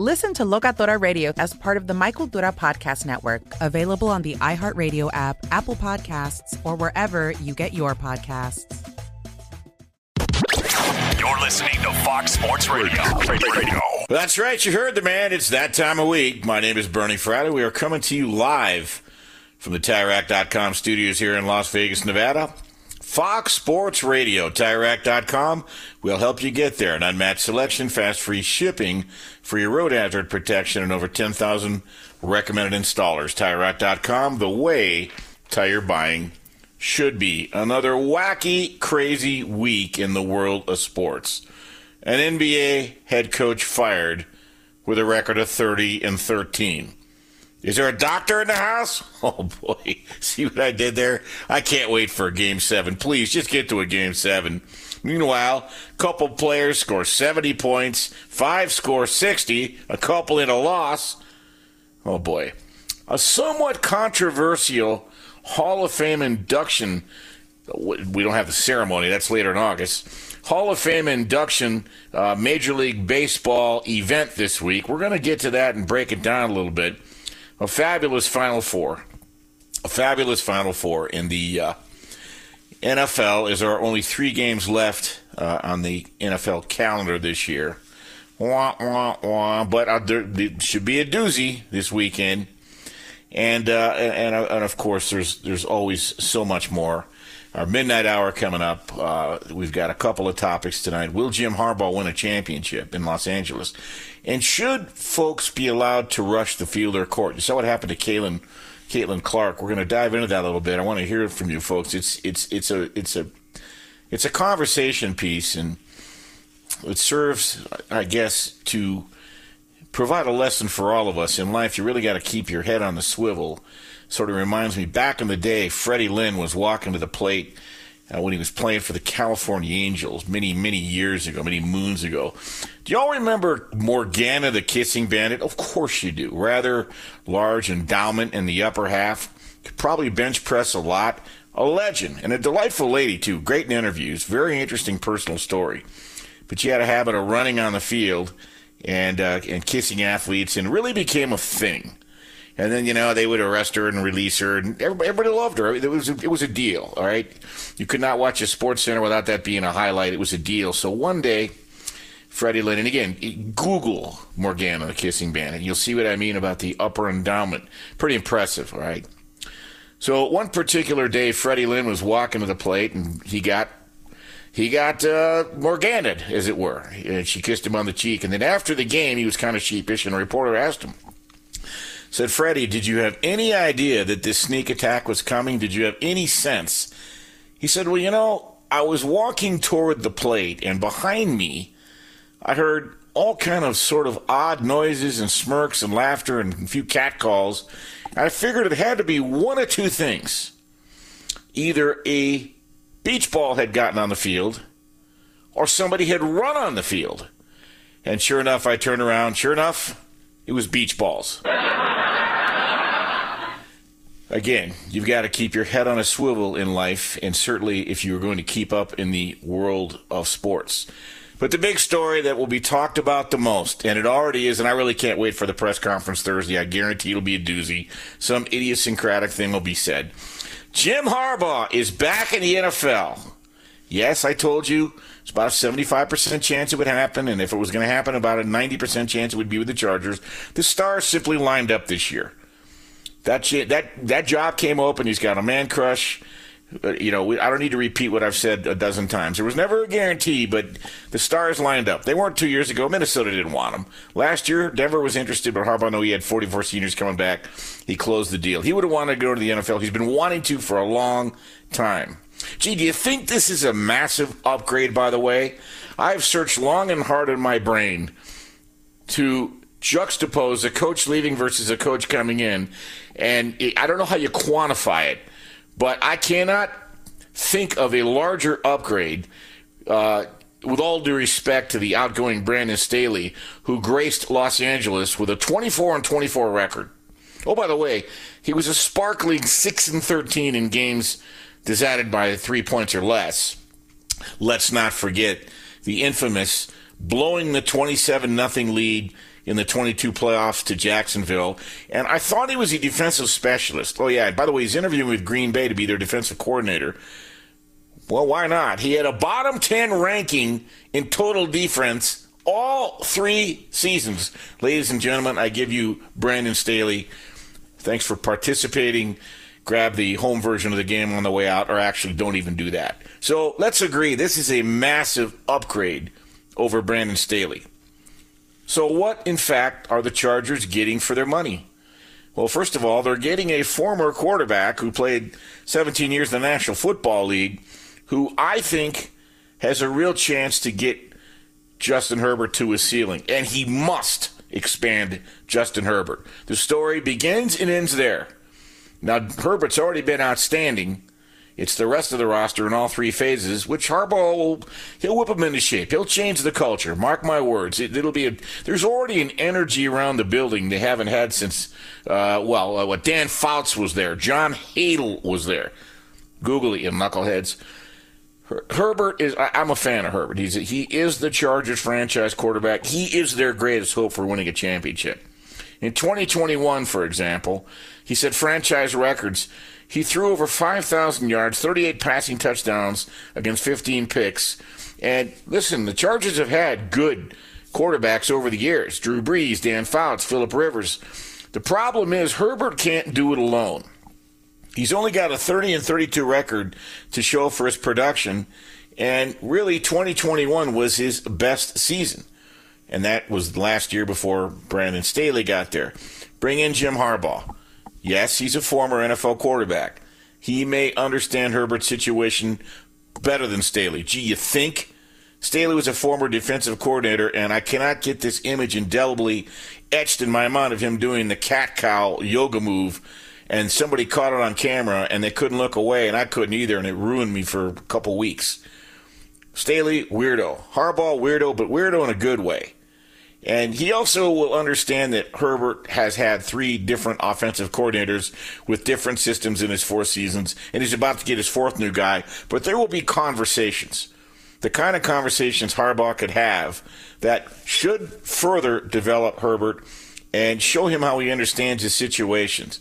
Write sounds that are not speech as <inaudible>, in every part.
Listen to Locatora Radio as part of the My Cultura Podcast Network, available on the iHeartRadio app, Apple Podcasts, or wherever you get your podcasts. You're listening to Fox Sports Radio. Radio. That's right. You heard the man. It's that time of week. My name is Bernie Fratto. We are coming to you live from the TireRack.com studios here in Las Vegas, Nevada. Fox Sports Radio, TireRack.com will help you get there. An unmatched selection, fast free shipping free road hazard protection, and over 10,000 recommended installers. TireRack.com, the way tire buying should be. Another wacky, crazy week in the world of sports. An NBA head coach fired with a record of 30 and 13. Is there a doctor in the house? <laughs> Oh boy, see what I did there? I can't wait for a game seven. Please just get to a game seven. Meanwhile, a couple players score 70 points, five score 60, a couple in a loss. Oh boy. A somewhat controversial Hall of Fame induction. We don't have the ceremony, that's later in August. Hall of Fame induction, uh, Major League Baseball event this week. We're going to get to that and break it down a little bit. A fabulous Final Four. A fabulous Final Four in the uh, NFL. Is there are only three games left uh, on the NFL calendar this year. Wah, wah, wah. But uh, there, there, should be a doozy this weekend. And, uh, and, uh, and of course, there's there's always so much more. Our midnight hour coming up. Uh, we've got a couple of topics tonight. Will Jim Harbaugh win a championship in Los Angeles? And should folks be allowed to rush the field or court? You saw what happened to Caitlin, Caitlin Clark. We're going to dive into that a little bit. I want to hear it from you folks. It's it's it's a it's a it's a conversation piece, and it serves, I guess, to provide a lesson for all of us in life. You really got to keep your head on the swivel. Sort of reminds me back in the day, Freddie Lynn was walking to the plate uh, when he was playing for the California Angels many, many years ago, many moons ago. Do y'all remember Morgana, the kissing bandit? Of course you do. Rather large endowment in the upper half. Could probably bench press a lot. A legend and a delightful lady, too. Great in interviews. Very interesting personal story. But she had a habit of running on the field and, uh, and kissing athletes and really became a thing. And then you know they would arrest her and release her, and everybody, everybody loved her. It was a, it was a deal. All right, you could not watch a Sports Center without that being a highlight. It was a deal. So one day, Freddie Lynn, and again, Google Morgana, the kissing bandit. You'll see what I mean about the upper endowment. Pretty impressive, all right. So one particular day, Freddie Lynn was walking to the plate, and he got he got uh, Morgana'd, as it were. And she kissed him on the cheek. And then after the game, he was kind of sheepish, and a reporter asked him, said, Freddie, did you have any idea that this sneak attack was coming? Did you have any sense? He said, Well, you know, I was walking toward the plate, and behind me, I heard all kind of sort of odd noises and smirks and laughter and a few cat calls. I figured it had to be one of two things. Either a beach ball had gotten on the field, or somebody had run on the field. And sure enough, I turned around. Sure enough, it was beach balls. Again, you've got to keep your head on a swivel in life, and certainly if you're going to keep up in the world of sports. But the big story that will be talked about the most, and it already is, and I really can't wait for the press conference Thursday. I guarantee it'll be a doozy. Some idiosyncratic thing will be said. Jim Harbaugh is back in the NFL. Yes, I told you it's about a 75% chance it would happen, and if it was going to happen, about a 90% chance it would be with the Chargers. The stars simply lined up this year. That that that job came open. He's got a man crush. Uh, you know, I don't need to repeat what I've said a dozen times. There was never a guarantee, but the stars lined up. They weren't two years ago. Minnesota didn't want him. Last year, Denver was interested, but Harbaugh knew he had 44 seniors coming back. He closed the deal. He would have wanted to go to the NFL. He's been wanting to for a long time. Gee, do you think this is a massive upgrade, by the way? I've searched long and hard in my brain to juxtapose a coach leaving versus a coach coming in. And I don't know how you quantify it, but I cannot think of a larger upgrade. Uh, with all due respect to the outgoing Brandon Staley, who graced Los Angeles with a 24 and 24 record. Oh, by the way, he was a sparkling 6 and 13 in games decided by three points or less. Let's not forget the infamous blowing the 27 nothing lead in the 22 playoffs to Jacksonville. And I thought he was a defensive specialist. Oh, yeah. By the way, he's interviewing with Green Bay to be their defensive coordinator. Well, why not? He had a bottom 10 ranking in total defense all three seasons. Ladies and gentlemen, I give you Brandon Staley. Thanks for participating. Grab the home version of the game on the way out, or actually don't even do that. So let's agree this is a massive upgrade over Brandon Staley. So, what, in fact, are the Chargers getting for their money? Well, first of all, they're getting a former quarterback who played 17 years in the National Football League, who I think has a real chance to get Justin Herbert to his ceiling. And he must expand Justin Herbert. The story begins and ends there. Now, Herbert's already been outstanding it's the rest of the roster in all three phases, which Harbaugh will he'll whip them into shape. He'll change the culture. Mark my words. It, will be a, there's already an energy around the building they haven't had since uh, well, uh, what Dan Fouts was there, John Hadl was there. Google it, you knuckleheads. Her, Herbert is. I, am a fan of Herbert. He's he is the Chargers franchise quarterback. He is their greatest hope for winning a championship. In 2021, for example, he set franchise records he threw over 5,000 yards, 38 passing touchdowns against 15 picks. And listen, the Chargers have had good quarterbacks over the years Drew Brees, Dan Fouts, Philip Rivers. The problem is Herbert can't do it alone. He's only got a 30 and 32 record to show for his production. And really, 2021 was his best season. And that was last year before Brandon Staley got there. Bring in Jim Harbaugh. Yes, he's a former NFL quarterback. He may understand Herbert's situation better than Staley. Gee, you think? Staley was a former defensive coordinator, and I cannot get this image indelibly etched in my mind of him doing the cat cow yoga move, and somebody caught it on camera, and they couldn't look away, and I couldn't either, and it ruined me for a couple weeks. Staley, weirdo. Harbaugh, weirdo, but weirdo in a good way. And he also will understand that Herbert has had three different offensive coordinators with different systems in his four seasons, and he's about to get his fourth new guy. But there will be conversations, the kind of conversations Harbaugh could have that should further develop Herbert and show him how he understands his situations.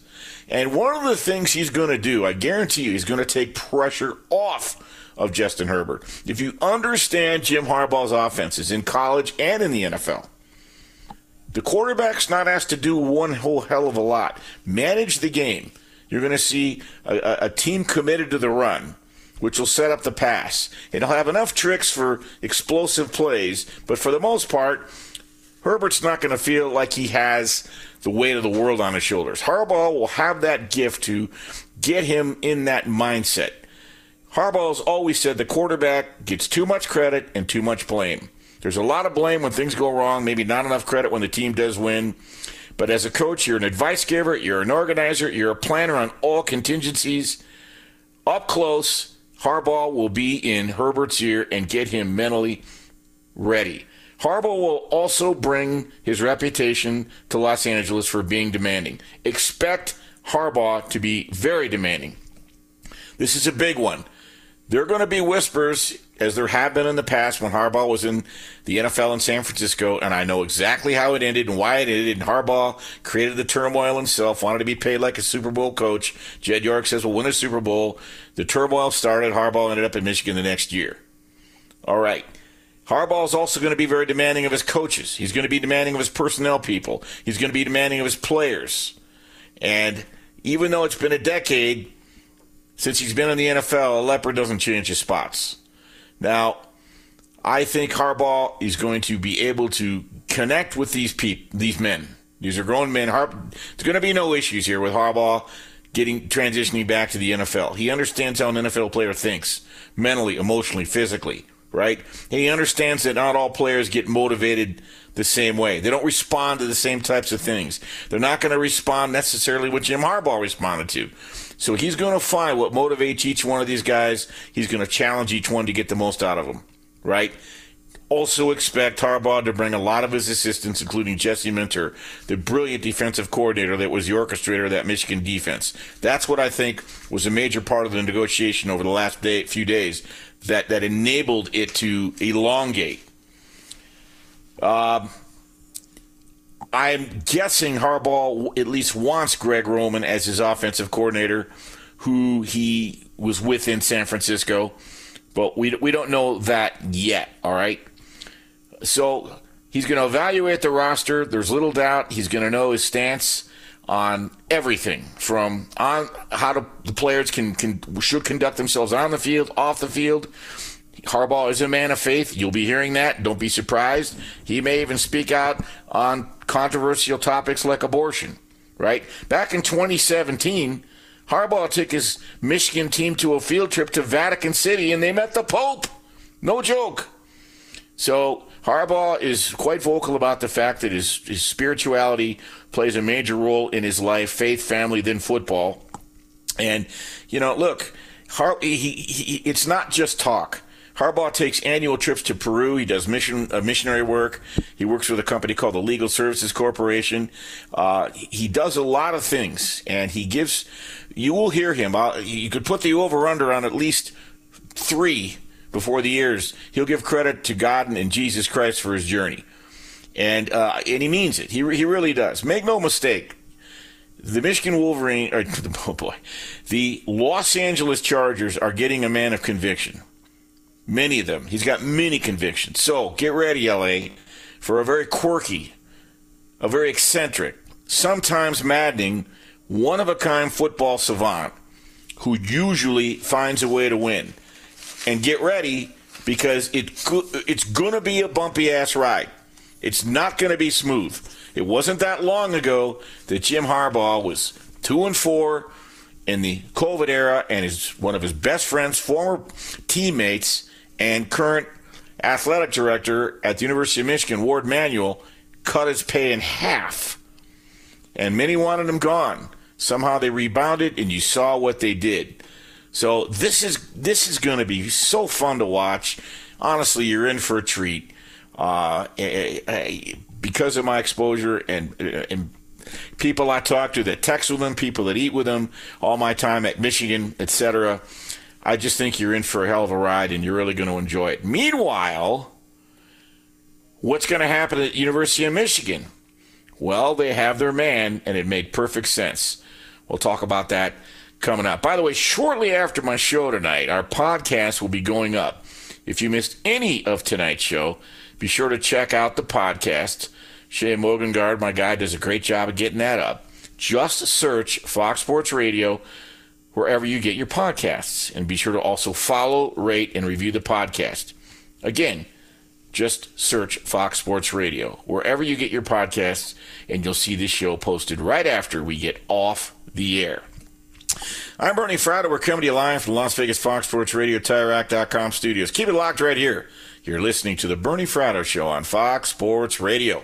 And one of the things he's going to do, I guarantee you, he's going to take pressure off of Justin Herbert. If you understand Jim Harbaugh's offenses in college and in the NFL, the quarterback's not asked to do one whole hell of a lot. Manage the game. You're going to see a, a, team committed to the run, which will set up the pass. It'll have enough tricks for explosive plays, but for the most part, Herbert's not going to feel like he has the weight of the world on his shoulders. Harbaugh will have that gift to get him in that mindset. Harbaugh's always said the quarterback gets too much credit and too much blame. There's a lot of blame when things go wrong, maybe not enough credit when the team does win. But as a coach, you're an advice giver, you're an organizer, you're a planner on all contingencies. Up close, Harbaugh will be in Herbert's ear and get him mentally ready. Harbaugh will also bring his reputation to Los Angeles for being demanding. Expect Harbaugh to be very demanding. This is a big one. There are going to be whispers, as there have been in the past when Harbaugh was in the NFL in San Francisco, and I know exactly how it ended and why it ended. And Harbaugh created the turmoil himself, wanted to be paid like a Super Bowl coach. Jed York says, we'll win a Super Bowl. The turmoil started. Harbaugh ended up in Michigan the next year. All right. Harbaugh is also going to be very demanding of his coaches. He's going to be demanding of his personnel people. He's going to be demanding of his players. And even though it's been a decade, since he's been in the NFL, a leopard doesn't change his spots. Now, I think Harbaugh is going to be able to connect with these people, these men. These are grown men. Har- There's going to be no issues here with Harbaugh getting transitioning back to the NFL. He understands how an NFL player thinks mentally, emotionally, physically, right? He understands that not all players get motivated the same way. They don't respond to the same types of things. They're not going to respond necessarily what Jim Harbaugh responded to. So he's going to find what motivates each one of these guys. He's going to challenge each one to get the most out of them, right? Also expect Harbaugh to bring a lot of his assistants, including Jesse Minter, the brilliant defensive coordinator that was the orchestrator of that Michigan defense. That's what I think was a major part of the negotiation over the last day, few days that, that enabled it to elongate. Um, I'm guessing Harbaugh at least wants Greg Roman as his offensive coordinator, who he was with in San Francisco, but we, we don't know that yet, all right? So he's going to evaluate the roster. There's little doubt he's going to know his stance on everything from on how to, the players can, can should conduct themselves on the field, off the field. Harbaugh is a man of faith. You'll be hearing that. Don't be surprised. He may even speak out on controversial topics like abortion, right? Back in 2017, Harbaugh took his Michigan team to a field trip to Vatican City and they met the Pope. No joke. So Harbaugh is quite vocal about the fact that his, his spirituality plays a major role in his life, faith, family, then football. And, you know, look, Har- he, he, it's not just talk. Harbaugh takes annual trips to Peru. He does mission uh, missionary work. He works with a company called the Legal Services Corporation. Uh, he does a lot of things, and he gives. You will hear him. Uh, you could put the over under on at least three before the years. He'll give credit to God and Jesus Christ for his journey, and uh, and he means it. He he really does. Make no mistake. The Michigan Wolverine, or <laughs> oh boy, the Los Angeles Chargers are getting a man of conviction. Many of them. He's got many convictions. So get ready, LA, for a very quirky, a very eccentric, sometimes maddening, one of a kind football savant who usually finds a way to win. And get ready because it, it's going to be a bumpy ass ride. It's not going to be smooth. It wasn't that long ago that Jim Harbaugh was 2 and 4 in the COVID era and his one of his best friends, former teammates, and current athletic director at the University of Michigan, Warde Manuel, cut his pay in half. And many wanted him gone. Somehow they rebounded, and you saw what they did. So this is this is going to be so fun to watch. Honestly, you're in for a treat. Uh, eh, eh, eh, because of my exposure and, and people I talk to that text with them, people that eat with them, all my time at Michigan, etc. I just think you're in for a hell of a ride and you're really going to enjoy it. Meanwhile, what's going to happen at University of Michigan? Well, they have their man, and it made perfect sense. We'll talk about that coming up. By the way, shortly after my show tonight, our podcast will be going up. If you missed any of tonight's show, be sure to check out the podcast. Shay Mogengard, my guy, does a great job of getting that up. Just search Fox Sports Radio wherever you get your podcasts. And be sure to also follow, rate, and review the podcast. Again, just search Fox Sports Radio wherever you get your podcasts, and you'll see this show posted right after we get off the air. I'm Bernie Fratto. We're coming to you live from Las Vegas Fox Sports Radio, TireRack.com studios. Keep it locked right here. You're listening to the Bernie Fratto Show on Fox Sports Radio.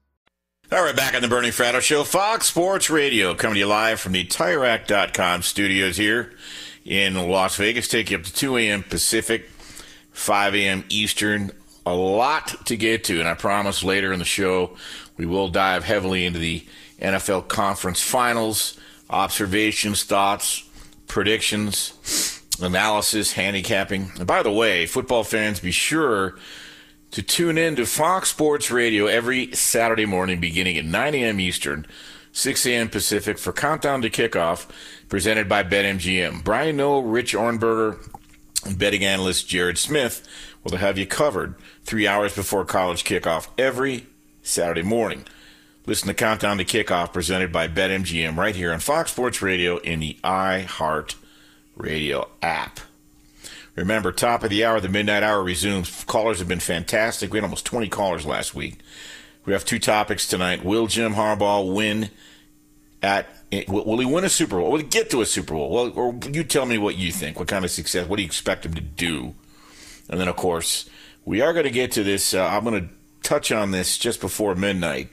All right, back on the Bernie Fratto Show, Fox Sports Radio, coming to you live from the TireRack.com studios here in Las Vegas. Take you up to 2 a.m. Pacific, 5 a.m. Eastern. A lot to get to, and I promise later in the show we will dive heavily into the NFL Conference Finals, observations, thoughts, predictions, analysis, handicapping. And by the way, football fans, be sure to tune in to Fox Sports Radio every Saturday morning beginning at 9 a.m. Eastern, 6 a.m. Pacific for Countdown to Kickoff, presented by BetMGM. Brian Noe, Rich Ohrnberger, and betting analyst Jared Smith will have you covered three hours before college kickoff every Saturday morning. Listen to Countdown to Kickoff presented by BetMGM right here on Fox Sports Radio in the iHeart Radio app. Remember, top of the hour, the midnight hour resumes. Callers have been fantastic. We had almost 20 callers last week. We have two topics tonight. Will Jim Harbaugh win at will he win a Super Bowl? Will he get to a Super Bowl? Well, or you tell me what you think. What kind of success? What do you expect him to do? And then, of course, we are going to get to this. Uh, I'm going to touch on this just before midnight.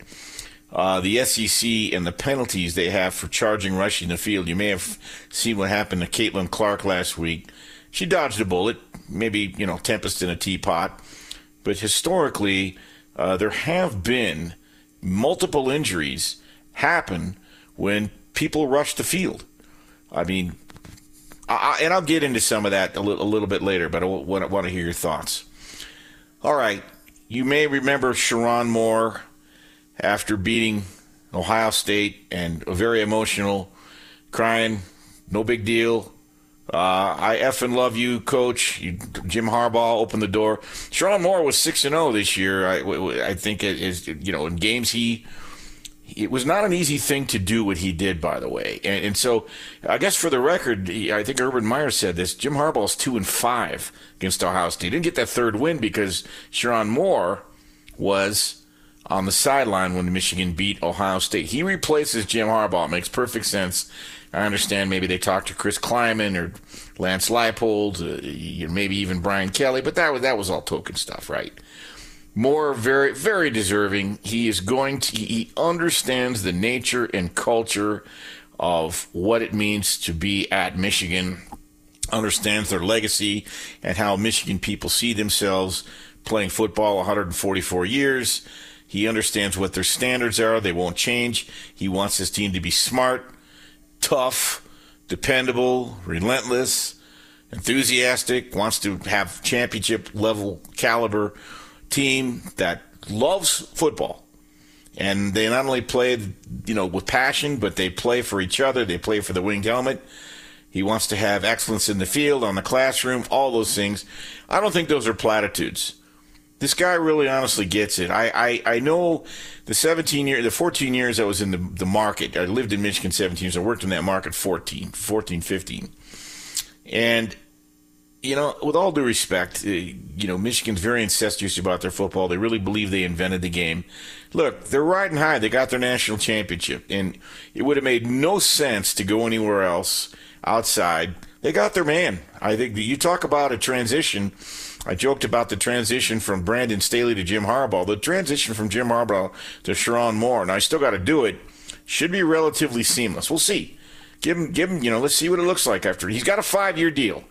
Uh, the SEC and the penalties they have for charging rushing the field. You may have seen what happened to Caitlin Clark last week she dodged a bullet, maybe, you know, tempest in a teapot. But historically, uh, there have been multiple injuries happen when people rush the field. I mean, I, and I'll get into some of that a little, a little bit later, but I want, want to hear your thoughts. All right. You may remember Sherrone Moore after beating Ohio State and a very emotional, crying, no big deal. Uh, I effing love you, Coach. You, Jim Harbaugh opened the door. Sherrone Moore was six and zero oh this year. I, I think it is you know in games he it was not an easy thing to do what he did, by the way. And, and so, I guess for the record, I think Urban Meyer said this: Jim Harbaugh's two and five against Ohio State. He didn't get that third win because Sherrone Moore was on the sideline when Michigan beat Ohio State. He replaces Jim Harbaugh. It makes perfect sense. I understand maybe they talked to Chris Klieman or Lance Leipold, uh, maybe even Brian Kelly, but that was that was all token stuff, right? Moore very very deserving. He is going to he understands the nature and culture of what it means to be at Michigan, understands their legacy and how Michigan people see themselves playing football 144 years. He understands what their standards are. They won't change. He wants his team to be smart, tough, dependable, relentless, enthusiastic, wants to have championship level caliber team that loves football. And they not only play, you know, with passion, but they play for each other. They play for the winged helmet. He wants to have excellence in the field, on the classroom, all those things. I don't think those are platitudes. This guy really honestly gets it. I, I, I know the 17 years, the 14 years I was in the, the market. I lived in Michigan 17 years. I worked in that market 14, 14, 15. And you know, with all due respect, uh, you know, Michigan's very incestuous about their football. They really believe they invented the game. Look, they're riding high. They got their national championship, and it would have made no sense to go anywhere else outside. They got their man. I think that you talk about a transition. I joked about the transition from Brandon Staley to Jim Harbaugh. The transition from Jim Harbaugh to Sherrone Moore, and I still got to do it, should be relatively seamless. We'll see. Give him, give him, you know, let's see what it looks like after. He's got a five year deal.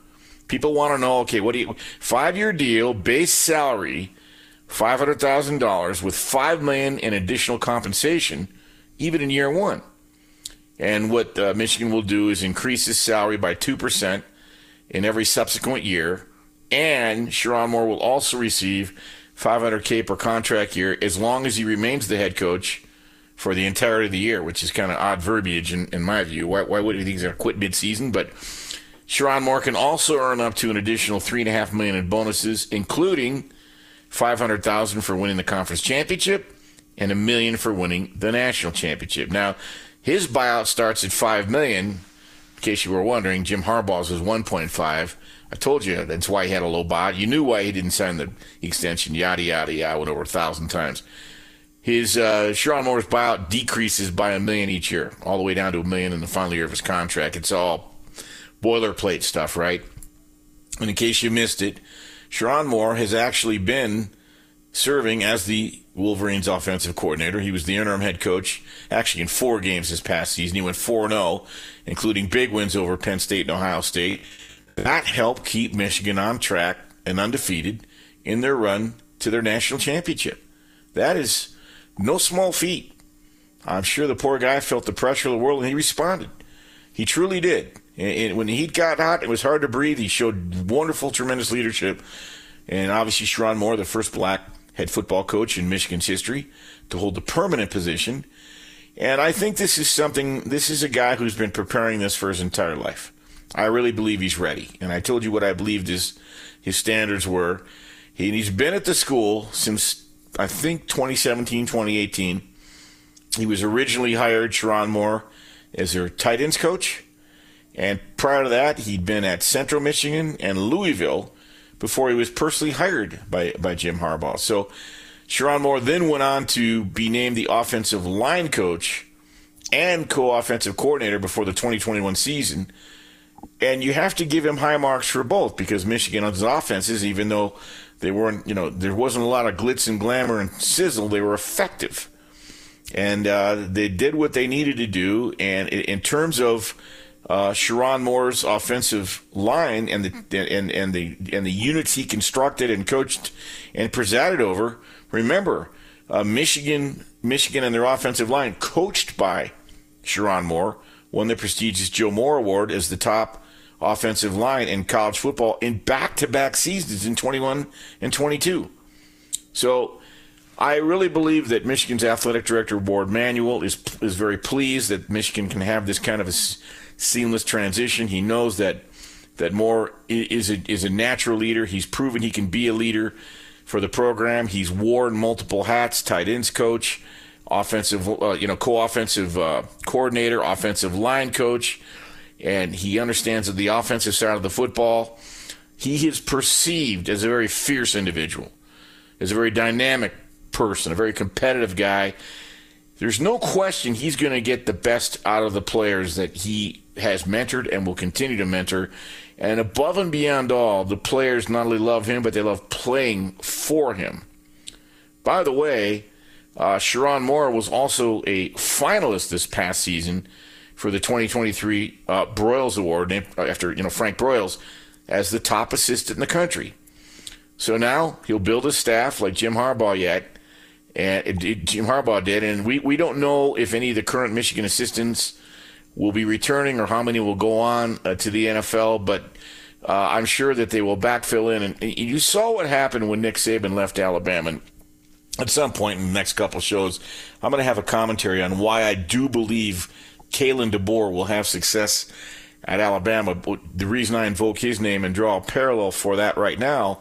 People want to know, okay, what do you five year deal, base salary, five hundred thousand dollars with five million in additional compensation, even in year one. And what uh, Michigan will do is increase his salary by two percent in every subsequent year, and Sherrone Moore will also receive 500k per contract year as long as he remains the head coach for the entirety of the year, which is kind of odd verbiage in, in my view. Why, why would he think he's going to quit mid-season? But Sherrone Moore can also earn up to an additional three and a half million in bonuses, including five hundred thousand for winning the conference championship and a million for winning the national championship. Now, his buyout starts at five million. In case you were wondering, Jim Harbaugh's point five. I told you that's why he had a low buyout. You knew why he didn't sign the extension. Yada yada yada. I went over a thousand times. His uh, Sherrone Moore's buyout decreases by a million each year, all the way down to a million in the final year of his contract. It's all boilerplate stuff, right? And in case you missed it, Sherrone Moore has actually been serving as the Wolverines offensive coordinator. He was the interim head coach actually in four games this past season. He went 4 0, including big wins over Penn State and Ohio State. That helped keep Michigan on track and undefeated in their run to their national championship. That is no small feat. I'm sure the poor guy felt the pressure of the world and he responded. He truly did. And when the heat got hot, it was hard to breathe. He showed wonderful, tremendous leadership. And obviously, Sherrone Moore, the first black head football coach in Michigan's history to hold the permanent position. And I think this is something, this is a guy who's been preparing this for his entire life. I really believe he's ready. And I told you what I believed his, his standards were. He, he's been at the school since, I think, 2017, 2018. He was originally hired, Sherrone Moore, as their tight ends coach. And prior to that, he'd been at Central Michigan and Louisville before he was personally hired by, by Jim Harbaugh. So Sherrone Moore then went on to be named the offensive line coach and co offensive coordinator before the 2021 season. And you have to give him high marks for both because Michigan on Michigan's offenses, even though they weren't, you know, there wasn't a lot of glitz and glamour and sizzle, they were effective. And uh, they did what they needed to do. And in terms of uh, Sherrone Moore's offensive line and the and and the and the units he constructed and coached and presided over. Remember, uh, Michigan, Michigan, and their offensive line, coached by Sherrone Moore, won the prestigious Joe Moore Award as the top offensive line in college football in back-to-back seasons in 21 and 22. So. I really believe that Michigan's athletic director, Warde Manuel, is is very pleased that Michigan can have this kind of a seamless transition. He knows that that Moore is a, is a natural leader. He's proven he can be a leader for the program. He's worn multiple hats, tight ends coach, offensive, uh, you know, co-offensive uh, coordinator, offensive line coach, and he understands the offensive side of the football. He is perceived as a very fierce individual, as a very dynamic person, a very competitive guy. There's no question he's going to get the best out of the players that he has mentored and will continue to mentor. And above and beyond all, the players not only love him, but they love playing for him. By the way, uh, Sherrone Moore was also a finalist this past season for the 2023 uh, Broyles Award after you know Frank Broyles as the top assistant in the country. So now he'll build a staff like Jim Harbaugh yet, and it, it, Jim Harbaugh did, and we, we don't know if any of the current Michigan assistants will be returning or how many will go on uh, to the NFL, but uh, I'm sure that they will backfill in. And, and you saw what happened when Nick Saban left Alabama. And at some point in the next couple shows, I'm going to have a commentary on why I do believe Kalen DeBoer will have success at Alabama. The reason I invoke his name and draw a parallel for that right now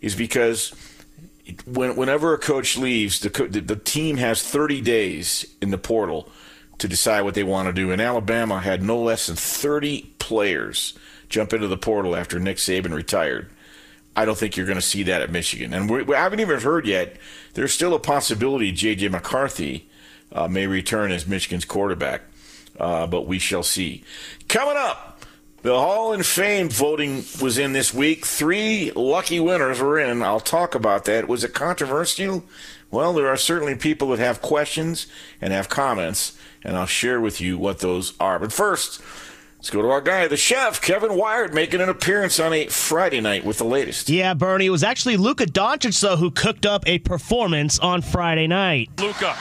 is because when, whenever a coach leaves, the, the, the team has 30 days in the portal to decide what they want to do. And Alabama had no less than 30 players jump into the portal after Nick Saban retired. I don't think you're going to see that at Michigan. And we, we haven't even heard yet. There's still a possibility J.J. McCarthy uh, may return as Michigan's quarterback uh, but we shall see. Coming up, the Hall of Fame voting was in this week. Three lucky winners were in. I'll talk about that. Was it controversial? Well, there are certainly people that have questions and have comments, and I'll share with you what those are. But first, Let's go to our guy, the chef, Kevin Wired, making an appearance on a Friday night with the latest. Yeah, Bernie, it was actually Luka Doncic, though, who cooked up a performance on Friday night. Luka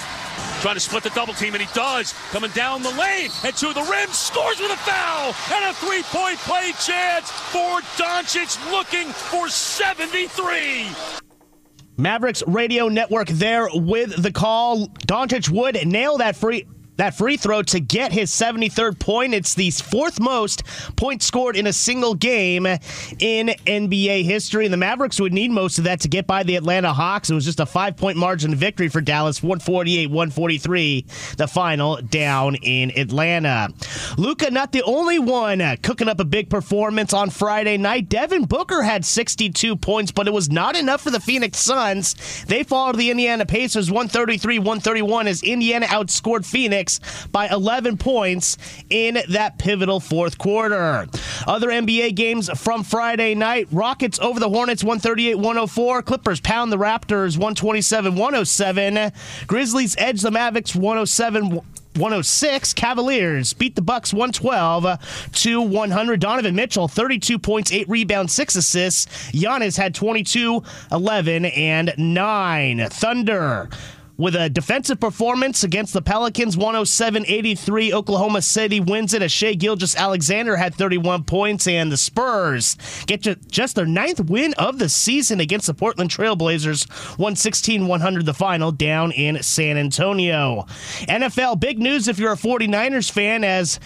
trying to split the double team, and he does. Coming down the lane and to the rim, scores with a foul and a three point play chance for Doncic, looking for 73. Mavericks radio network there with the call. Doncic would nail that free that free throw to get his 73rd point. It's the fourth most points scored in a single game in NBA history. And the Mavericks would need most of that to get by the Atlanta Hawks. It was just a five point margin victory for Dallas, 148 143, the final down in Atlanta. Luka, not the only one uh, cooking up a big performance on Friday night. Devin Booker had 62 points, but it was not enough for the Phoenix Suns. They fall to the Indiana Pacers 133 131 as Indiana outscored Phoenix by 11 points in that pivotal fourth quarter. Other NBA games from Friday night Rockets over the Hornets 138 104. Clippers pound the Raptors 127 107. Grizzlies edge the Mavericks 107 106. Cavaliers beat the Bucks 112 to 100. Donovan Mitchell 32 points, 8 rebounds, 6 assists. Giannis had 22, 11 and 9. Thunder with a defensive performance against the Pelicans, 107 83. Oklahoma City wins it as Shai Gilgeous-Alexander had 31 points, and the Spurs get just their ninth win of the season against the Portland Trailblazers, 116 100 the final down in San Antonio. NFL big news if you're a 49ers fan as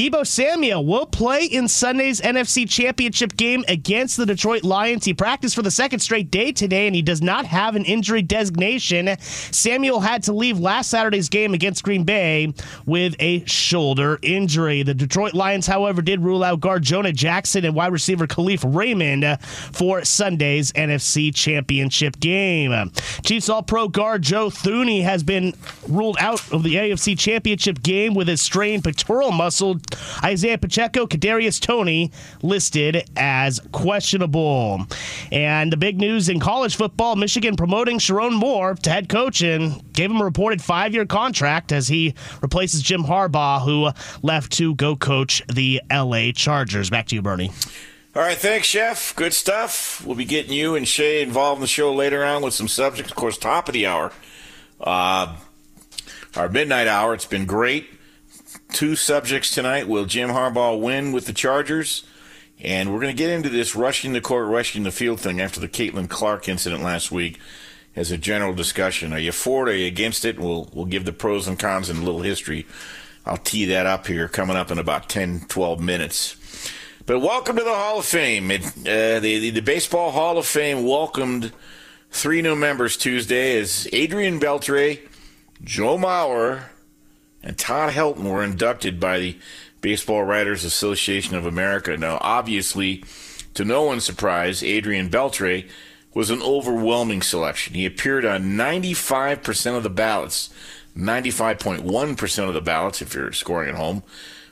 Deebo Samuel will play in Sunday's NFC Championship game against the Detroit Lions. He practiced for the second straight day today, and he does not have an injury designation. Samuel had to leave last Saturday's game against Green Bay with a shoulder injury. The Detroit Lions, however, did rule out guard Jonah Jackson and wide receiver Kalif Raymond for Sunday's NFC Championship game. Chiefs All Pro guard Joe Thuney has been ruled out of the AFC Championship game with his strained pectoral muscle Isaiah Pacheco, Kadarius Toney listed as questionable. And the big news in college football: Michigan promoting Sherrone Moore to head coach and gave him a reported five-year contract as he replaces Jim Harbaugh, who left to go coach the L.A. Chargers. Back to you, Bernie. All right, thanks, Chef. Good stuff. We'll be getting you and Shay involved in the show later on with some subjects. Of course, top of the hour, uh, our midnight hour. It's been great two subjects tonight. Will Jim Harbaugh win with the Chargers? And we're going to get into this rushing the court, rushing the field thing after the Caitlin Clark incident last week as a general discussion. Are you for it? Are you against it? We'll, we'll give the pros and cons and a little history. I'll tee that up here coming up in about 10, 12 minutes. But welcome to the Hall of Fame. It, uh, the, the Baseball Hall of Fame welcomed three new members Tuesday as Adrian Beltre Joe Mauer and Todd Helton were inducted by the Baseball Writers Association of America. Now, obviously, to no one's surprise, Adrian Beltre was an overwhelming selection. He appeared on 95% of the ballots, 95.1% of the ballots if you're scoring at home.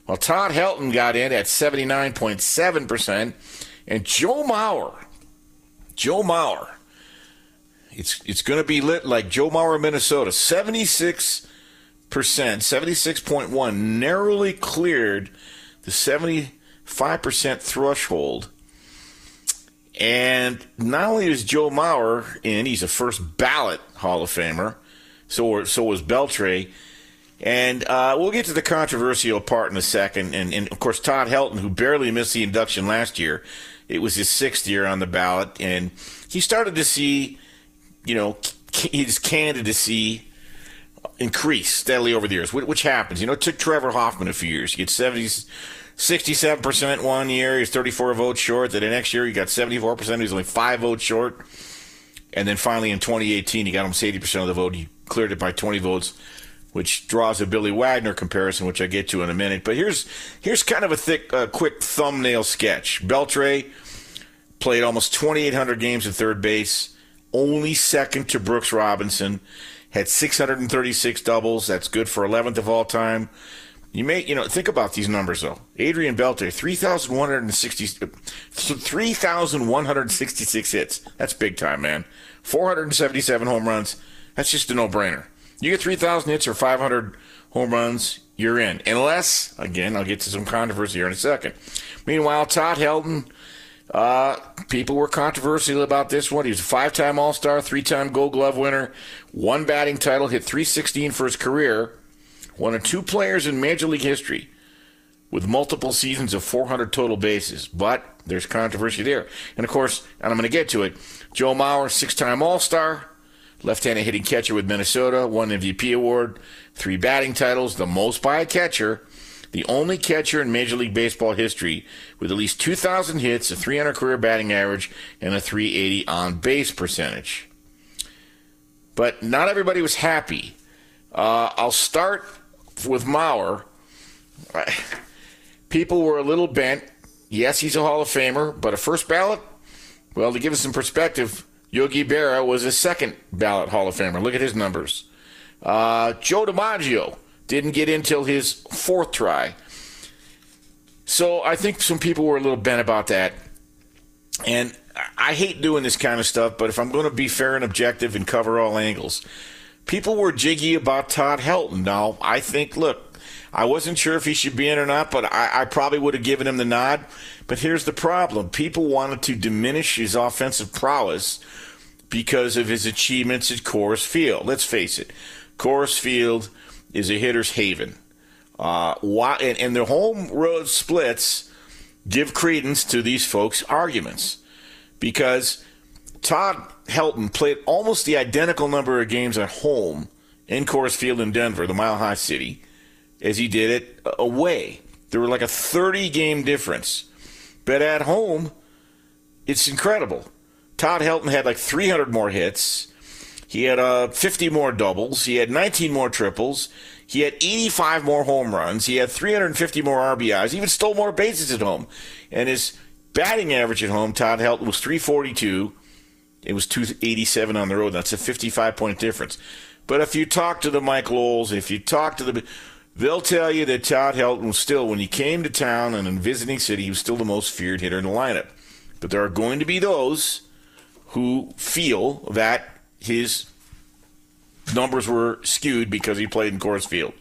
While Todd Helton got in at 79.7%, and Joe Mauer, Joe Mauer, it's it's going to be lit like Joe Mauer, Minnesota, 76 percent, 76.1, narrowly cleared the 75% threshold. And not only is Joe Mauer in, he's a first ballot Hall of Famer. So, so was Beltre. And uh, we'll get to the controversial part in a second. And, and, of course, Todd Helton, who barely missed the induction last year, it was his sixth year on the ballot. And he started to see, you know, his candidacy increase steadily over the years, which happens. You know, it took Trevor Hoffman a few years. You get 70, 67% one year. He's 34 votes short. Then the next year, he got 74%. He's only five votes short. And then finally in 2018, he got almost 80% of the vote. He cleared it by 20 votes, which draws a Billy Wagner comparison, which I get to in a minute. But here's here's kind of a thick, uh, quick thumbnail sketch. Beltre played almost 2,800 games at third base, only second to Brooks Robinson had 636 doubles. That's good for 11th of all time. You may, you know, think about these numbers though. Adrian Beltre, 3,160, 3,166 hits. That's big time, man. 477 home runs. That's just a no-brainer. You get 3,000 hits or 500 home runs, you're in. Unless, again, I'll get to some controversy here in a second. Meanwhile, Todd Helton, uh, people were controversial about this one. He was a five time All Star, three time Gold Glove winner, one batting title, hit 316 for his career, one of two players in Major League history with multiple seasons of 400 total bases. But there's controversy there. And of course, and I'm going to get to it, Joe Mauer, six time All Star, left handed hitting catcher with Minnesota, one MVP award, three batting titles, the most by a catcher the only catcher in Major League Baseball history with at least 2,000 hits, a 300 career batting average, and a 380 on base percentage. But not everybody was happy. Uh, I'll start with Mauer. People were a little bent. Yes, he's a Hall of Famer, but a first ballot? Well, to give us some perspective, Yogi Berra was a second ballot Hall of Famer. Look at his numbers. Uh, Joe DiMaggio didn't get in till his fourth try. So I think some people were a little bent about that. And I hate doing this kind of stuff, but if I'm going to be fair and objective and cover all angles, people were jiggy about Todd Helton. Now, I think, look, I wasn't sure if he should be in or not, but I, I probably would have given him the nod. But here's the problem people wanted to diminish his offensive prowess because of his achievements at Coors Field. Let's face it, Coors Field is a hitter's haven. Uh, why, and, and the home road splits give credence to these folks' arguments because Todd Helton played almost the identical number of games at home in Coors Field in Denver, the Mile High City, as he did it away. There were like a 30 game difference. But at home, it's incredible. Todd Helton had like 300 more hits. He had uh, 50 more doubles. He had 19 more triples. He had 85 more home runs. He had 350 more RBIs. He even stole more bases at home. And his batting average at home, Todd Helton, was 342. It was 287 on the road. That's a 55 point difference. But if you talk to the Mike Lowells, if you talk to the, they'll tell you that Todd Helton was still, when he came to town and in visiting city, he was still the most feared hitter in the lineup. But there are going to be those who feel that his numbers were skewed because he played in Coors Field.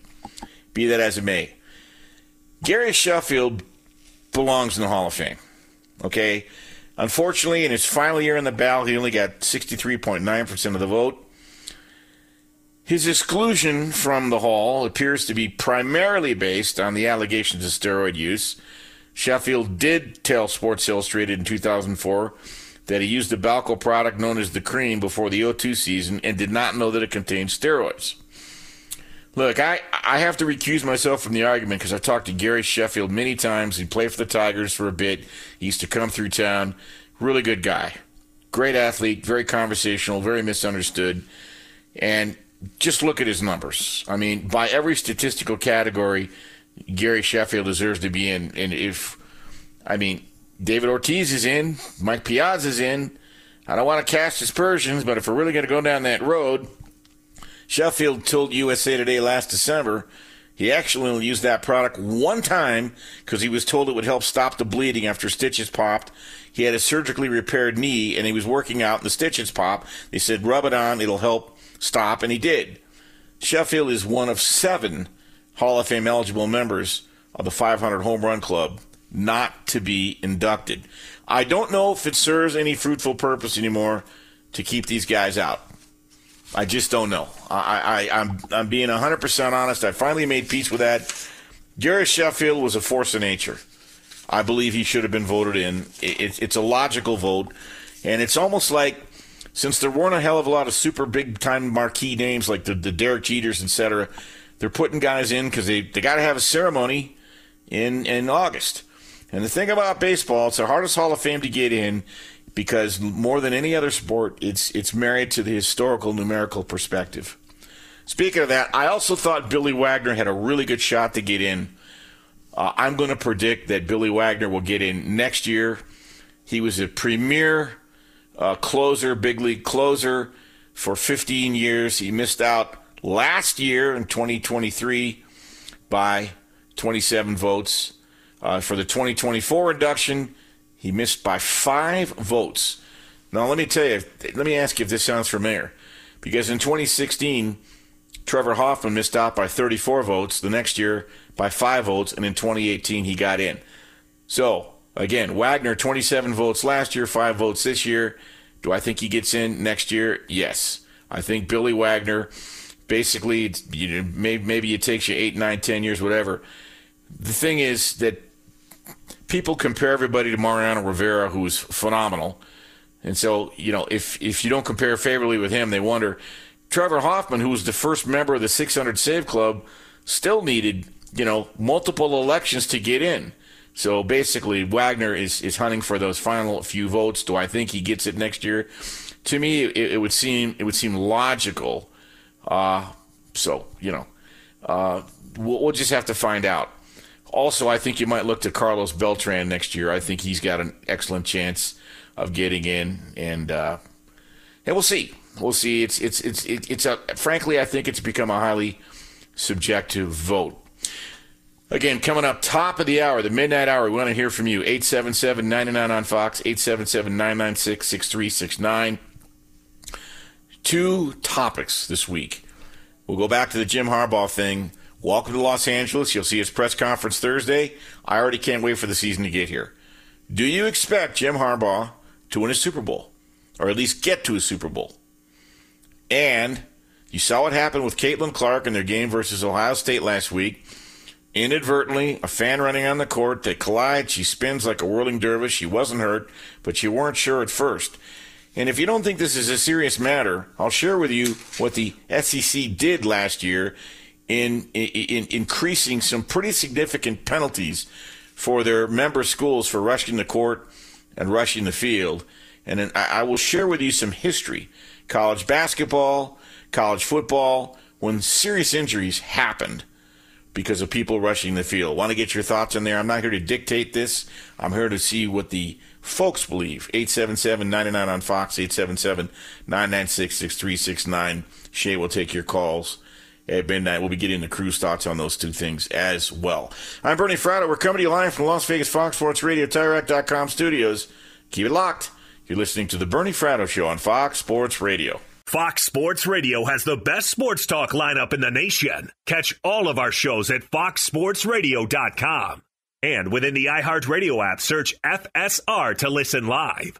Be that as it may. Gary Sheffield belongs in the Hall of Fame. Okay? Unfortunately, in his final year in the ballot, he only got 63.9% of the vote. His exclusion from the Hall appears to be primarily based on the allegations of steroid use. Sheffield did tell Sports Illustrated in 2004 that he used a Balco product known as the cream before the O2 season and did not know that it contained steroids. Look, I, I have to recuse myself from the argument because I've talked to Gary Sheffield many times. He played for the Tigers for a bit. He used to come through town. Really good guy. Great athlete, very conversational, very misunderstood. And just look at his numbers. I mean, by every statistical category, Gary Sheffield deserves to be in. And if, I mean, David Ortiz is in, Mike Piazza is in. I don't want to cast aspersions, but if we're really going to go down that road, Sheffield told USA Today last December he actually only used that product one time because he was told it would help stop the bleeding after stitches popped. He had a surgically repaired knee and he was working out and the stitches popped. They said, rub it on, it'll help stop, and he did. Sheffield is one of seven Hall of Fame eligible members of the 500 Home Run Club not to be inducted. I don't know if it serves any fruitful purpose anymore to keep these guys out. I just don't know. I, I, I'm, I'm being 100% honest. I finally made peace with that. Gary Sheffield was a force of nature. I believe he should have been voted in. It, it's a logical vote. And it's almost like since there weren't a hell of a lot of super big time marquee names like the, the Derek Jeters, etc., they're putting guys in because they, they got to have a ceremony in, in August. And the thing about baseball, it's the hardest Hall of Fame to get in because more than any other sport, it's it's married to the historical numerical perspective. Speaking of that, I also thought Billy Wagner had a really good shot to get in. Uh, I'm going to predict that Billy Wagner will get in next year. He was a premier uh, closer, big league closer for 15 years. He missed out last year in 2023 by 27 votes. Uh, for the 2024 induction, he missed by five votes. Now, let me tell you, let me ask you if this sounds familiar. Because in 2016, Trevor Hoffman missed out by 34 votes, the next year by five votes, and in 2018, he got in. So, again, Wagner, 27 votes last year, five votes this year. Do I think he gets in next year? Yes. I think Billy Wagner, basically, you know, maybe, maybe it takes you eight, nine, ten years, whatever. The thing is that people compare everybody to Mariano Rivera, who's phenomenal. And so, you know, if if you don't compare favorably with him, they wonder. Trevor Hoffman, who was the first member of the 600 Save Club, still needed, you know, multiple elections to get in. So basically, Wagner is, is hunting for those final few votes. Do I think he gets it next year? To me, it, it would seem it would seem logical. Uh, so you know, uh, we'll, we'll just have to find out. Also, I think you might look to Carlos Beltran next year. I think he's got an excellent chance of getting in, and uh, and we'll see. We'll see. It's it's it's it's a frankly, I think it's become a highly subjective vote. Again, coming up top of the hour, the midnight hour, we want to hear from you. 877 99 on Fox, 877 996 6369. Two topics this week. We'll go back to the Jim Harbaugh thing. Welcome to Los Angeles. You'll see his press conference Thursday. I already can't wait for the season to get here. Do you expect Jim Harbaugh to win a Super Bowl? Or at least get to a Super Bowl? And you saw what happened with Caitlin Clark in their game versus Ohio State last week. Inadvertently, a fan running on the court, they collide. She spins like a whirling dervish. She wasn't hurt, but you weren't sure at first. And if you don't think this is a serious matter, I'll share with you what the SEC did last year in, in, in increasing some pretty significant penalties for their member schools for rushing the court and rushing the field. And then I, will share with you some history. College basketball, college football, when serious injuries happened because of people rushing the field. Want to get your thoughts on there? I'm not here to dictate this. I'm here to see what the folks believe. 877-99 on Fox, 877-996-6369. Shay will take your calls at midnight. We'll be getting the crew's thoughts on those two things as well. I'm Bernie Fratto. We're coming to you live from Las Vegas Fox Sports Radio, TireRack.com studios. Keep it locked. You're listening to the Bernie Fratto Show on Fox Sports Radio. Fox Sports Radio has the best sports talk lineup in the nation. Catch all of our shows at foxsportsradio.com. And within the iHeartRadio app, search FSR to listen live.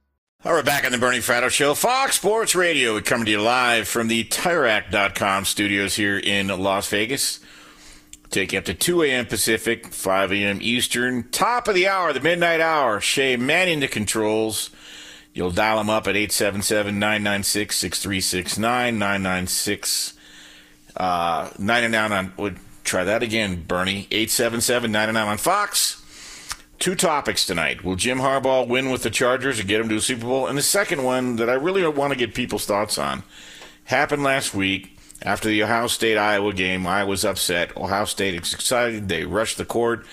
All right, back on the Bernie Fratto Show, Fox Sports Radio. We're coming to you live from the TireRack.com studios here in Las Vegas. Take you up to 2 a.m. Pacific, 5 a.m. Eastern. Top of the hour, the midnight hour. Shay manning the controls. You'll dial them up at 877 996 6369 996 99 uh, on. Would try that again, Bernie. 877 99 on Fox. Two topics tonight. Will Jim Harbaugh win with the Chargers and get him to a Super Bowl? And the second one that I really want to get people's thoughts on happened last week after the Ohio State Iowa game. I was upset. Ohio State is excited. They rushed the court.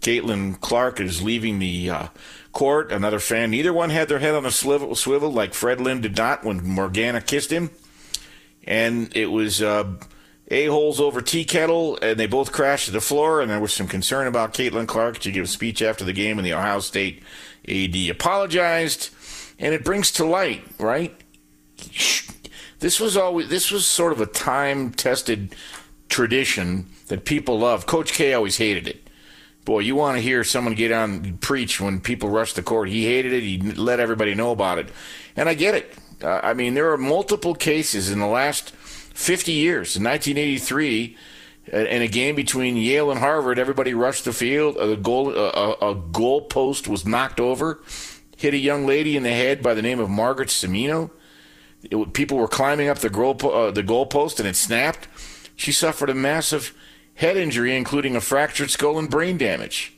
Caitlin Clark is leaving the uh, court. Another fan. Neither one had their head on a swivel, swivel like Fred Lynn did not when Morganna kissed him. And it was uh, a-holes over tea kettle, and they both crashed to the floor, and there was some concern about Caitlin Clark. She gave a speech after the game, and the Ohio State AD apologized, and it brings to light, right? This was always this was sort of a time-tested tradition that people love. Coach K always hated it. Boy, you want to hear someone get on preach when people rush the court. He hated it. He let everybody know about it, and I get it. Uh, I mean, there are multiple cases in the last 50 years. In 1983, uh, in a game between Yale and Harvard, everybody rushed the field. A goal, a, a goal post was knocked over, hit a young lady in the head by the name of Margaret Cimino. It, people were climbing up the goal, uh, the goal post and it snapped. She suffered a massive head injury, including a fractured skull and brain damage.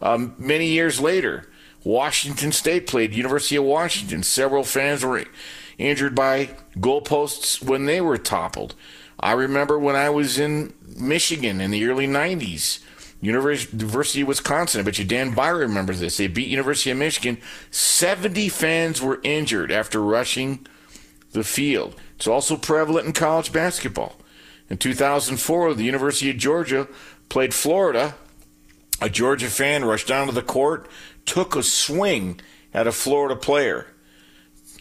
Um, many years later, Washington State played University of Washington. Several fans were injured by goalposts when they were toppled. I remember when I was in Michigan in the early 90s, University of Wisconsin. I bet you Dan Byer remembers this. They beat University of Michigan. 70 fans were injured after rushing the field. It's also prevalent in college basketball. In 2004, the University of Georgia played Florida. A Georgia fan rushed down to the court, took a swing at a Florida player.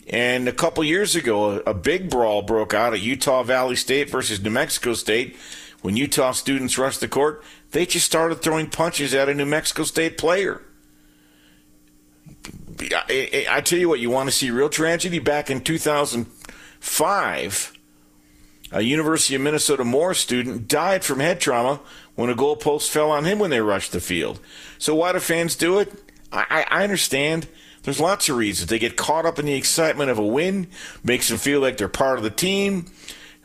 And a couple years ago, a, big brawl broke out at Utah Valley State versus New Mexico State. When Utah students rushed the court, they just started throwing punches at a New Mexico State player. I, tell you what, you want to see real tragedy? Back in 2005, a University of Minnesota Morris student died from head trauma when a goalpost fell on him when they rushed the field. So why do fans do it? I, I understand. There's lots of reasons. They get caught up in the excitement of a win, makes them feel like they're part of the team.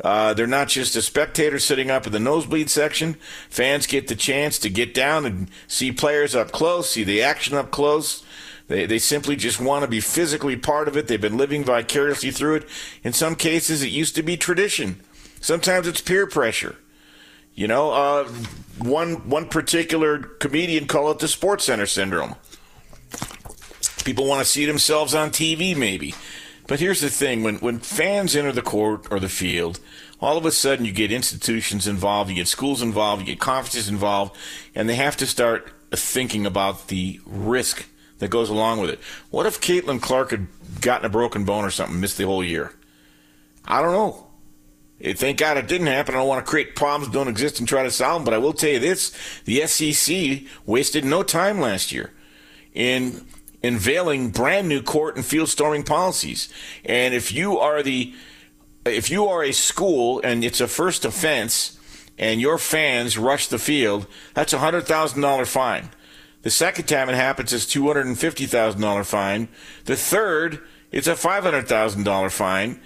Uh, they're not just a spectator sitting up in the nosebleed section. Fans get the chance to get down and see players up close, see the action up close. They, they simply just want to be physically part of it. They've been living vicariously through it. In some cases, it used to be tradition. Sometimes it's peer pressure. You know, uh, one one particular comedian called it the Sports Center syndrome. People want to see themselves on TV, maybe. But here's the thing: when when fans enter the court or the field, all of a sudden you get institutions involved, you get schools involved, you get conferences involved, and they have to start thinking about the risk that goes along with it. What if Caitlin Clark had gotten a broken bone or something, missed the whole year? I don't know. Thank God it didn't happen. I don't want to create problems that don't exist and try to solve them. But I will tell you this: the SEC wasted no time last year in unveiling brand new court and field storming policies. And if you are the if you are a school and it's a first offense and your fans rush the field, that's a hundred thousand dollar fine. The second time it happens, it's two hundred and fifty thousand dollar fine. The third, it's a five hundred thousand dollar fine,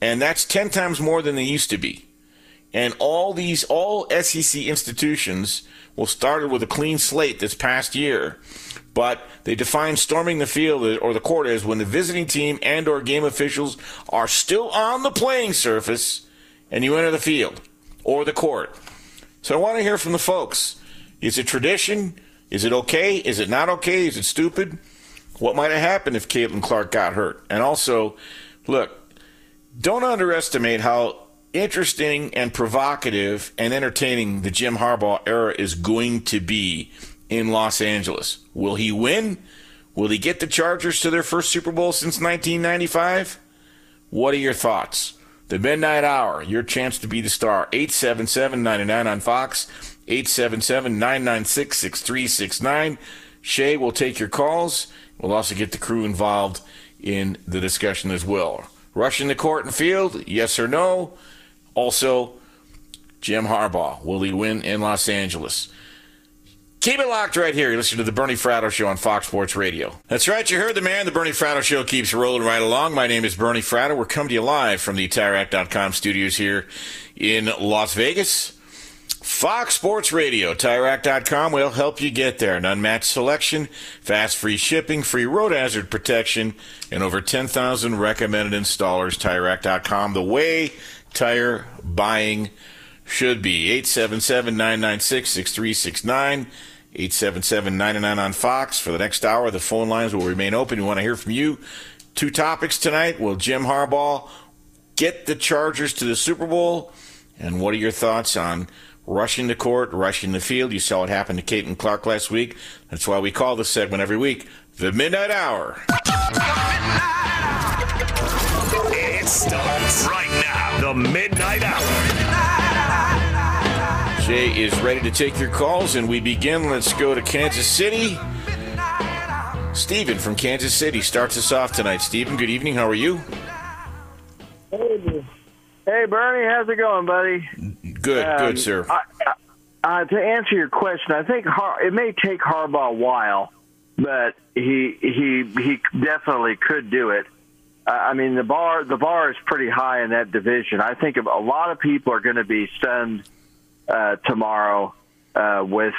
and that's ten times more than they used to be. And all these all SEC institutions will started with a clean slate this past year, but they define storming the field or the court as when the visiting team and or game officials are still on the playing surface and you enter the field or the court. So I want to hear from the folks. Is it tradition? Is it okay? Is it not okay? Is it stupid? What might have happened if Caitlin Clark got hurt? And also, look, don't underestimate how interesting and provocative and entertaining the Jim Harbaugh era is going to be in Los Angeles. Will he win? Will he get the Chargers to their first Super Bowl since 1995? What are your thoughts? The Midnight Hour, your chance to be the star. 877 99 on Fox. 877 996 6369. Shay will take your calls. We'll also get the crew involved in the discussion as well. Rushing the court and field, yes or no? Also, Jim Harbaugh, will he win in Los Angeles? Keep it locked right here. You listen to the Bernie Fratto Show on Fox Sports Radio. That's right. You heard the man. The Bernie Fratto Show keeps rolling right along. My name is Bernie Fratto. We're coming to you live from the TireRack.com studios here in Las Vegas. Fox Sports Radio, TireRack.com will help you get there. An unmatched selection, fast free shipping, free road hazard protection, and over 10,000 recommended installers. TireRack.com, the way tire buying should be. 877 996 6369. 877-99 on Fox. For the next hour, the phone lines will remain open. We want to hear from you. Two topics tonight. Will Jim Harbaugh get the Chargers to the Super Bowl? And what are your thoughts on rushing the court, rushing the field? You saw what happened to Caitlin Clark last week. That's why we call this segment every week the Midnight Hour. It starts right now. The Midnight Hour. Jay is ready to take your calls, and we begin. Let's go to Kansas City. Stephen from Kansas City starts us off tonight. Stephen, good evening. How are you? Hey, hey Bernie, how's it going, buddy? Good, um, good, sir. I, uh, to answer your question, I think Har- it may take Harbaugh a while, but he he he definitely could do it. Uh, I mean, the bar the bar is pretty high in that division. I think a lot of people are going to be stunned uh, tomorrow uh, with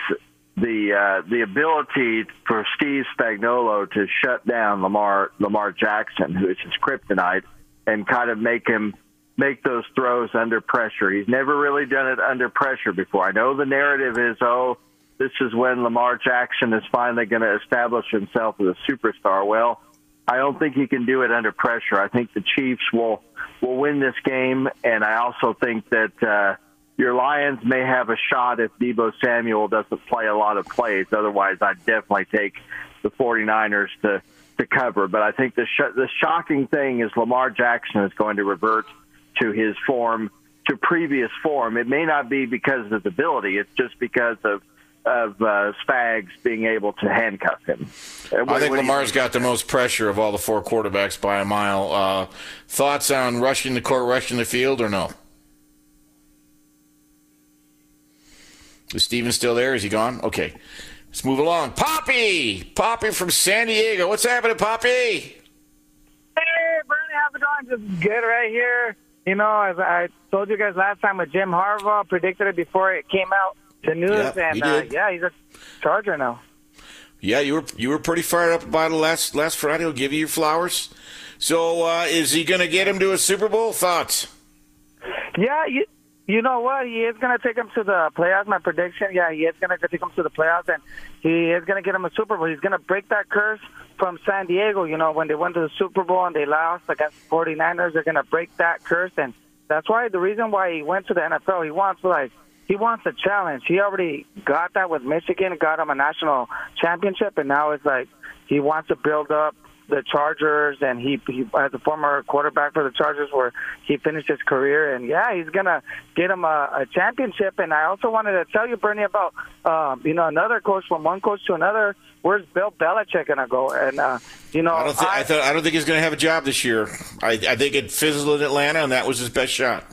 the uh, the ability for Steve Spagnuolo to shut down Lamar Lamar Jackson, who is his kryptonite, and kind of make him make those throws under pressure. He's never really done it under pressure before. I know the narrative is, oh, this is when Lamar Jackson is finally going to establish himself as a superstar. Well, I don't think he can do it under pressure. I think the Chiefs will will win this game, and I also think that. Uh, your Lions may have a shot if Deebo Samuel doesn't play a lot of plays. Otherwise, I'd definitely take the 49ers to, to cover. But I think the, sh- the shocking thing is Lamar Jackson is going to revert to his form, to previous form. It may not be because of his ability, it's just because of of uh, Spags being able to handcuff him. What, I think Lamar's think? got the most pressure of all the four quarterbacks by a mile. Uh, thoughts on rushing the court, rushing the field, or no? Is Steven still there? Is he gone? Okay. Let's move along. Poppy! Poppy from San Diego. What's happening, Poppy? Hey, Bernie, how's it going? Just good right here. You know, as I told you guys last time with Jim Harbaugh, predicted it before it came out to news, yeah, and uh, yeah, he's a Charger now. Yeah, you were you were pretty fired up about it last last Friday. I'll give you your flowers. So, uh, is he going to get him to a Super Bowl? Thoughts? Yeah, you, you know what? He is going to take him to the playoffs. My prediction, yeah, he is going to take him to the playoffs, and he is going to get him a Super Bowl. He's going to break that curse from San Diego. You know, when they went to the Super Bowl and they lost against the 49ers, they're going to break that curse, and that's why the reason why he went to the NFL. He wants like he wants a challenge. He already got that with Michigan, got him a national championship, and now it's like he wants to build up the Chargers, and he, he as a former quarterback for the Chargers, where he finished his career, and yeah, he's gonna get him a, a championship. And I also wanted to tell you, Bernie, about um, you know another coach from one coach to another. Where's Bill Belichick gonna go? And uh, you know, I don't, th- I, I, thought, I don't think he's going to have a job this year. I, I think it fizzled in Atlanta, and that was his best shot.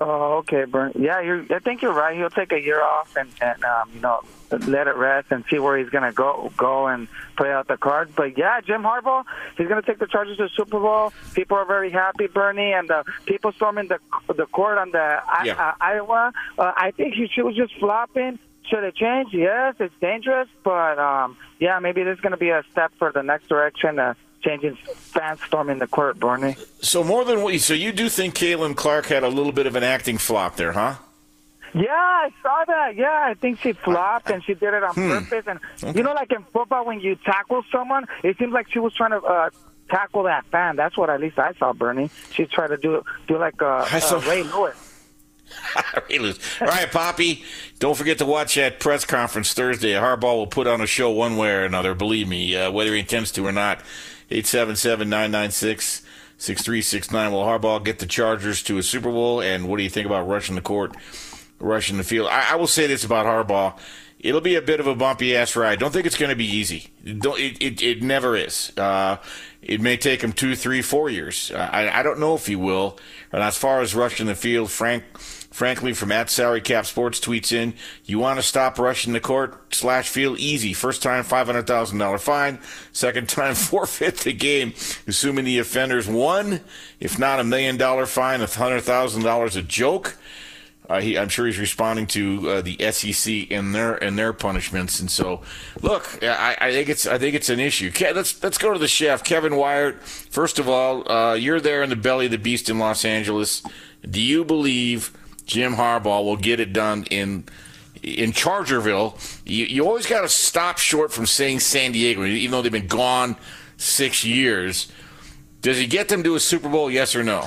Oh, okay, Bernie. Yeah, you're, I think you're right. He'll take a year off and, and um, you know, let it rest and see where he's going to go go and play out the cards. But yeah, Jim Harbaugh, he's going to take the Chargers to the Super Bowl. People are very happy, Bernie, and the people storming the the court on the yeah. uh, Iowa. Uh, I think he, she was just flopping. Should it change? Yes, it's dangerous, but um, yeah, maybe there's going to be a step for the next direction. Uh, changing fans storming the court, Bernie. So more than what? So you do think Caitlin Clark had a little bit of an acting flop there, huh? Yeah, I saw that. Yeah, I think she flopped and she did it on Hmm. purpose. And Okay. you know, like in football, when you tackle someone, it seems like she was trying to uh, tackle that fan. That's what at least I saw, Bernie. She tried to do do like uh, I saw- uh, Ray Lewis. <laughs> Ray Lewis. All right, Poppy. Don't forget to watch that press conference Thursday. Harbaugh will put on a show one way or another. Believe me, uh, whether he intends to or not. 877-996-6369. Will Harbaugh get the Chargers to a Super Bowl? And what do you think about rushing the court, rushing the field? I, I will say this about Harbaugh. It'll be a bit of a bumpy ass ride. Don't think it's going to be easy. Don't, it, it, it never is. Uh, it may take him two, three, four years. Uh, I, I don't know if he will. And as far as rushing the field, Frank, frankly, from at Salary Cap Sports tweets in, you want to stop rushing the court slash field easy. First time, $500,000 fine. Second time, <laughs> forfeit the game, assuming the offenders won. If not, a million dollar fine, a hundred thousand dollars a joke. Uh, he, I'm sure he's responding to uh, the SEC and their and their punishments. And so, look, I, I think it's I think it's an issue. Ke- let's let's go to the chef, Kevin Wyatt. First of all, uh, you're there in the belly of the beast in Los Angeles. Do you believe Jim Harbaugh will get it done in in Chargerville? You, you always got to stop short from saying San Diego, even though they've been gone six years. Does he get them to a Super Bowl? Yes or no?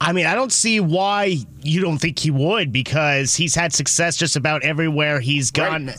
I mean, I don't see why you don't think he would because he's had success just about everywhere he's gone.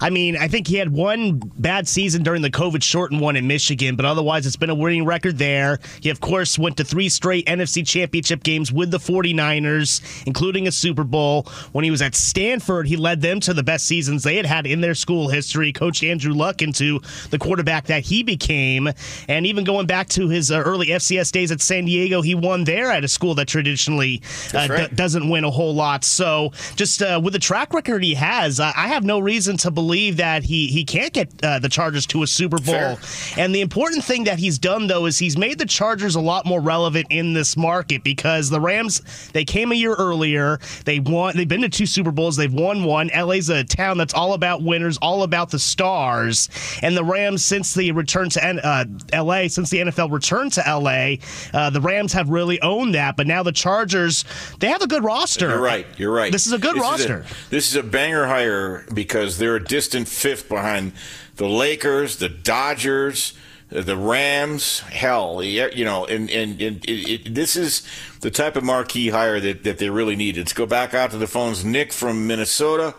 I mean, I think he had one bad season during the COVID shortened one in Michigan, but otherwise it's been a winning record there. He, of course, went to three straight NFC championship games with the 49ers, including a Super Bowl. When he was at Stanford, he led them to the best seasons they had had in their school history, coached Andrew Luck into the quarterback that he became. And even going back to his uh, early FCS days at San Diego, he won there at a school that traditionally uh, right. d- doesn't win a whole lot. So just uh, with the track record he has, I, I have no reason to believe that he he can't get uh, the Chargers to a Super Bowl. And the important thing that he's done though is he's made the Chargers a lot more relevant in this market because the Rams they came a year earlier. They won. They've been to two Super Bowls. They've won one. LA's a town that's all about winners, all about the stars. And the Rams since the return to N- uh, LA, since the NFL returned to LA, uh, the Rams have really owned that. But now the Chargers they have a good roster. You're right. You're right. This is a good roster. this is a banger hire because they're a distant fifth behind the Lakers, the Dodgers, the Rams. Hell, you know, and and, and it, it, this is the type of marquee hire that, that they really need. Let's go back out to the phones. Nick from Minnesota.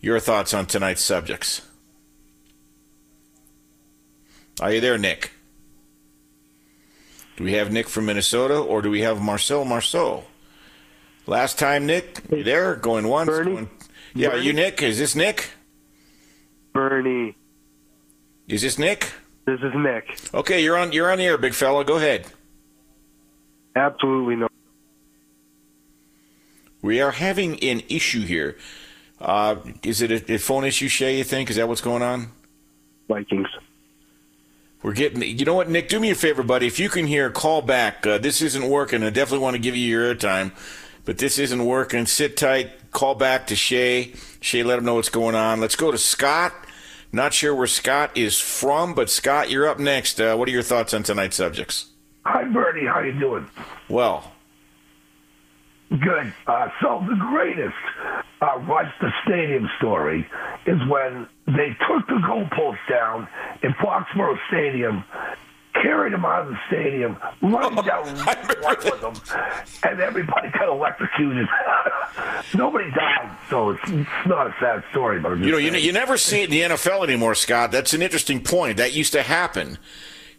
Your thoughts on tonight's subjects? Are you there, Nick? Do we have Nick from Minnesota or do we have Marcel Marceau? Last time, Nick, you there? Going once? Going... Yeah, are you Nick? Is this Nick? Bernie. Is this Nick? This is Nick. Okay, you're on. You're on the air, big fella. Go ahead. Absolutely no. We are having an issue here. Uh, is it a, a phone issue, Shay? You think is that what's going on? Vikings. We're getting. You know what, Nick? Do me a favor, buddy. If you can hear, call back. Uh, this isn't working. I definitely want to give you your airtime, but this isn't working. Sit tight. Call back to Shay. Shay, let him know what's going on. Let's go to Scott. Not sure where Scott is from, but Scott, you're up next. Uh, what are your thoughts on tonight's subjects? Hi, Bernie. How you doing? Well, Good. Uh, so the greatest uh, Rush the Stadium story is when they took the goalpost down in Foxborough Stadium, carried him out of the stadium, running down one with them, and everybody got electrocuted. <laughs> Nobody died, so it's, it's not a sad story. But you know, you, you never see it in the NFL anymore, Scott. That's an interesting point. That used to happen.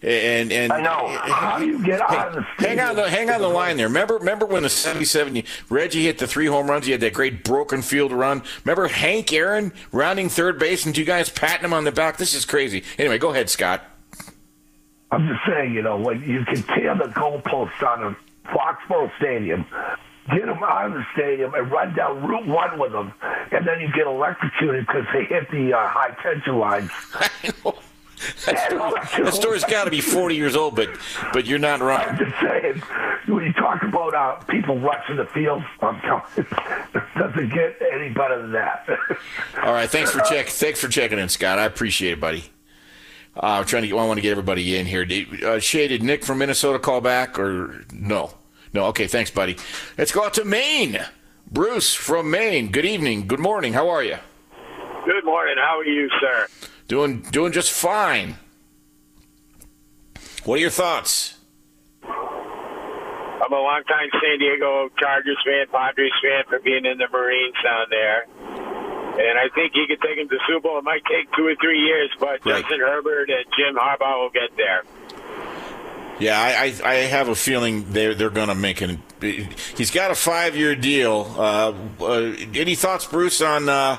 And and I know. How do you get out of the hang on the hang on the line there. Remember remember when the '77 Reggie hit the three home runs? He had that great broken field run. Remember Hank Aaron rounding third base and two guys patting him on the back. This is crazy. Anyway, go ahead, Scott. I'm just saying, you know, when you can tear the goalpost on a Foxborough Stadium, get them out of the stadium and run down Route 1 with them, and then you get electrocuted because they hit the uh, high tension lines. <laughs> That story's got to be 40 years old, but but you're not wrong. I'm just saying, when you talk about uh, people rushing the field, I'm telling you, it doesn't get any better than that. <laughs> All right, thanks for check. Thanks for checking in, Scott. I appreciate it, buddy. Uh, I'm trying to. Get, I want to get everybody in here. Did, uh, Shay, did Nick from Minnesota call back or no? No. Okay, thanks, buddy. Let's go out to Maine. Bruce from Maine. Good evening. Good morning. How are you? Good morning. How are you, sir? Doing doing just fine. What are your thoughts? I'm a longtime San Diego Chargers fan, Padres fan for being in the Marines down there. And I think he could take him to Super Bowl. It might take two or three years, but Justin Herbert and Jim Harbaugh will get there. Yeah, I, I, I have a feeling they're they're going to make it. He's got a five year deal. Uh, uh, any thoughts, Bruce, on uh,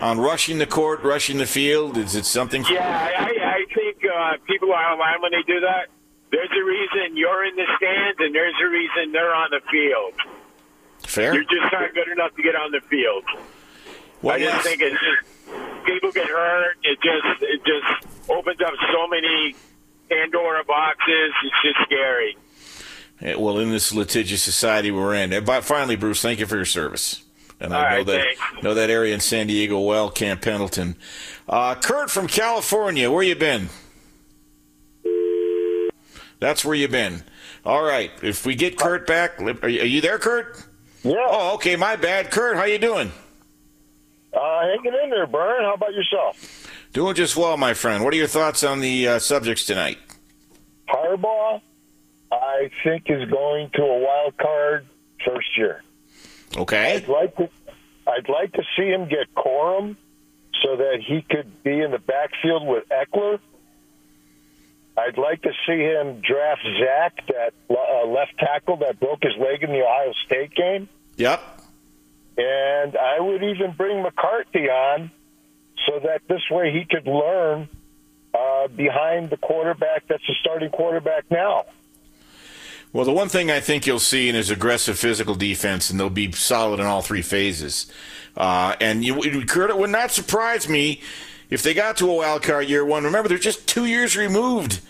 on rushing the court, rushing the field? Is it something? Yeah, I, I think uh, people are online when they do that. There's a reason you're in the stands, and there's a reason they're on the field. Fair. You're just not good enough to get on the field. Well, I just yes. think it's just people get hurt. It just it just opens up so many Pandora boxes. It's just scary. Yeah, well, in this litigious society we're in. Uh, But finally, Bruce, thank you for your service. And I know right, that thanks. know that area in San Diego well, Camp Pendleton. Uh, Kurt from California, where you been? That's where you been. All right. If we get Kurt back, are you, are you there, Kurt? Yeah. Oh, okay. My bad, Kurt. How you doing? Uh, hanging in there, Bern. How about yourself? Doing just well, my friend. What are your thoughts on the uh, subjects tonight? Harbaugh, I think, is going to a wild card first year. Okay. I'd like to, I'd like to see him get Corum so that he could be in the backfield with Ekeler. I'd like to see him draft Zach, that uh, left tackle that broke his leg in the Ohio State game. Yep. And I would even bring McCarthy on so that this way he could learn uh, behind the quarterback that's the starting quarterback now. Well, the one thing I think you'll see in his aggressive physical defense, and they'll be solid in all three phases. Uh, and you, it, Kurt, it would not surprise me if they got to a wild card year one. Remember, they're just two years removed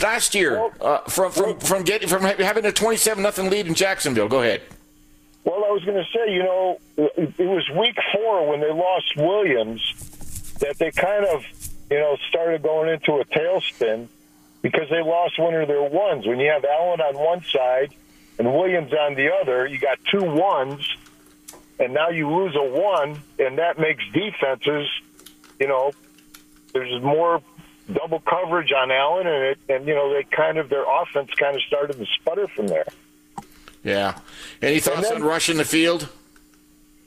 last year uh, from from from getting from having a twenty-seven nothing lead in Jacksonville. Go ahead. Well, I was going to say, you know, it was week four when they lost Williams that they kind of, you know, started going into a tailspin because they lost one of their ones. When you have Allen on one side and Williams on the other, you got two ones, and now you lose a one, and that makes defenses, you know, there's more double coverage on Allen, and it, and you know, they kind of their offense kind of started to sputter from there. Yeah. Any thoughts then- on rushing the field?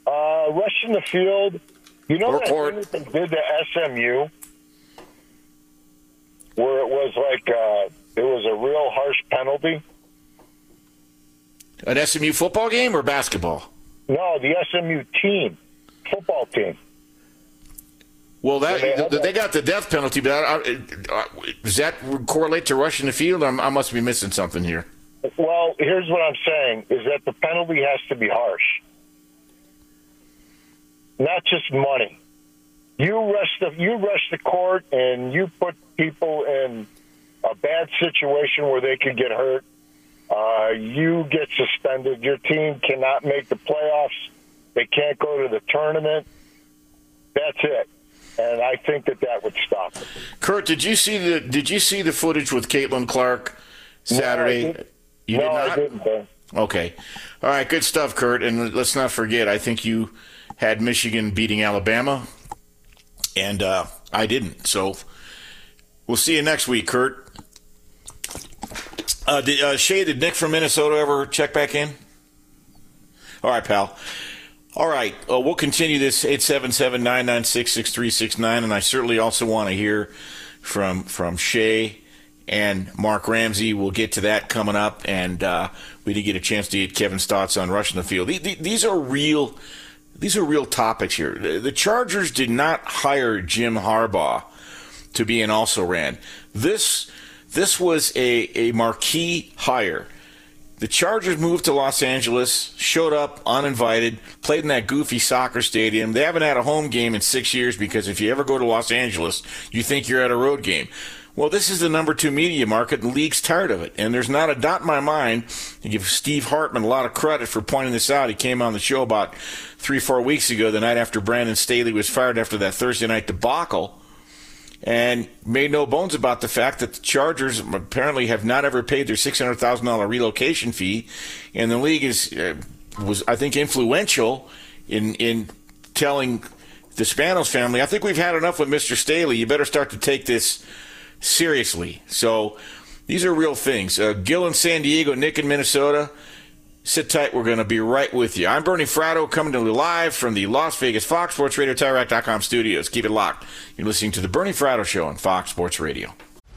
Uh, rushing the field. You know Or- that thing that they did to SMU, where it was like uh, it was a real harsh penalty. An SMU football game or basketball? No, the SMU team, football team. Well, that they they got the death penalty, but I, I, does that correlate to rushing the field? I'm, I must be missing something here. Well, here's what I'm saying: is that the penalty has to be harsh, not just money. You rush the you rush the court, and you put people in a bad situation where they could get hurt. Uh, you get suspended. Your team cannot make the playoffs. They can't go to the tournament. That's it. and I think that that would stop it. Kurt, did you see the Did you see the footage with Caitlin Clark Saturday? No. You no, did not. I didn't. Okay. All right. Good stuff, Kurt. And let's not forget, I think you had Michigan beating Alabama, and uh, I didn't. So we'll see you next week, Kurt. Uh, did, uh, Shay, did Nick from Minnesota ever check back in? All right, pal. All right. Uh, we'll continue this 877 996 6369. And I certainly also want to hear from, from Shay and Mark Ramsey. We'll get to that coming up. And uh, we did get a chance to get Kevin's thoughts on rushing the field. These are real. These are real topics here. The Chargers did not hire Jim Harbaugh to be an also ran. This this was a, a marquee hire. The Chargers moved to Los Angeles, showed up uninvited, played in that goofy soccer stadium. They haven't had a home game in six years because if you ever go to Los Angeles, you think you're at a road game. Well, this is the number two media market, and the league's tired of it. And there's not a doubt in my mind to give Steve Hartman a lot of credit for pointing this out. He came on the show about three, four weeks ago, the night after Brandon Staley was fired after that Thursday night debacle, and made no bones about the fact that the Chargers apparently have not ever paid their $600,000 relocation fee. And the league is, uh, was, I think, influential in, in telling the Spanos family, I think we've had enough with Mr. Staley. You better start to take this seriously. So these are real things. Uh, Gil in San Diego, Nick in Minnesota. Sit tight. We're going to be right with you. I'm Bernie Fratto coming to you live from the Las Vegas Fox Sports Radio TireRack.com studios. Keep it locked. You're listening to the Bernie Fratto Show on Fox Sports Radio.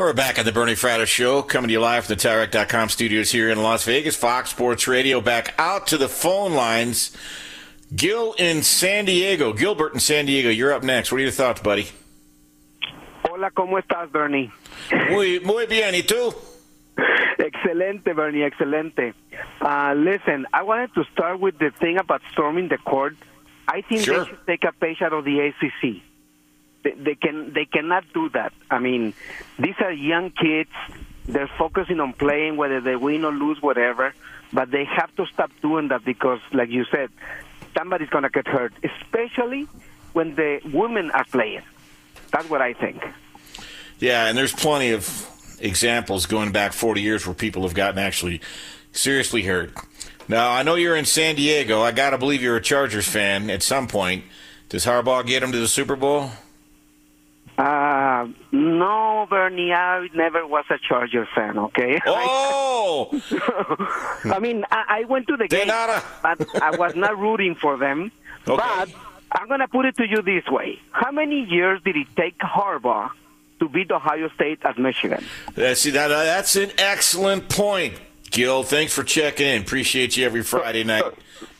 We're back at the Bernie Fratto Show, coming to you live from the TireRack.com studios here in Las Vegas. Fox Sports Radio back out to the phone lines. Gil in San Diego. Gilbert in San Diego, you're up next. What are your thoughts, buddy? Hola, ¿cómo estás, Bernie? Muy, muy bien, ¿y tú? Excelente, Bernie, excelente. Uh, listen, I wanted to start with the thing about storming the court. I think Sure. they should take a page out of the ACC. They, can they cannot do that. I mean, these are young kids. They're focusing on playing, whether they win or lose, whatever. But they have to stop doing that because, like you said, somebody's gonna get hurt, especially when the women are playing. That's what I think. Yeah, and there's plenty of examples going back 40 years where people have gotten actually seriously hurt. Now, I know you're in San Diego. I got to believe you're a Chargers fan at some point. Does Harbaugh get him to the Super Bowl? No, Bernie, I never was a Charger fan, okay? <laughs> Oh! I mean, I, I went to the game, but I was not rooting for them. Okay. But I'm going to put it to you this way. How many years did it take Harbaugh to beat Ohio State at Michigan? Uh, see, that, uh, that's an excellent point, Gil. Thanks for checking in. Appreciate you every Friday night.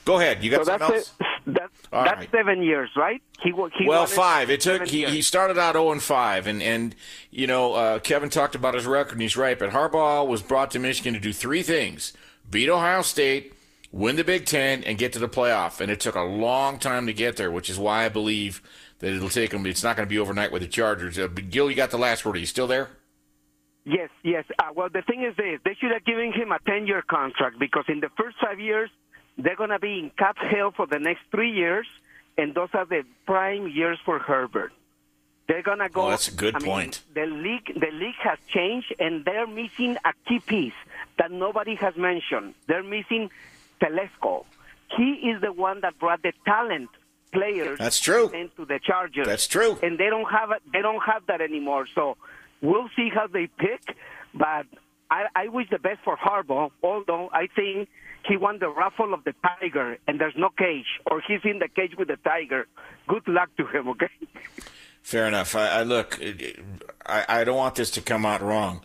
Go ahead. You got so something that's else? it. That's, that's right. seven years, right? He, he well, five. It took. He, he started out zero and five, and and you know uh, Kevin talked about his record, and he's right. But Harbaugh was brought to Michigan to do three things: beat Ohio State, win the Big Ten, and get to the playoff. And it took a long time to get there, which is why I believe that it'll take him. It's not going to be overnight with the Chargers. Uh, but Gil, you got the last word. Are you still there? Yes, yes. Uh, well, the thing is this: they should have given him a ten-year contract because in the first five years they're going to be in cap hell for the next three years, and those are the prime years for Herbert. They're going to go. Oh, that's a good I mean, point. the league, the league has changed, and they're missing a key piece that nobody has mentioned. They're missing Telesco. He is the one that brought the talent players. That's true. Into the Chargers. That's true. And they don't have it. They don't have that anymore. So we'll see how they pick. But I, I wish the best for Harbaugh. Although I think he won the raffle of the tiger, and there's no cage, or he's in the cage with the tiger. Good luck to him. Okay. Fair enough. I, I look. it- it- I, I don't want this to come out wrong,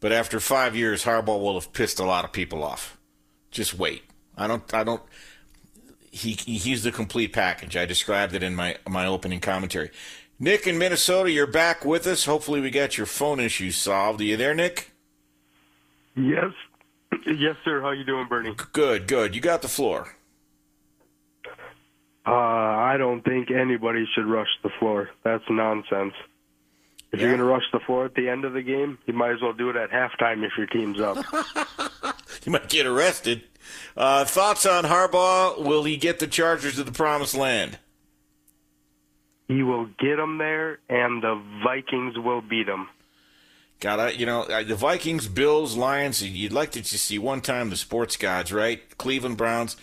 but after five years, Harbaugh will have pissed a lot of people off. Just wait. I don't. I don't. He he's the complete package. I described it in my my opening commentary. Nick in Minnesota, you're back with us. Hopefully, we got your phone issue solved. Are you there, Nick? Yes. Yes, sir. How you doing, Bernie? Good, good. You got the floor. Uh, I don't think anybody should rush the floor. That's nonsense. If you're going to rush the floor at the end of the game, you might as well do it at halftime if your team's up. <laughs> You might get arrested. Uh, thoughts on Harbaugh? Will he get the Chargers to the promised land? he will get them there, and the Vikings will beat them. Gotta, you know, uh, the Vikings, Bills, Lions. You'd like to just see one time the sports gods, right? Cleveland Browns.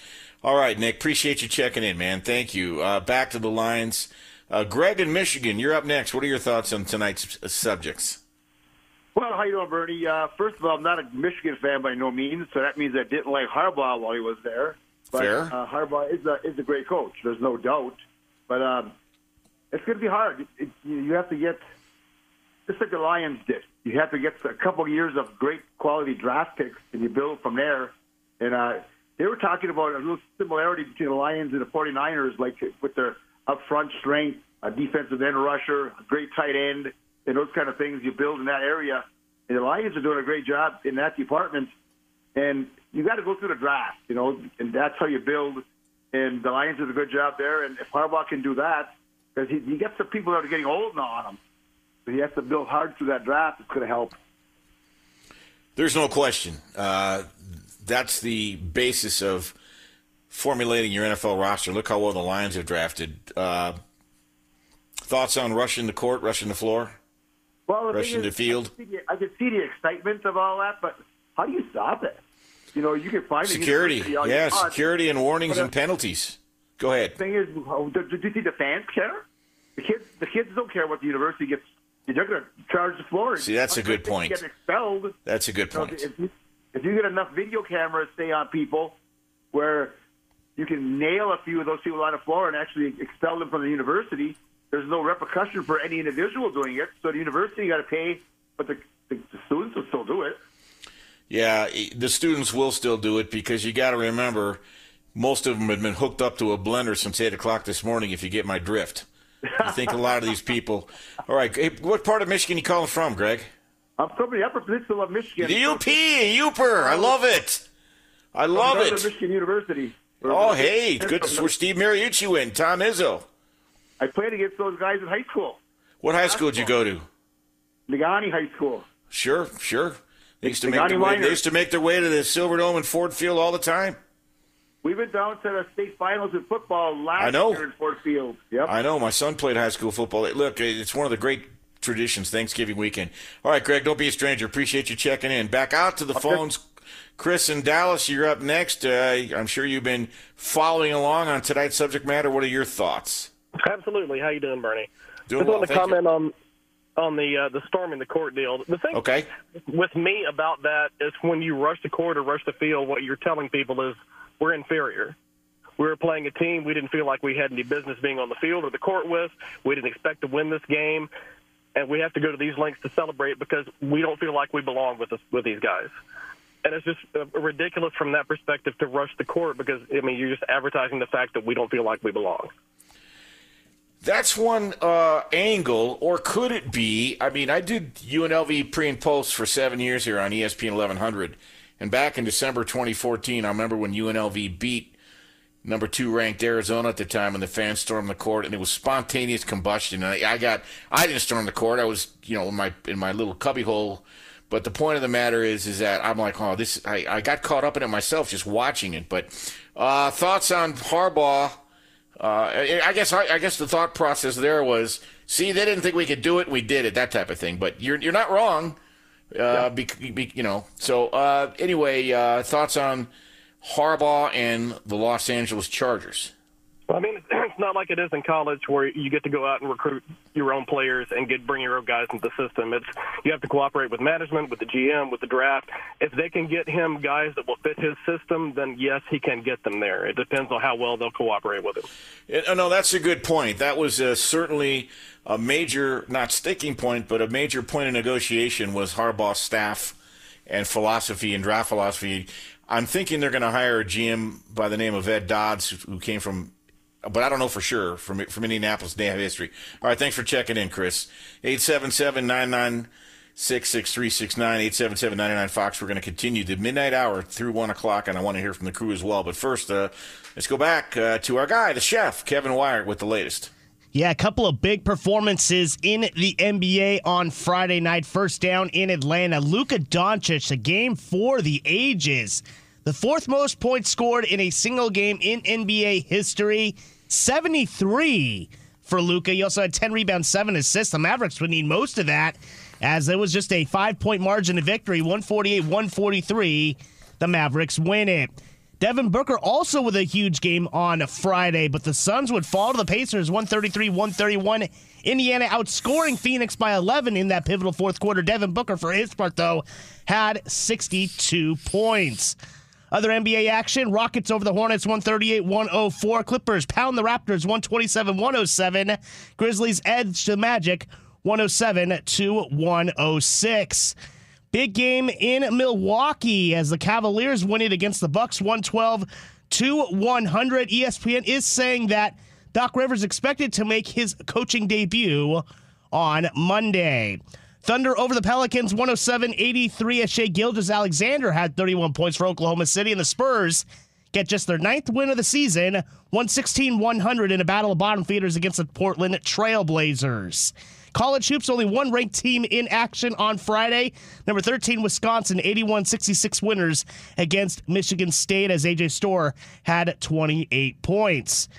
All right, Nick. Appreciate you checking in, man. Thank you. Uh, back to the Lions. Uh, Greg in Michigan, you're up next. What are your thoughts on tonight's uh, subjects? Well, how you doing, Bernie? Uh, first of all, I'm not a Michigan fan by no means, so that means I didn't like Harbaugh while he was there. But Fair. Uh, Harbaugh is a is a great coach. There's no doubt. But um, it's going to be hard. It, it, you you have to get just like the Lions did. You have to get a couple of years of great quality draft picks, and you build from there. And uh, they were talking about a little similarity between the Lions and the 49ers, like with their upfront strength, a defensive end rusher, a great tight end, and those kind of things you build in that area. And the Lions are doing a great job in that department. And you got to go through the draft, you know, and that's how you build. And the Lions did a good job there. And if Harbaugh can do that, because he, he gets some people that are getting old now on him, but he has to build hard through that draft. It's going to help. There's no question. Uh, that's the basis of formulating your NFL roster. Look how well the Lions have drafted. Uh, thoughts on rushing the court, rushing the floor, Well, the rushing the field? I can, see the, I can see the excitement of all that, but how do you stop it? You know, you can find Security. Yeah, security and warnings But, uh, and penalties. Go ahead. The thing is, how- do, do you think the fans care? The kids, the kids don't care what the university gets. They're going to charge the floor. See, that's a good point. Get expelled. That's a good point. if, you, if you get enough video cameras, say on people, where you can nail a few of those people on the floor and actually expel them from the university, there's no repercussion for any individual doing it. So the university got to pay, but the, the, the students will still do it. Yeah, the students will still do it because you got to remember, most of them have been hooked up to a blender since eight o'clock this morning. If you get my drift, I think a lot of these people. All right, hey, what part of Michigan you calling from, Greg? I'm from the Upper Peninsula of Michigan. The UP, Yooper. I love it. I love it. Michigan University. Oh, hey, good to where Steve Mariucci went. Tom Izzo. I played against those guys in high school. What high school did you go to? Negaunee High School. Sure, sure. They used to make their way, they used to make their way to the Silverdome and Ford Field all the time. We've been down to the state finals in football last I know. year in Ford Field. Yep. I know. My son played high school football. Look, it's one of the great traditions, Thanksgiving weekend. All right, Greg, don't be a stranger. Appreciate you checking in. Back out to the Okay. phones. Chris in Dallas, you're up next. Uh, I'm sure you've been following along on tonight's subject matter. What are your thoughts? Absolutely. How you doing, Bernie? Doing Just well, want to thank you. comment on on the uh, the storming the court deal. The thing Okay. with me about that is when you rush the court or rush the field, what you're telling people is we're inferior. We were playing a team we didn't feel like we had any business being on the field or the court with. We didn't expect to win this game, and we have to go to these lengths to celebrate because we don't feel like we belong with this, with these guys. And it's just uh, ridiculous from that perspective to rush the court because I mean you're just advertising the fact that we don't feel like we belong. That's one uh, angle, or could it be? I mean, I did UNLV pre and post for seven years here on ESPN 1100, and back in December 2014, I remember when UNLV beat number two ranked Arizona at the time, and the fans stormed the court, and it was spontaneous combustion. And I, I got, I didn't storm the court. I was, you know, in my in my little cubbyhole. But the point of the matter is, is that I'm like, oh, this. I, I got caught up in it myself, just watching it. But uh, thoughts on Harbaugh? Uh, I guess I, I guess the thought process there was, see, they didn't think we could do it, we did it, that type of thing. But you're you're not wrong, uh, bec be, you know. So uh, anyway, uh, thoughts on Harbaugh and the Los Angeles Chargers? Well, I mean, <clears throat> it's not like it is in college where you get to go out and recruit your own players and get bring your own guys into the system. It's you have to cooperate with management, with the GM, with the draft. If they can get him guys that will fit his system, then yes, he can get them there. It depends on how well they'll cooperate with him. Uh, no, that's a good point. That was uh, certainly a major, not sticking point, but a major point of negotiation was Harbaugh's staff and philosophy and draft philosophy. I'm thinking they're going to hire a GM by the name of Ed Dodds, who came from, but I don't know for sure from from Indianapolis. They have history. All right, thanks for checking in, Chris. Eight seven seven nine nine six six three six nine eight seven seven ninety nine Fox. We're going to continue the midnight hour through one o'clock, and I want to hear from the crew as well. But first, uh, let's go back uh, to our guy, the chef, Kevin Wyatt, with the latest. Yeah, a couple of big performances in the NBA on Friday night. First down in Atlanta, Luka Doncic, a game for the ages. The fourth most points scored in a single game in NBA history, 73 for Luka. He also had 10 rebounds, 7 assists. The Mavericks would need most of that as it was just a 5-point margin of victory, 148-143. The Mavericks win it. Devin Booker also with a huge game on Friday, but the Suns would fall to the Pacers 133 131. Indiana outscoring Phoenix by 11 in that pivotal fourth quarter. Devin Booker, for his part, though, had 62 points. Other NBA action Rockets over the Hornets 138 104. Clippers pound the Raptors 127 107. Grizzlies edge the Magic 107 to 106. Big game in Milwaukee as the Cavaliers win it against the Bucks 112 to 100. ESPN is saying that Doc Rivers expected to make his coaching debut on Monday. Thunder over the Pelicans 107 83 as Shai Gilgeous-Alexander had 31 points for Oklahoma City, and the Spurs get just their ninth win of the season 116 100 in a battle of bottom feeders against the Portland Trailblazers. College hoops, only one ranked team in action on Friday. Number 13, Wisconsin, 81 66 winners against Michigan State as AJ Storr had 28 points.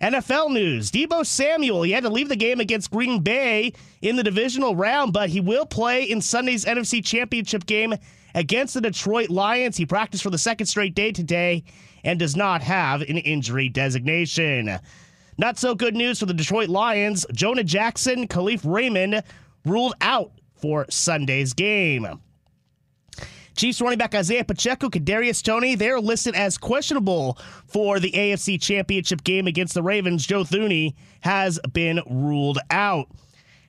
NFL news Deebo Samuel, he had to leave the game against Green Bay in the divisional round, but he will play in Sunday's NFC Championship game against the Detroit Lions. He practiced for the second straight day today and does not have an injury designation. Not so good news for the Detroit Lions. Jonah Jackson, Kalif Raymond ruled out for Sunday's game. Chiefs running back Isaiah Pacheco, Kadarius Toney, they're listed as questionable for the AFC Championship game against the Ravens. Joe Thuney has been ruled out.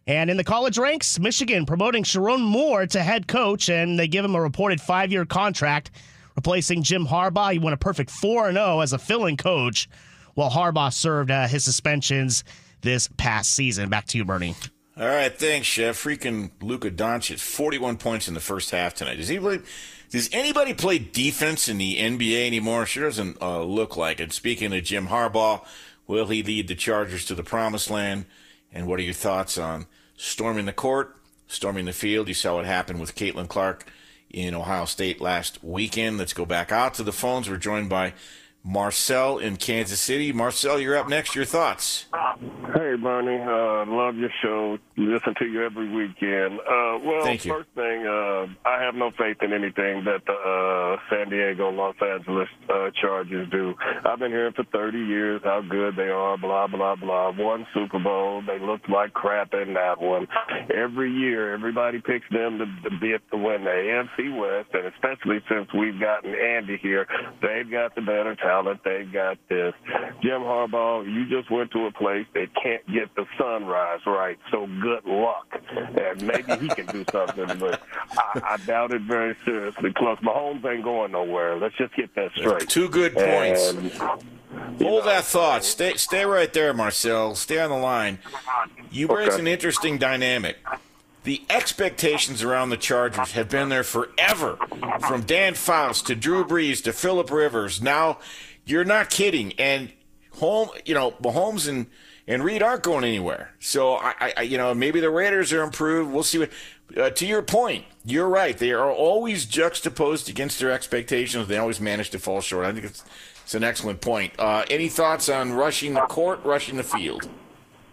And in the college ranks, Michigan promoting Sherrone Moore to head coach, and they give him a reported five year contract, replacing Jim Harbaugh. He won a perfect 4 0 as a filling coach, while Harbaugh served uh, his suspensions this past season. Back to you, Bernie. All right, thanks, Chef. Freaking Luka Doncic, 41 points in the first half tonight. Does anybody, does anybody play defense in the NBA anymore? Sure doesn't uh, look like it. Speaking of Jim Harbaugh, will he lead the Chargers to the promised land? And what are your thoughts on storming the court, storming the field? You saw what happened with Caitlin Clark in Ohio State last weekend. Let's go back out to the phones. We're joined by Marcel in Kansas City. Marcel, you're up next. Your thoughts? Hey, Bernie. Uh, love your show. Listen to you every weekend. Uh, well, first thing, uh, I have no faith in anything that the uh, San Diego, Los Angeles uh, Chargers do. I've been hearing for 30 years how good they are, blah, blah, blah. One Super Bowl. They looked like crap in that one. Every year, everybody picks them to, to be to win the AFC West, and especially since we've gotten Andy here, they've got the better talent. They've got this. Jim Harbaugh, you just went to a place that can't get the sunrise right, so good luck. And maybe he can do <laughs> something, but I, I doubt it very seriously. Plus, Mahomes ain't going nowhere. Let's just get that straight. Two good points. And, Hold that thought. Stay, stay right there, Marcel. Stay on the line. You raise an interesting dynamic. The expectations around the Chargers have been there forever, from Dan Fouts to Drew Brees to Philip Rivers. Now, you're not kidding, and home, you know, Mahomes and and Reid aren't going anywhere. So I, I you know, maybe the Raiders are improved. We'll see what. Uh, to your point, you're right. They are always juxtaposed against their expectations. They always manage to fall short. I think it's it's an excellent point. Uh, any thoughts on rushing the court, rushing the field?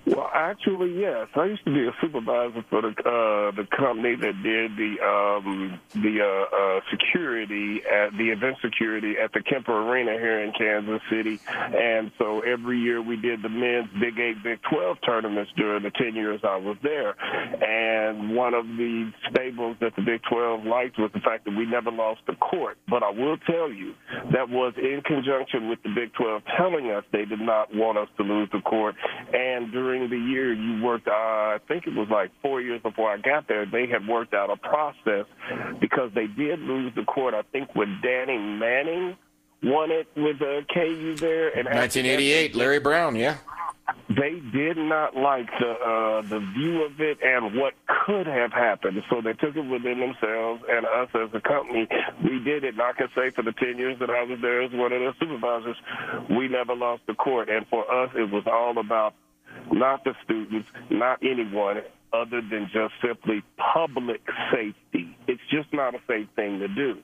Well, actually, yes. I used to be a supervisor for the uh, the company that did the um, the uh, uh, security at the event security at the Kemper Arena here in Kansas City, and so every year we did the men's Big Eight, Big Twelve tournaments during the ten years I was there. And one of the staples that the Big Twelve liked was the fact that we never lost the court. But I will tell you that was in conjunction with the Big Twelve telling us they did not want us to lose the court, and during the year you worked, uh, I think it was like four years before I got there, they had worked out a process because they did lose the court, I think, with Danny Manning won it with uh, KU there. After 1988, Larry Brown, yeah. they did not like the uh, the view of it and what could have happened. So they took it within themselves and us as a company. We did it. And I can say for the ten years that I was there as one of the supervisors, we never lost the court. And for us, it was all about not the students, not anyone, other than just simply public safety. It's just not a safe thing to do.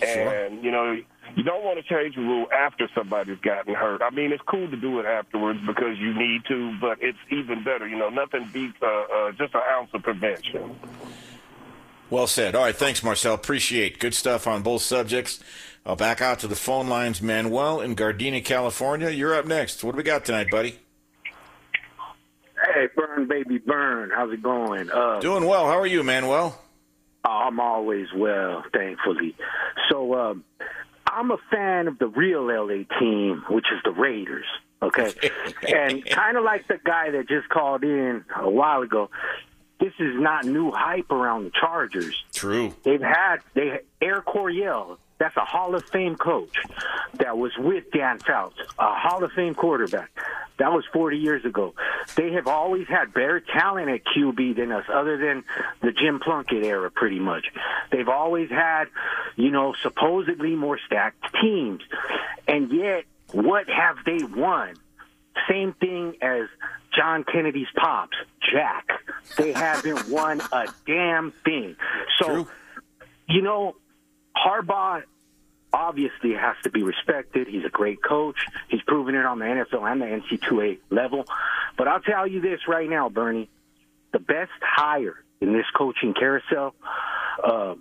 And, you know, you don't want to change a rule after somebody's gotten hurt. I mean, it's cool to do it afterwards because you need to, but it's even better. You know, nothing beats uh, uh, just an ounce of prevention. Well said. All right, thanks, Marcel. Appreciate good stuff on both subjects. Uh, back out to the phone lines, Manuel in Gardena, California. You're up next. What do we got tonight, buddy? Hey, Burn Baby Burn, how's it going? Uh, Doing well. How are you, Manuel? I'm always well, thankfully. So, um, I'm a fan of the real LA team, which is the Raiders. Okay, <laughs> and kind of like the guy that just called in a while ago. This is not new hype around the Chargers. True. They've had they Air Coryell. That's a Hall of Fame coach that was with Dan Fouts, a Hall of Fame quarterback. That was 40 years ago. They have always had better talent at QB than us, other than the Jim Plunkett era, pretty much. They've always had, you know, supposedly more stacked teams. And yet, what have they won? Same thing as John Kennedy's pops, Jack. They haven't <laughs> won a damn thing. So, you know, Harbaugh obviously has to be respected. He's a great coach. He's proven it on the NFL and the NC2A level. But I'll tell you this right now, Bernie, the best hire in this coaching carousel uh,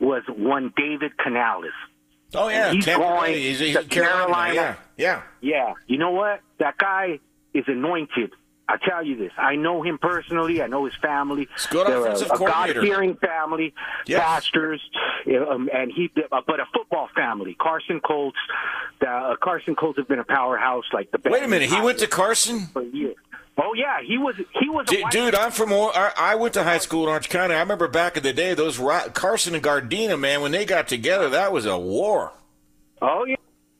was one David Canales. Oh yeah, he's Tampa going. He's- he's in Carolina, yeah, yeah. Yeah. You know what? That guy is anointed. I tell you this. I know him personally. I know his family. good They're offensive a, a. God-fearing family, pastors, um, and he. uh, But a football family. Carson Colts. The, uh, Carson Colts have been a powerhouse. Like the Wait a minute. He went to Carson? for years. Oh yeah, he was. He was. a Dude, I'm from. I I went to high school in Orange County. I remember back in the day, those Carson and Gardena, man, when they got together, that was a war. Oh yeah.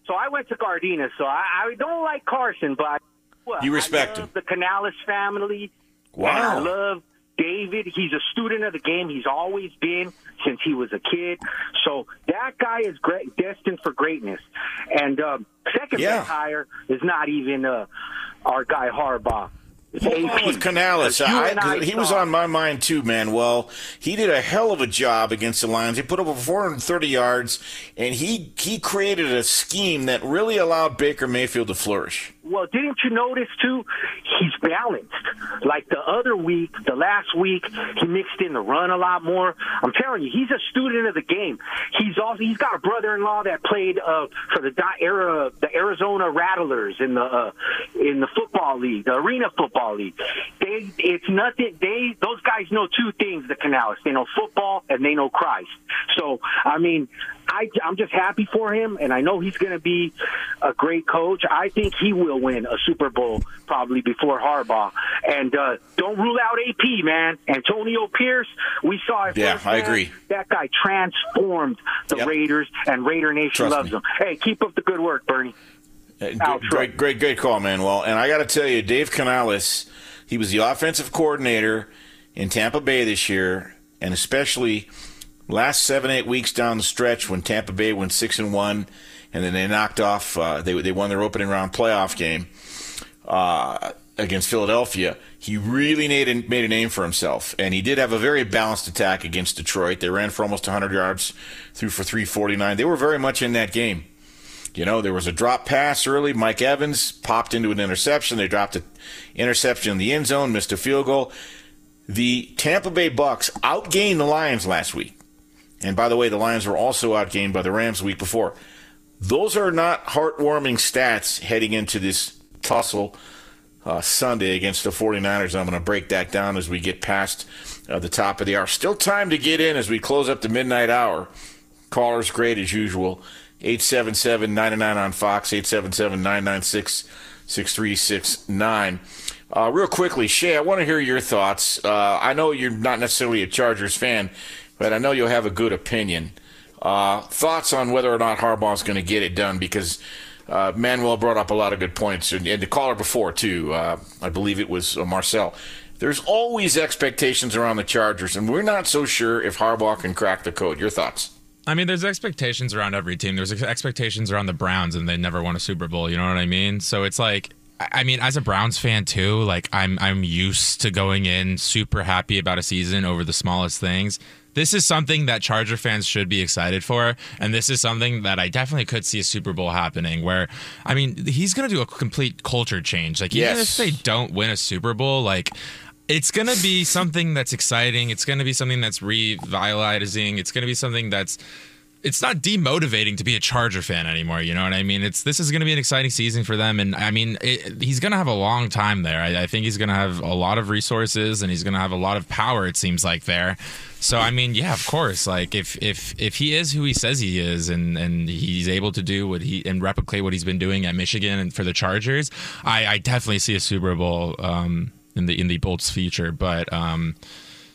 So I went to Gardena. So I, I don't like Carson, but well, You respect I love The Canales family. Wow. And I love David. He's a student of the game. He's always been since he was a kid. So that guy is great, destined for greatness. And um, second Yeah. best hire is not even uh, our guy Harbaugh. Hold on with Canales. I, I he was on my mind too, man. Well, he did a hell of a job against the Lions. He put up over 430 yards, and he he created a scheme that really allowed Baker Mayfield to flourish. Well, didn't you notice too? He's balanced. Like the other week, the last week, he mixed in the run a lot more. I'm telling you, he's a student of the game. He's also he's got a brother-in-law that played uh, for the era the Arizona Rattlers in the uh, in the football league, the Arena Football League. They it's nothing. They those guys know two things. The Canales, they know football and they know Christ. So I mean, I I'm just happy for him, and I know he's going to be a great coach. I think he will win a Super Bowl probably before Harbaugh. And uh, don't rule out AP, man. Antonio Pierce, we saw it. Yeah. I agree. That guy transformed the Raiders, and Raider Nation Trust loves me. him. Hey, keep up the good work, Bernie. Uh, Great, great, great, call, man. Well, and I got to tell you, Dave Canales, he was the offensive coordinator in Tampa Bay this year, and especially last seven, eight weeks down the stretch when Tampa Bay went six and one, and then they knocked off. Uh, they they won their opening round playoff game uh, against Philadelphia. He really made a, made a name for himself, and he did have a very balanced attack against Detroit. They ran for almost 100 yards, threw for 349. They were very much in that game. You know, there was a drop pass early. Mike Evans popped into an interception. They dropped an interception in the end zone, missed a field goal. The Tampa Bay Bucks outgained the Lions last week. And by the way, the Lions were also outgained by the Rams the week before. Those are not heartwarming stats heading into this tussle uh, Sunday against the 49ers. I'm going to break that down as we get past uh, the top of the hour. Still time to get in as we close up the midnight hour. Callers great as usual. 877-99 on Fox, 877-996-6369. Uh, real quickly, Shay, I want to hear your thoughts. Uh, I know you're not necessarily a Chargers fan, but I know you'll have a good opinion. Uh, thoughts on whether or not Harbaugh's going to get it done because uh, Manuel brought up a lot of good points, and, and the caller before, too. Uh, I believe it was uh, Marcel. There's always expectations around the Chargers, and we're not so sure if Harbaugh can crack the code. Your thoughts? I mean, there's expectations around every team. There's expectations around the Browns, and they never won a Super Bowl. You know what I mean? So it's like, I mean, as a Browns fan too, like I'm I'm used to going in super happy about a season over the smallest things. This is something that Charger fans should be excited for, and this is something that I definitely could see a Super Bowl happening. Where, I mean, he's going to do a complete culture change. Like, even Yes. if they don't win a Super Bowl, like it's going to be something that's exciting. It's going to be something that's revitalizing. It's going to be something that's it's not demotivating to be a Charger fan anymore. You know what I mean? It's this is going to be an exciting season for them, and I mean it, he's going to have a long time there. I, I think he's going to have a lot of resources, and he's going to have a lot of power. It seems like there. So I mean, yeah, of course. Like if if if he is who he says he is, and and he's able to do what he and replicate what he's been doing at Michigan and for the Chargers, I, I definitely see a Super Bowl um, in the in the Bolts future. But um,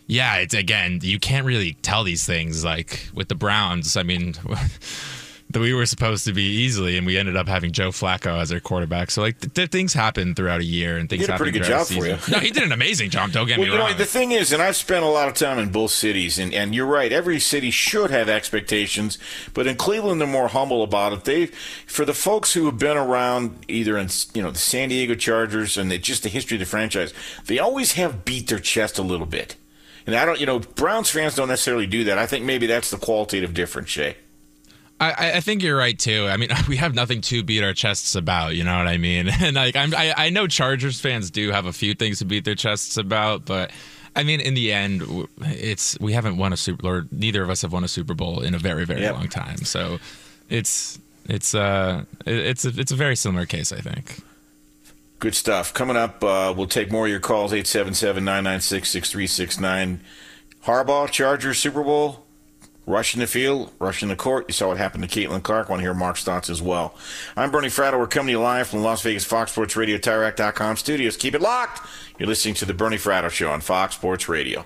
yeah, it's again, you can't really tell these things like with the Browns. I mean, <laughs> that we were supposed to be easily, and we ended up having Joe Flacco as our quarterback. So like, th- th- things happen throughout a year, and things He did a happen pretty good job for you. No, he did an amazing job. Don't get well, me you wrong. know, the thing is, and I've spent a lot of time in both cities, and, and you're right. Every city should have expectations, but in Cleveland, they're more humble about it. They, for the folks who have been around, either in you know the San Diego Chargers and the, just the history of the franchise, they always have beat their chest a little bit. And I don't, you know, Browns fans don't necessarily do that. I think maybe that's the qualitative difference, Shay. I, I think you're right too. I mean, <laughs> we have nothing to beat our chests about. You know what I mean? <laughs> And like, I'm, I, I know Chargers fans do have a few things to beat their chests about, but I mean, in the end, it's we haven't won a super, or neither of us have won a Super Bowl in a very, very Yep. long time. So it's it's uh it's a, it's a very similar case, I think. Good stuff. Coming up, uh, we'll take more of your calls, 877-996-6369. Harbaugh, Chargers, Super Bowl, rushing the field, rushing the court. You saw what happened to Caitlin Clark. want to hear Mark's thoughts as well. I'm Bernie Fratto. We're coming to you live from the Las Vegas Fox Sports Radio, TireRack.com studios. Keep it locked. You're listening to the Bernie Fratto Show on Fox Sports Radio.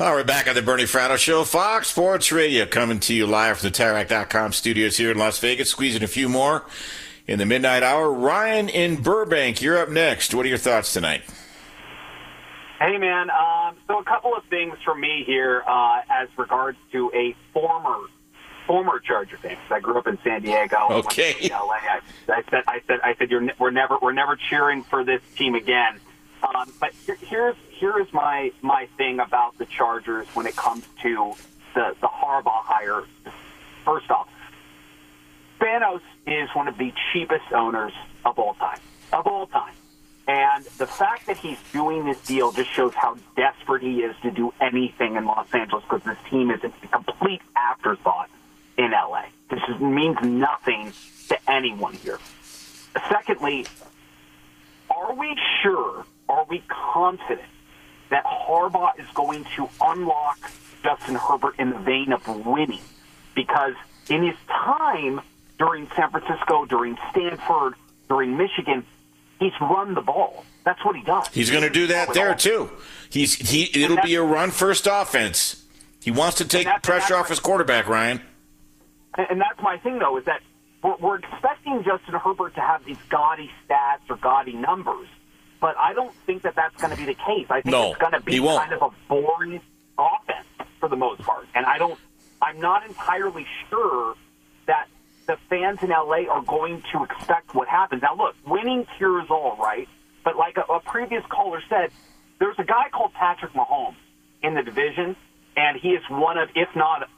All right, back on the Bernie Fratto Show, Fox Sports Radio, coming to you live from the TireRack.com studios here in Las Vegas. Squeezing a few more in the midnight hour. Ryan in Burbank, you're up next. What are your thoughts tonight? Hey, man. Um, so a couple of things from me here uh, as regards to a former former Charger fan. I grew up in San Diego. Okay. LA. I, I said, I said, I said, you're ne- we're never we're never cheering for this team again. Um, but here, here's my my thing about the Chargers when it comes to the the Harbaugh hire. First off, Spanos is one of the cheapest owners of all time. Of all time. And the fact that he's doing this deal just shows how desperate he is to do anything in Los Angeles because this team is a complete afterthought in LA. This is, means nothing to anyone here. Secondly, are we sure, are we confident that Harbaugh is going to unlock Justin Herbert in the vein of winning? Because in his time during San Francisco, during Stanford, during Michigan, he's run the ball. That's what he does. He's going to do that there too. He's he. It'll be a run first offense. He wants to take pressure off his quarterback, Ryan. And, and that's my thing, though, is that we're, we're expecting Justin Herbert to have these gaudy stats or gaudy numbers, but I don't think that that's going to be the case. I think No, it's going to be kind of a boring offense for the most part, and I don't. I'm not entirely sure that the fans in LA are going to expect what happens. Now, look, winning cures all, right? But like a, a previous caller said, there's a guy called Patrick Mahomes in the division, and he is one of, if not,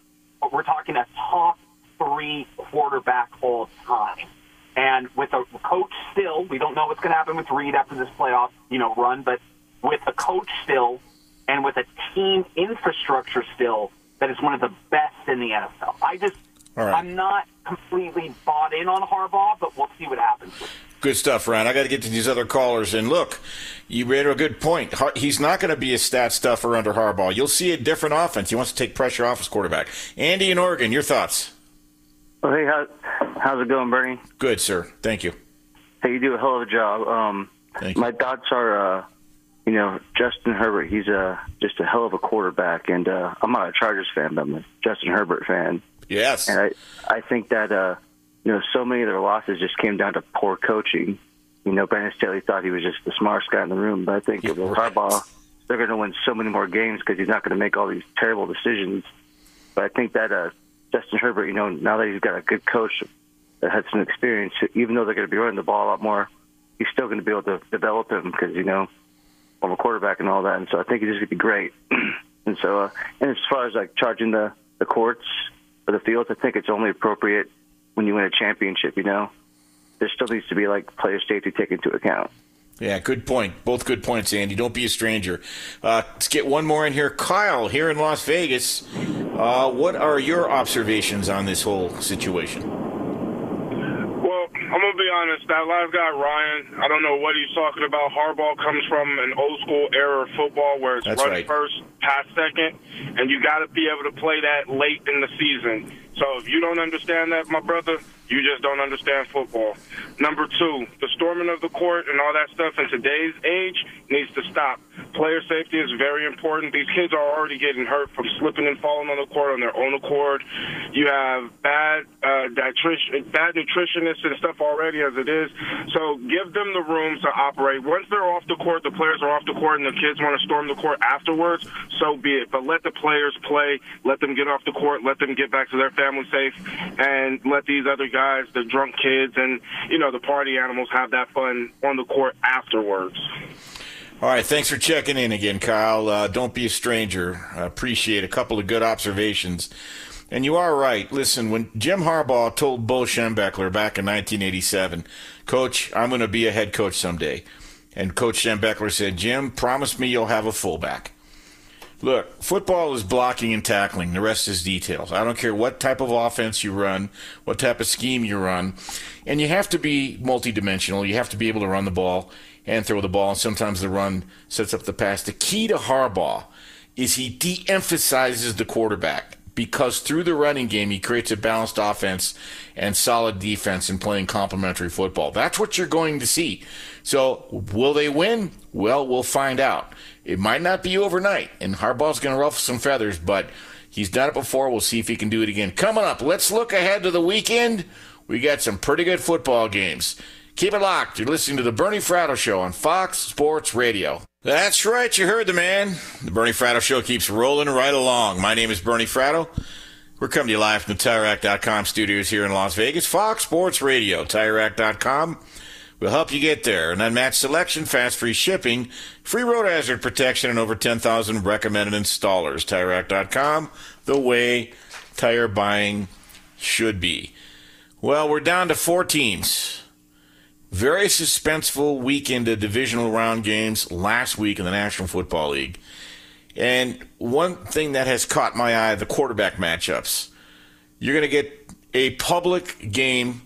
we're talking a top three quarterback all time. And with a coach still, we don't know what's going to happen with Reid after this playoff, you know, run, but with a coach still and with a team infrastructure still that is one of the best in the NFL. I just, right. I'm not completely bought in on Harbaugh, but we'll see what happens. Good stuff, Ryan. I got to get to these other callers. And look, you made a good point. He's not going to be a stat stuffer under Harbaugh. You'll see a different offense. He wants to take pressure off his quarterback. Andy in Oregon, your thoughts? Oh, hey, how, how's it going, Bernie? Good, sir. Thank you. Hey, you do a hell of a job. Um, Thank you. my thoughts are, uh, you know, Justin Herbert, he's a just a hell of a quarterback, and uh, I'm not a Chargers fan, but I'm a Justin Herbert fan. Yes, and I I think that uh, you know so many of their losses just came down to poor coaching. You know, Brandon Staley thought he was just the smartest guy in the room, but I think with Harbaugh, they're going to win so many more games because he's not going to make all these terrible decisions. But I think that uh, Justin Herbert, you know, now that he's got a good coach that had some experience, even though they're going to be running the ball a lot more, he's still going to be able to develop him because you know from a quarterback and all that. And so I think he's just going to be great. <clears throat> and so, uh, and as far as like charging the the courts or the fields, I think it's only appropriate when you win a championship. You know, there still needs to be like player safety taken into account. Yeah, good point. Both good points, Andy. Don't be a stranger. Uh, let's get one more in here. Kyle, here in Las Vegas, uh, what are your observations on this whole situation? Well, I'm gonna be honest. That last guy, Ryan, I don't know what he's talking about. Harbaugh comes from an old school era of football where it's That's run right. first, pass second, and you got to be able to play that late in the season. So if you don't understand that, my brother, you just don't understand football. Number two, the storming of the court and all that stuff in today's age needs to stop. Player safety is very important. These kids are already getting hurt from slipping and falling on the court on their own accord. You have bad uh, bad nutritionists and stuff already as it is. So give them the room to operate. Once they're off the court, the players are off the court, and the kids want to storm the court afterwards. So be it. But let the players play. Let them get off the court. Let them get back to their family safe, and let these other guys, the drunk kids, and you know the party animals, have that fun on the court afterwards. All right, thanks for checking in again, Kyle. Uh, don't be a stranger. I appreciate a couple of good observations. And you are right. Listen, when Jim Harbaugh told Bo Schembechler back in 1987, Coach, I'm going to be a head coach someday. And Coach Schembechler said, Jim, promise me you'll have a fullback. Look, football is blocking and tackling. The rest is details. I don't care what type of offense you run, what type of scheme you run. And you have to be multidimensional. You have to be able to run the ball and throw the ball. And sometimes the run sets up the pass. The key to Harbaugh is he de emphasizes the quarterback because through the running game, he creates a balanced offense and solid defense and playing complementary football. That's what you're going to see. So, will they win? Well, we'll find out. It might not be overnight, and Harbaugh's going to ruffle some feathers, but he's done it before. We'll see if he can do it again. Coming up, let's look ahead to the weekend. We got some pretty good football games. Keep it locked. You're listening to the Bernie Fratto Show on Fox Sports Radio. That's right, you heard the man. The Bernie Fratto Show keeps rolling right along. My name is Bernie Fratto. We're coming to you live from the TireRack.com studios here in Las Vegas. Fox Sports Radio, TireRack.com. We'll help you get there. An unmatched selection, fast free shipping, free road hazard protection, and over 10,000 recommended installers. TireRack.com, the way tire buying should be. Well, we're down to four teams. Very suspenseful weekend of divisional round games last week in the National Football League. And one thing that has caught my eye the quarterback matchups. You're going to get a public game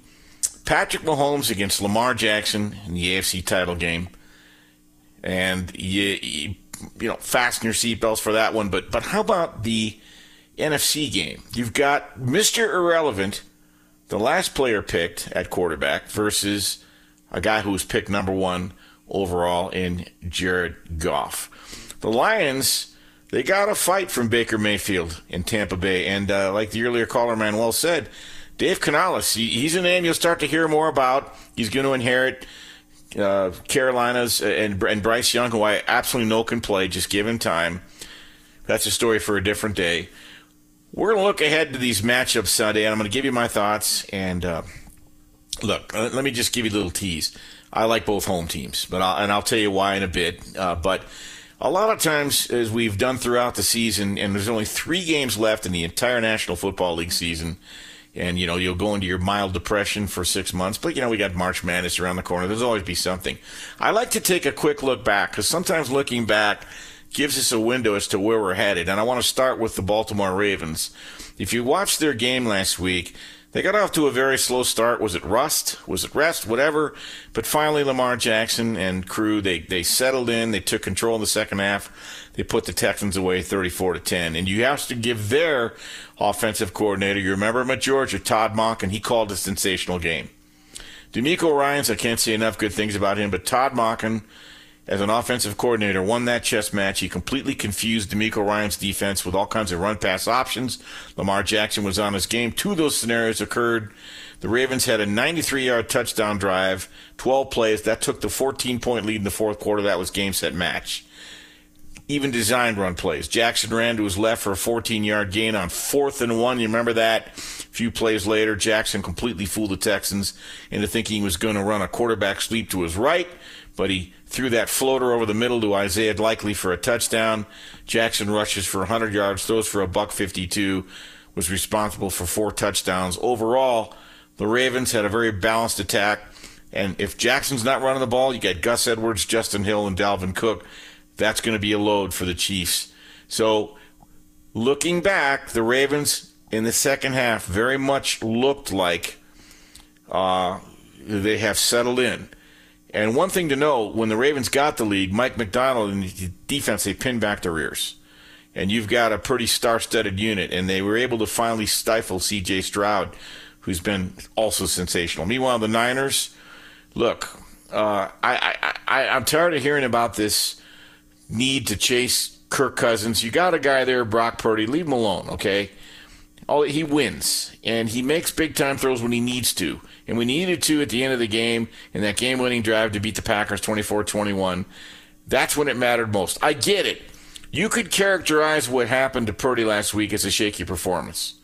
Patrick Mahomes against Lamar Jackson in the AFC title game. And you, you, you know, fasten your seatbelts for that one. But, but how about the NFC game? You've got Mr. Irrelevant, the last player picked at quarterback, versus a guy who was picked number one overall in Jared Goff. The Lions, they got a fight from Baker Mayfield in Tampa Bay. And uh, like the earlier caller Manuel said, Dave Canales, he, he's a name you'll start to hear more about. He's going to inherit uh, Carolina's and, and Bryce Young, who I absolutely know can play. Just give him time. That's a story for a different day. We're going to look ahead to these matchups Sunday, and I'm going to give you my thoughts. And uh, look, uh, let me just give you a little tease. I like both home teams, but I'll, and I'll tell you why in a bit. Uh, but a lot of times, as we've done throughout the season, and there's only three games left in the entire National Football League season, and you know you'll go into your mild depression for six months. But you know we got March Madness around the corner. There's always be something. I like to take a quick look back because sometimes looking back gives us a window as to where we're headed. And I want to start with the Baltimore Ravens. If you watched their game last week. They got off to a very slow start. Was it rust? Was it rest? Whatever. But finally, Lamar Jackson and crew they they settled in. They took control in the second half. They put the Texans away 34 to 10. And you have to give their offensive coordinator. You remember him at Georgia, Todd Monken. He called a sensational game. DeMeco Ryans, I can't say enough good things about him, but Todd Monken as an offensive coordinator, won that chess match. He completely confused DeMeco Ryan's defense with all kinds of run pass options. Lamar Jackson was on his game. Two of those scenarios occurred. The Ravens had a 93 yard touchdown drive, 12 plays. That took the 14 point lead in the fourth quarter. That was game set match. Even designed run plays. Jackson ran to his left for a 14 yard gain on fourth and one. You remember that? A few plays later, Jackson completely fooled the Texans into thinking he was going to run a quarterback sweep to his right, but he threw that floater over the middle to Isaiah Likely for a touchdown. Jackson rushes for 100 yards, throws for a buck 52, was responsible for four touchdowns. Overall, the Ravens had a very balanced attack. And if Jackson's not running the ball, you got Gus Edwards, Justice Hill, and Dalvin Cook. That's going to be a load for the Chiefs. So, looking back, the Ravens in the second half very much looked like uh, they have settled in. And one thing to know when the Ravens got the lead, Mike Macdonald and the defense, they pinned back their ears. And you've got a pretty star studded unit, and they were able to finally stifle CJ Stroud, who's been also sensational. Meanwhile, the Niners, look, uh, I, I, I, I'm tired of hearing about this need to chase Kirk Cousins. You got a guy there, Brock Purdy. Leave him alone, okay? All he wins, and he makes big time throws when he needs to. And we needed to at the end of the game in that game winning drive to beat the Packers 24 21. That's when it mattered most. I get it. You could characterize what happened to Purdy last week as a shaky performance.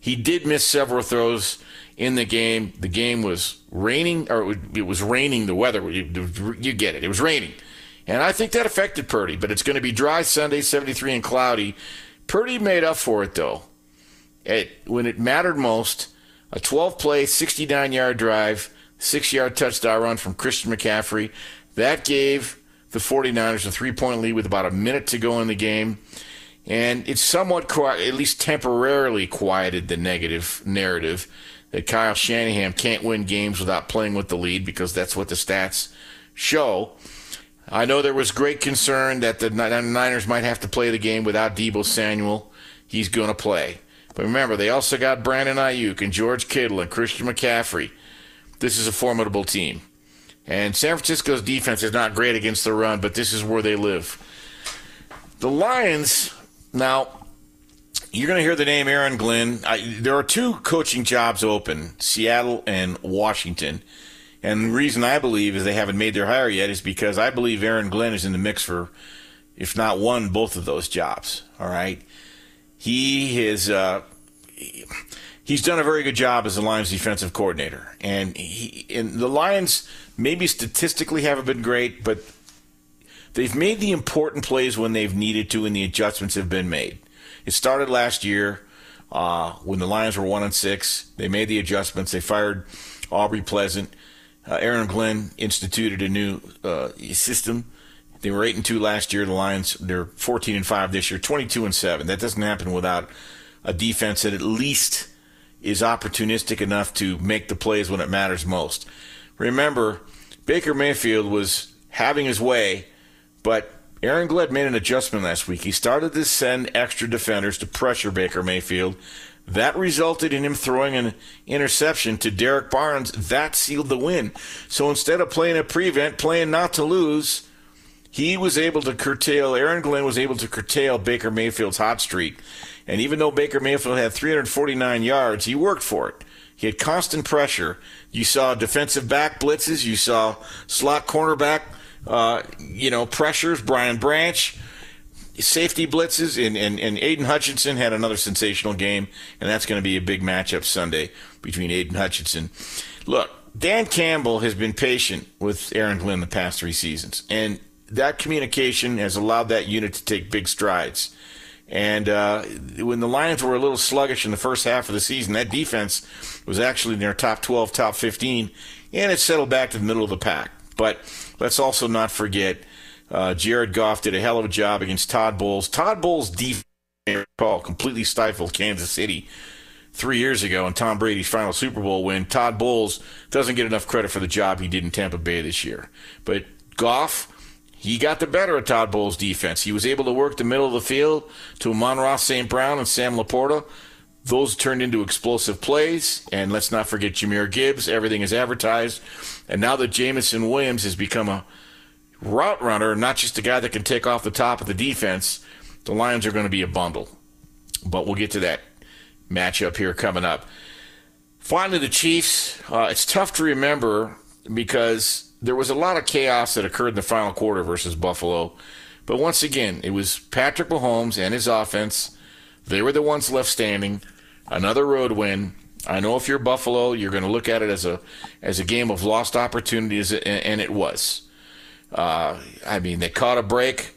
He did miss several throws in the game. The game was raining, or it was raining. The weather, you, you get it. It was raining. And I think that affected Purdy, but it's going to be dry Sunday, 73 and cloudy. Purdy made up for it, though. It, when it mattered most, a 12 play, 69 yard drive, six yard touchdown run from Christian McCaffrey. That gave the 49ers a three point lead with about a minute to go in the game. And it somewhat, at least temporarily, quieted the negative narrative that Kyle Shanahan can't win games without playing with the lead because that's what the stats show. I know there was great concern that the Niners might have to play the game without Deebo Samuel. He's going to play. But remember, they also got Brandon Aiyuk and George Kittle and Christian McCaffrey. This is a formidable team. And San Francisco's defense is not great against the run, but this is where they live. The Lions, now, you're going to hear the name Aaron Glenn. I, there are two coaching jobs open Seattle and Washington. And the reason I believe is they haven't made their hire yet is because I believe Aaron Glenn is in the mix for, if not one, both of those jobs. All right. He is. Uh, he's done a very good job as the Lions defensive coordinator, and he and the Lions maybe statistically haven't been great, but they've made the important plays when they've needed to, and the adjustments have been made. It started last year uh, when the Lions were one and six. They made the adjustments. They fired Aubrey Pleasant. Uh, Aaron Glenn instituted a new uh, system they were eight and two last year. The Lions they're fourteen and five this year, twenty two and seven. That doesn't happen without a defense that at least is opportunistic enough to make the plays when it matters most. Remember, Baker Mayfield was having his way, but Aaron Glenn made an adjustment last week. He started to send extra defenders to pressure Baker Mayfield. That resulted in him throwing an interception to Derrick Barnes. That sealed the win. So instead of playing a prevent, playing not to lose, he was able to curtail, Aaron Glenn was able to curtail Baker Mayfield's hot streak. And even though Baker Mayfield had 349 yards, he worked for it. He had constant pressure. You saw defensive back blitzes. You saw slot cornerback, uh, you know, pressures. Brian Branch, safety blitzes, and, and, and Aidan Hutchinson had another sensational game, and that's going to be a big matchup Sunday between Aidan Hutchinson. Look, Dan Campbell has been patient with Aaron Glenn the past three seasons, and that communication has allowed that unit to take big strides. And uh, when the Lions were a little sluggish in the first half of the season, that defense was actually in their top 12, top 15, and it settled back to the middle of the pack. But let's also not forget uh, Jared Goff did a hell of a job against Todd Bowles. Todd Bowles' defense, call completely stifled Kansas City three years ago in Tom Brady's final Super Bowl win. Todd Bowles doesn't get enough credit for the job he did in Tampa Bay this year. But Goff he got the better of Todd Bowles' defense. He was able to work the middle of the field to Amon-Ra St. Brown and Sam LaPorta. Those turned into explosive plays. And let's not forget Jahmyr Gibbs. Everything is advertised. And now that Jameson Williams has become a route runner, not just a guy that can take off the top of the defense, the Lions are going to be a bundle. But we'll get to that matchup here coming up. Finally, the Chiefs. Uh, it's tough to remember because there was a lot of chaos that occurred in the final quarter versus Buffalo. But once again, it was Patrick Mahomes and his offense. They were the ones left standing. Another road win. I know if you're Buffalo, you're going to look at it as a as a game of lost opportunities, and it was. Uh, I mean, they caught a break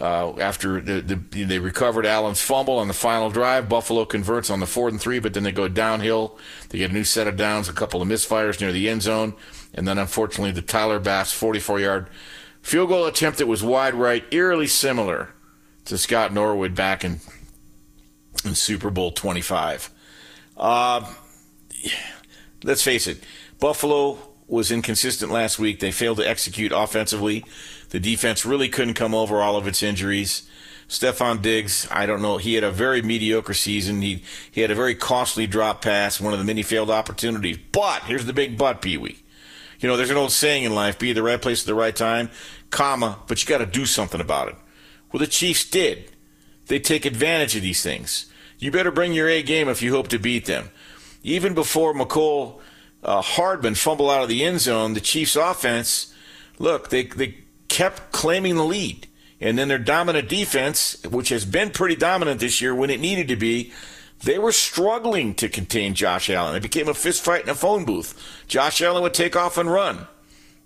uh, after the, the, they recovered Allen's fumble on the final drive. Buffalo converts on the fourth and three, but then they go downhill. They get a new set of downs, a couple of misfires near the end zone, and then unfortunately the Tyler Bass 44 yard field goal attempt that was wide right, eerily similar to Scott Norwood back in in Super Bowl 25. Uh, let's face it, Buffalo was inconsistent last week. They failed to execute offensively. The defense really couldn't come over all of its injuries. Stefon Diggs, I don't know. He had a very mediocre season. He he had a very costly drop pass, one of the many failed opportunities. But here's the big but, Pee Wee. You know, there's an old saying in life: be the right place at the right time, comma. But you got to do something about it. Well, the Chiefs did. They take advantage of these things. You better bring your A game if you hope to beat them. Even before Mecole uh, Hardman fumble out of the end zone, the Chiefs' offense, look, they, they kept claiming the lead. And then their dominant defense, which has been pretty dominant this year when it needed to be, they were struggling to contain Josh Allen. It became a fist fight in a phone booth. Josh Allen would take off and run,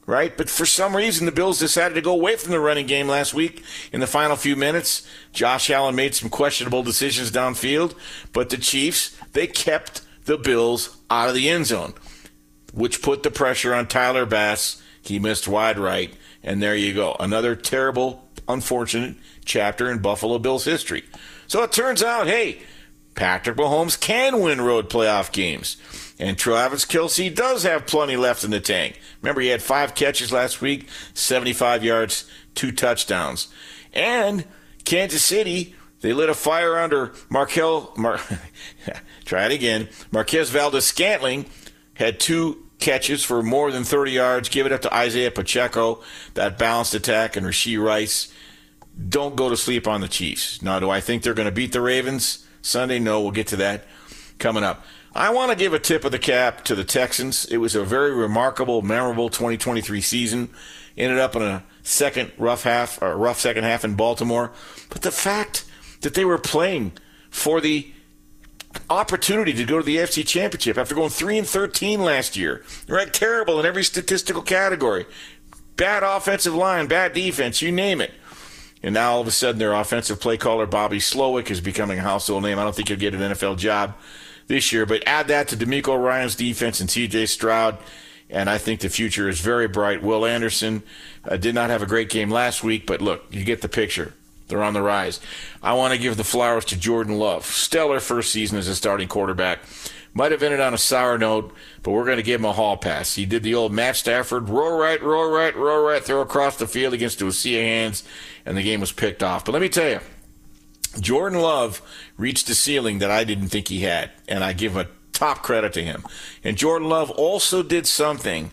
right? But for some reason, the Bills decided to go away from the running game last week in the final few minutes. Josh Allen made some questionable decisions downfield, but the Chiefs, they kept the Bills out of the end zone which put the pressure on Tyler Bass. He missed wide right. And there you go. Another terrible, unfortunate chapter in Buffalo Bills history. So it turns out, hey, Patrick Mahomes can win road playoff games. And Travis Kelce does have plenty left in the tank. Remember, he had five catches last week, 75 yards, two touchdowns. And Kansas City, they lit a fire under Markel. Mar, <laughs> try it again. Marquez Valdes Scantling had two catches for more than 30 yards. Give it up to Isaiah Pacheco, that balanced attack, and Rashee Rice. Don't go to sleep on the Chiefs. Now, do I think they're going to beat the Ravens Sunday? No, we'll get to that coming up. I want to give a tip of the cap to the Texans. It was a very remarkable, memorable 2023 season. Ended up in a second rough half, or rough second half in Baltimore. But the fact that they were playing for the opportunity to go to the AFC Championship after going 3 and 13 last year. Right, terrible in every statistical category. Bad offensive line, bad defense, you name it. And now all of a sudden their offensive play caller Bobby Slowik is becoming a household name. I don't think he'll get an NFL job this year, but add that to DeMeco Ryans' defense and TJ Stroud, and I think the future is very bright. Will Anderson uh, did not have a great game last week, but look, you get the picture. They're on the rise. I want to give the flowers to Jordan Love. Stellar first season as a starting quarterback. Might have ended on a sour note, but we're going to give him a hall pass. He did the old Matt Stafford roll right, roll right, roll right, throw across the field against a sea of hands, and the game was picked off. But let me tell you, Jordan Love reached a ceiling that I didn't think he had, and I give a top credit to him. And Jordan Love also did something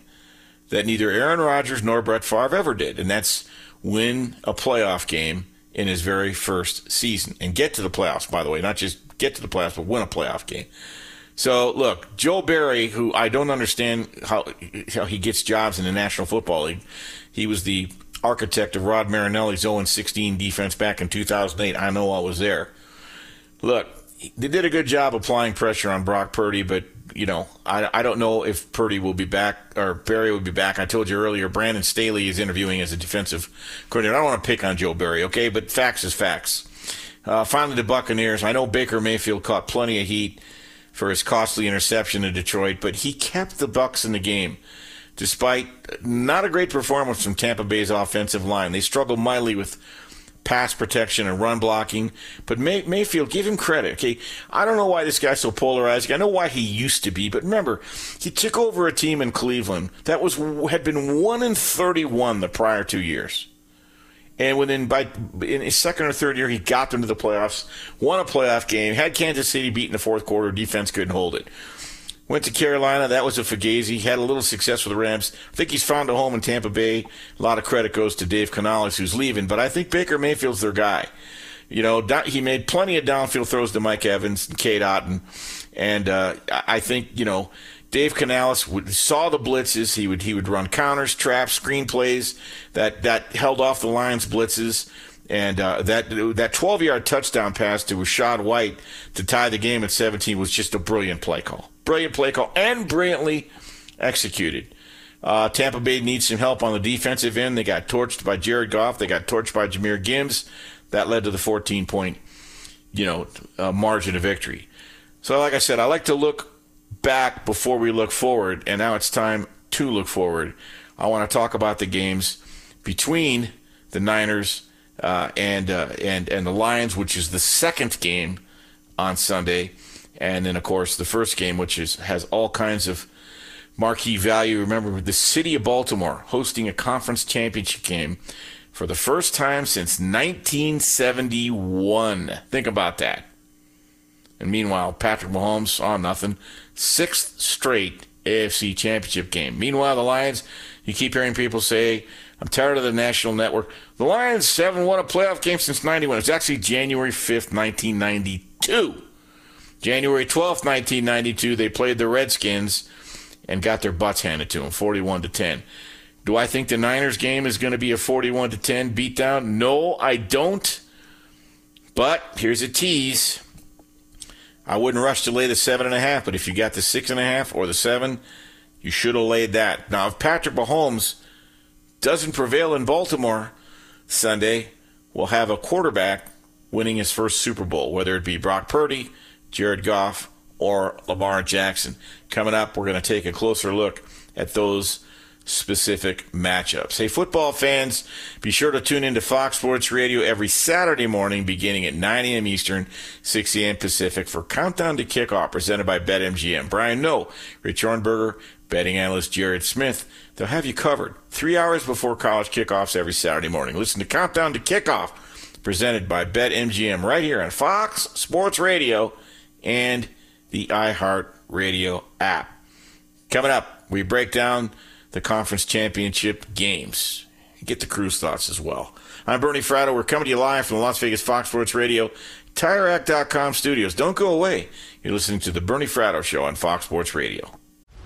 that neither Aaron Rodgers nor Brett Favre ever did, and that's win a playoff game in his very first season and get to the playoffs, by the way, not just get to the playoffs, but win a playoff game. So look, Joe Barry, who I don't understand how how he gets jobs in the National Football League. He was the architect of Rod Marinelli's 0-16 defense back in 2008. I know I was there. Look, they did a good job applying pressure on Brock Purdy, but you know, I, I don't know if Purdy will be back or Barry will be back. I told you earlier, Brandon Staley is interviewing as a defensive coordinator. I don't want to pick on Joe Barry, okay, but facts is facts. Uh, finally, the Buccaneers. I know Baker Mayfield caught plenty of heat for his costly interception in Detroit, but he kept the Bucks in the game despite not a great performance from Tampa Bay's offensive line. They struggled mightily with pass protection and run blocking. But May- Mayfield, give him credit. Okay, I don't know why this guy's so polarizing. I know why he used to be, but remember, he took over a team in Cleveland that was had been one in thirty-one the prior two years. And within by in his second or third year, he got them to the playoffs, won a playoff game, had Kansas City beat in the fourth quarter. Defense couldn't hold it. Went to Carolina. That was a fugazi. Had a little success with the Rams. I think he's found a home in Tampa Bay. A lot of credit goes to Dave Canales, who's leaving. But I think Baker Mayfield's their guy. You know, he made plenty of downfield throws to Mike Evans and Cade Otton. And uh, I think, you know, Dave Canales would, saw the blitzes. He would he would run counters, traps, screen plays that that held off the Lions' blitzes. And uh, that that 12 yard touchdown pass to Rachaad White to tie the game at 17 was just a brilliant play call. Brilliant play call and brilliantly executed. Uh, Tampa Bay needs some help on the defensive end. They got torched by Jared Goff. They got torched by Jahmyr Gibbs. That led to the 14 point, you know, uh, margin of victory. So, like I said, I like to look back before we look forward, and now it's time to look forward. I want to talk about the games between the Niners uh, and uh, and and the Lions, which is the second game on Sunday, and then of course the first game, which is has all kinds of marquee value. Remember, the city of Baltimore hosting a conference championship game for the first time since 1971. Think about that. And meanwhile, Patrick Mahomes saw nothing. Sixth straight AFC championship game. Meanwhile, the Lions, you keep hearing people say, I'm tired of the national network. The Lions haven't won a playoff game since 91. It's actually January 5th, 1992. January 12th, 1992, they played the Redskins and got their butts handed to them, 41 to 10. Do I think the Niners game is going to be a 41 to 10 beatdown? No, I don't. But here's a tease. I wouldn't rush to lay the seven and a half, but if you got the six and a half or the seven, you should have laid that. Now, if Patrick Mahomes doesn't prevail in Baltimore Sunday, we'll have a quarterback winning his first Super Bowl, whether it be Brock Purdy, Jared Goff, or Lamar Jackson. Coming up, we're going to take a closer look at those specific matchups. Hey, football fans, be sure to tune into Fox Sports Radio every Saturday morning beginning at 9 a.m. Eastern, 6 a.m. Pacific for Countdown to Kickoff presented by BetMGM. Brian Noe, Rich Ohrnberger, betting analyst Jared Smith. They'll have you covered three hours before college kickoffs every Saturday morning. Listen to Countdown to Kickoff presented by BetMGM right here on Fox Sports Radio and the iHeart Radio app. Coming up, we break down the conference championship games. Get the crew's thoughts as well. I'm Bernie Fratto. We're coming to you live from the Las Vegas Fox Sports Radio, TireRack.com studios. Don't go away. You're listening to the Bernie Fratto Show on Fox Sports Radio.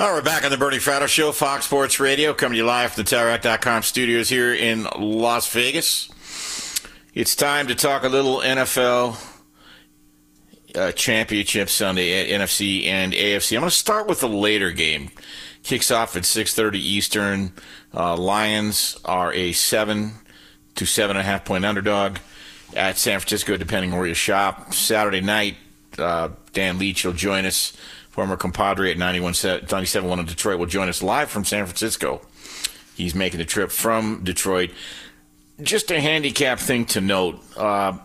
All right, we're back on the Bernie Fratto Show, Fox Sports Radio, coming to you live from the TireRack.com studios here in Las Vegas. It's time to talk a little NFL uh, championship Sunday at NFC and AFC. I'm going to start with the later game. Kicks off at 6:30 Eastern. Uh, Lions are a seven to seven and a half point underdog at San Francisco, depending where you shop. Saturday night, uh, Dan Leach will join us. Former compadre at 91, 97.1 in Detroit will join us live from San Francisco. He's making the trip from Detroit. Just a handicap thing to note. Uh,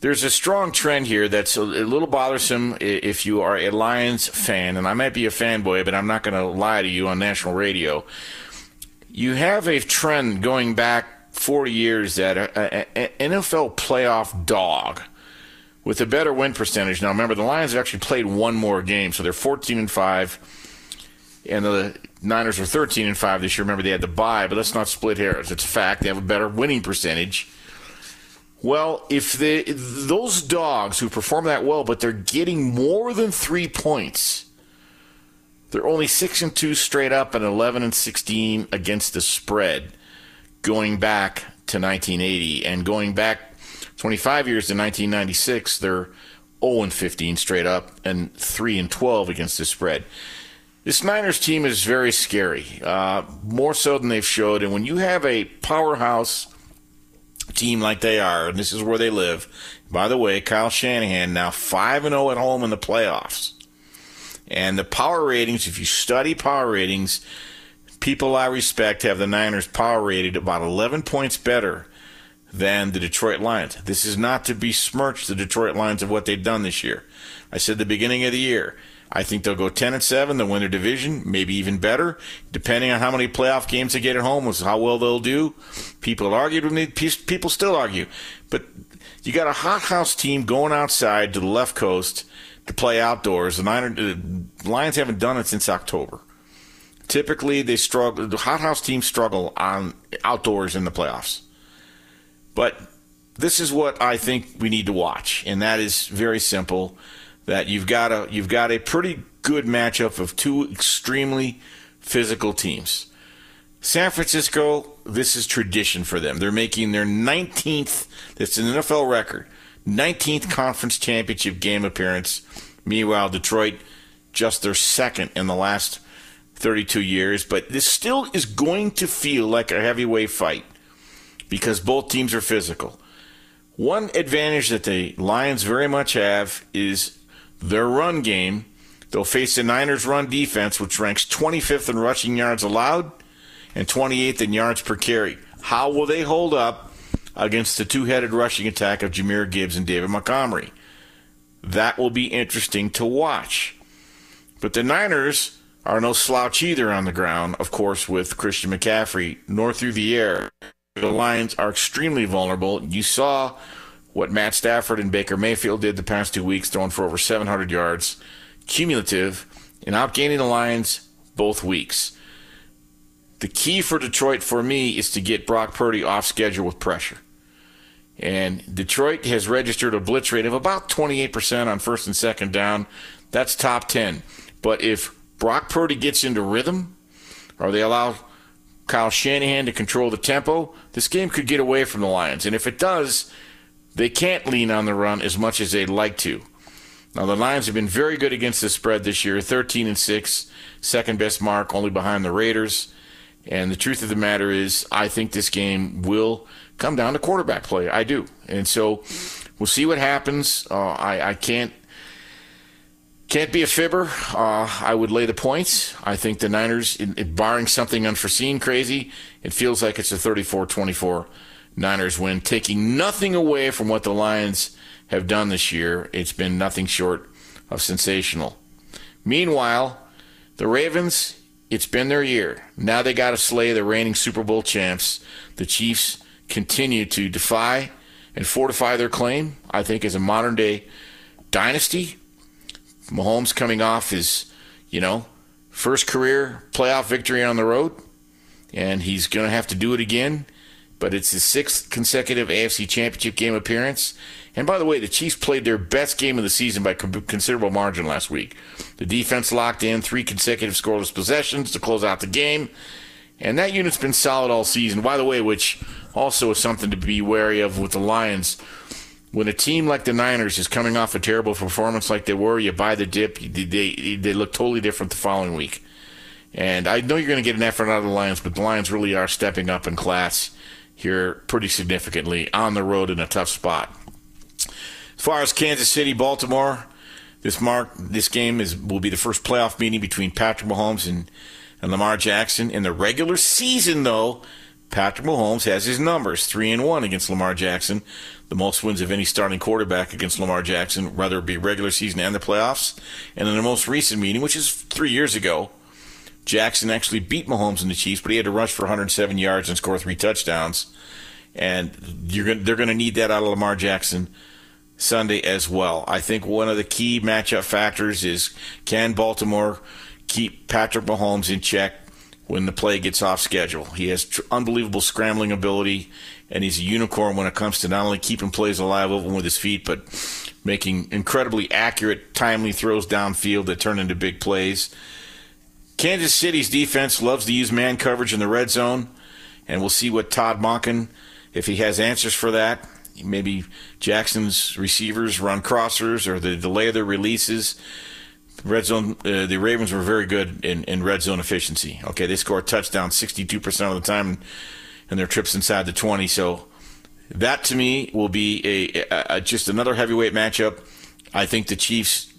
there's a strong trend here that's a, little bothersome if you are a Lions fan, and I might be a fanboy, but I'm not going to lie to you on national radio. You have a trend going back 40 years that NFL playoff dog with a better win percentage. Now, remember, the Lions have actually played one more game, so they're 14 and 5, and the Niners are 13 and 5 this year. Remember, they had the bye, but let's not split hairs. It's a fact. They have a better winning percentage well, if those dogs who perform that well, but they're getting more than three points, they're only six and two straight up and eleven and sixteen against the spread, going back to 1980 and going back 25 years to 1996, they're 0 and 15 straight up and 3 and 12 against the spread. This Niners team is very scary, uh, more so than they've showed. And when you have a powerhouse team like they are, and this is where they live. By the way, Kyle Shanahan now 5 and 0 at home in the playoffs. And the power ratings, if you study power ratings, people I respect have the Niners power rated about 11 points better than the Detroit Lions. This is not to besmirch the Detroit Lions of what they've done this year. I said the beginning of the year, I think they'll go 10 and 7. They'll win their division, maybe even better, depending on how many playoff games they get at home, was how well they'll do. People argued with me. People still argue. But you got a hothouse team going outside to the left coast to play outdoors. The, Niner, the uh, Lions haven't done it since October. Typically, they struggle. The hothouse teams struggle on outdoors in the playoffs. But this is what I think we need to watch, and that is very simple that you've got a you've got a pretty good matchup of two extremely physical teams. San Francisco, this is tradition for them. They're making their 19th, that's an NFL record, 19th conference championship game appearance. Meanwhile, Detroit, just their second in the last 32 years. But this still is going to feel like a heavyweight fight because both teams are physical. One advantage that the Lions very much have is their run game. They'll face the Niners' run defense, which ranks 25th in rushing yards allowed and 28th in yards per carry. How will they hold up against the two headed rushing attack of Jahmyr Gibbs and David Montgomery? That will be interesting to watch. But the Niners are no slouch either on the ground, of course, with Christian McCaffrey, nor through the air. The Lions are extremely vulnerable. You saw what Matt Stafford and Baker Mayfield did the past two weeks, throwing for over 700 yards cumulative and outgaining the Lions both weeks. The key for Detroit for me is to get Brock Purdy off schedule with pressure. And Detroit has registered a blitz rate of about 28% on first and second down. That's top 10. But if Brock Purdy gets into rhythm, or they allow Kyle Shanahan to control the tempo, this game could get away from the Lions. And if it does, they can't lean on the run as much as they'd like to. Now the Lions have been very good against the spread this year, 13 and 6, second best mark only behind the Raiders. And the truth of the matter is I think this game will come down to quarterback play. I do. And so we'll see what happens. Uh, I, I can't can't be a fibber. Uh, I would lay the points. I think the Niners, in, in barring something unforeseen crazy, it feels like it's a 34 24 Niners win, taking nothing away from what the Lions have done this year. It's been nothing short of sensational. Meanwhile, the Ravens, it's been their year. Now they got to slay the reigning Super Bowl champs. The Chiefs continue to defy and fortify their claim, I think, as a modern day dynasty. Mahomes coming off his, you know, first career playoff victory on the road, and he's going to have to do it again. But it's his sixth consecutive AFC Championship game appearance. And by the way, the Chiefs played their best game of the season by considerable margin last week. The defense locked in three consecutive scoreless possessions to close out the game. And that unit's been solid all season, by the way, which also is something to be wary of with the Lions. When a team like the Niners is coming off a terrible performance like they were, you buy the dip, they, they look totally different the following week. And I know you're going to get an effort out of the Lions, but the Lions really are stepping up in class here pretty significantly on the road in a tough spot. As far as Kansas City, Baltimore, this mark this game is will be the first playoff meeting between Patrick Mahomes and, and Lamar Jackson. In the regular season, though, Patrick Mahomes has his numbers three and one against Lamar Jackson, the most wins of any starting quarterback against Lamar Jackson, whether it be regular season and the playoffs. And in the most recent meeting, which is three years ago, Jackson actually beat Mahomes and the Chiefs, but he had to rush for 107 yards and score three touchdowns. And you're they're going to need that out of Lamar Jackson Sunday as well. I think one of the key matchup factors is can Baltimore keep Patrick Mahomes in check when the play gets off schedule? He has tr- unbelievable scrambling ability, and he's a unicorn when it comes to not only keeping plays alive even with his feet, but making incredibly accurate, timely throws downfield that turn into big plays. Kansas City's defense loves to use man coverage in the red zone, and we'll see what Todd Monken, if he has answers for that. Maybe Jackson's receivers run crossers or the delay of their releases. Red zone, uh, the Ravens were very good in, in red zone efficiency. Okay, they score a touchdown 62% of the time in their trips inside the 20. So that to me will be a, a, a just another heavyweight matchup. I think the Chiefs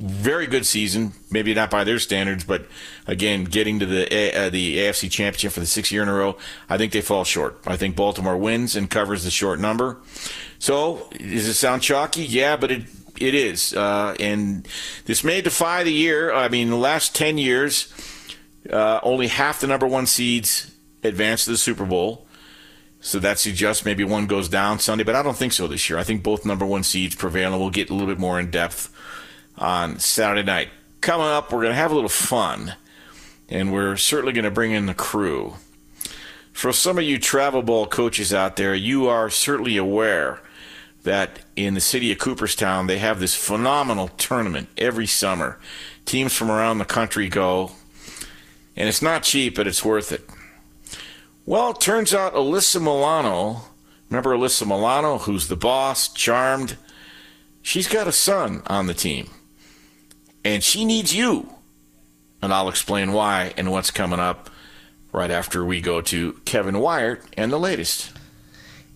very good season, maybe not by their standards, but again, getting to the uh, the AFC Championship for the sixth year in a row, I think they fall short. I think Baltimore wins and covers the short number. So, does it sound chalky? Yeah, but it it is, uh, and this may defy the year. I mean, the last ten years, uh, only half the number one seeds advance to the Super Bowl. So that suggests maybe one goes down Sunday, but I don't think so this year. I think both number one seeds prevail, and we'll get a little bit more in depth on Saturday night. Coming up, we're going to have a little fun, and we're certainly going to bring in the crew. For some of you travel ball coaches out there, you are certainly aware that in the city of Cooperstown, they have this phenomenal tournament every summer. Teams from around the country go, and it's not cheap, but it's worth it. Well, it turns out Alyssa Milano, remember Alyssa Milano, who's the boss, charmed, she's got a son on the team and she needs you. And I'll explain why and what's coming up right after we go to Kevin Wyatt and the latest.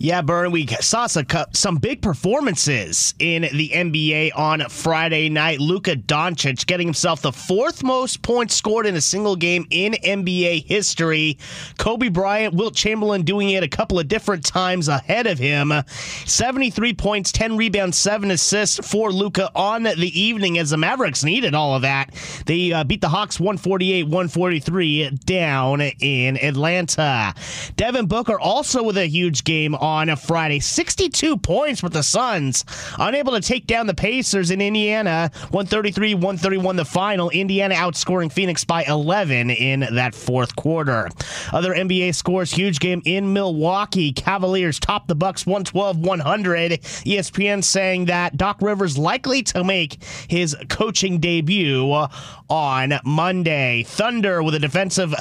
Yeah, Burn, we saw some, big performances in the NBA on Friday night. Luka Doncic getting himself the fourth most points scored in a single game in NBA history. Kobe Bryant, Wilt Chamberlain doing it a couple of different times ahead of him. 73 points, 10 rebounds, 7 assists for Luka on the evening as the Mavericks needed all of that. They uh, beat the Hawks 148 143 down in Atlanta. Devin Booker also with a huge game on on a Friday. 62 points with the Suns. Unable to take down the Pacers in Indiana. 133 131 the final. Indiana outscoring Phoenix by 11 in that fourth quarter. Other NBA scores huge game in Milwaukee. Cavaliers top the Bucks 112 100. ESPN saying that Doc Rivers likely to make his coaching debut uh, on Monday. Thunder with a defensive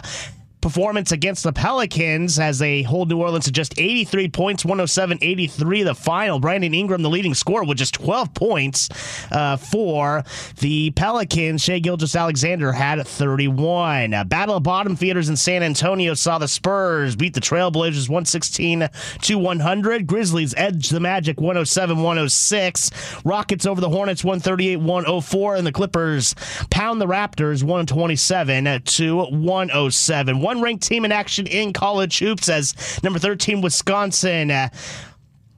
performance against the Pelicans as they hold New Orleans to just 83 points, 107 83 the final. Brandon Ingram, the leading scorer, with just 12 points uh, for the Pelicans. Shai Gilgeous-Alexander had 31. A battle of bottom feeders in San Antonio saw the Spurs beat the Trailblazers 116 to 100. Grizzlies edge the Magic 107 106. Rockets over the Hornets 138 104. And the Clippers pound the Raptors 127 to 107 one ranked team in action in college hoops as number 13 Wisconsin. Uh,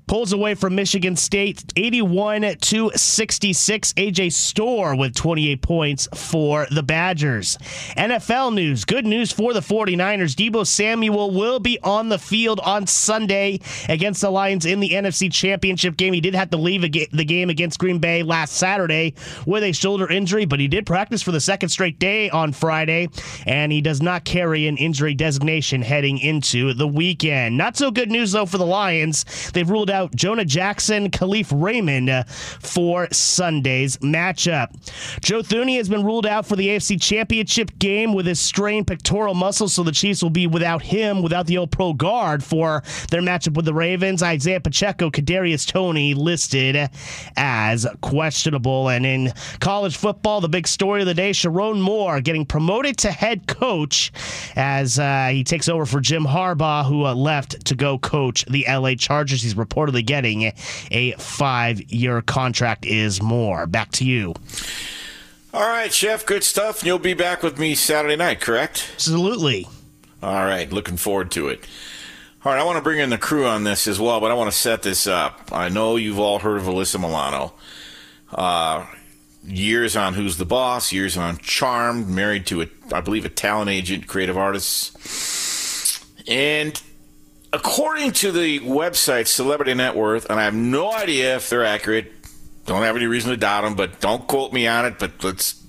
pulls away from Michigan State 81 to 66. AJ Storr with 28 points for the Badgers. NFL news. Good news for the 49ers. Deebo Samuel will be on the field on Sunday against the Lions in the NFC Championship game. He did have to leave the game against Green Bay last Saturday with a shoulder injury, but he did practice for the second straight day on Friday, and he does not carry an injury designation heading into the weekend. Not so good news, though, for the Lions. They've ruled out Jonah Jackson, Kalif Raymond uh, for Sunday's matchup. Joe Thuney has been ruled out for the AFC Championship game with his strained pectoral muscle, so the Chiefs will be without him, without the old pro guard for their matchup with the Ravens. Isaiah Pacheco, Kadarius Toney listed as questionable. And in college football, the big story of the day: Sherrone Moore getting promoted to head coach as uh, he takes over for Jim Harbaugh, who uh, left to go coach the LA Chargers. He's reportedly getting a five-year contract. Is more back to you. All right, Chef, good stuff. You'll be back with me Saturday night, correct? Absolutely. All right, looking forward to it. All right, I want to bring in the crew on this as well, but I want to set this up. I know you've all heard of Alyssa Milano. Uh, years on Who's the Boss, years on Charmed, married to, a, I believe, a talent agent, creative artist. And according to the website Celebrity Net Worth, and I have no idea if they're accurate, don't have any reason to doubt them, but don't quote me on it. But let's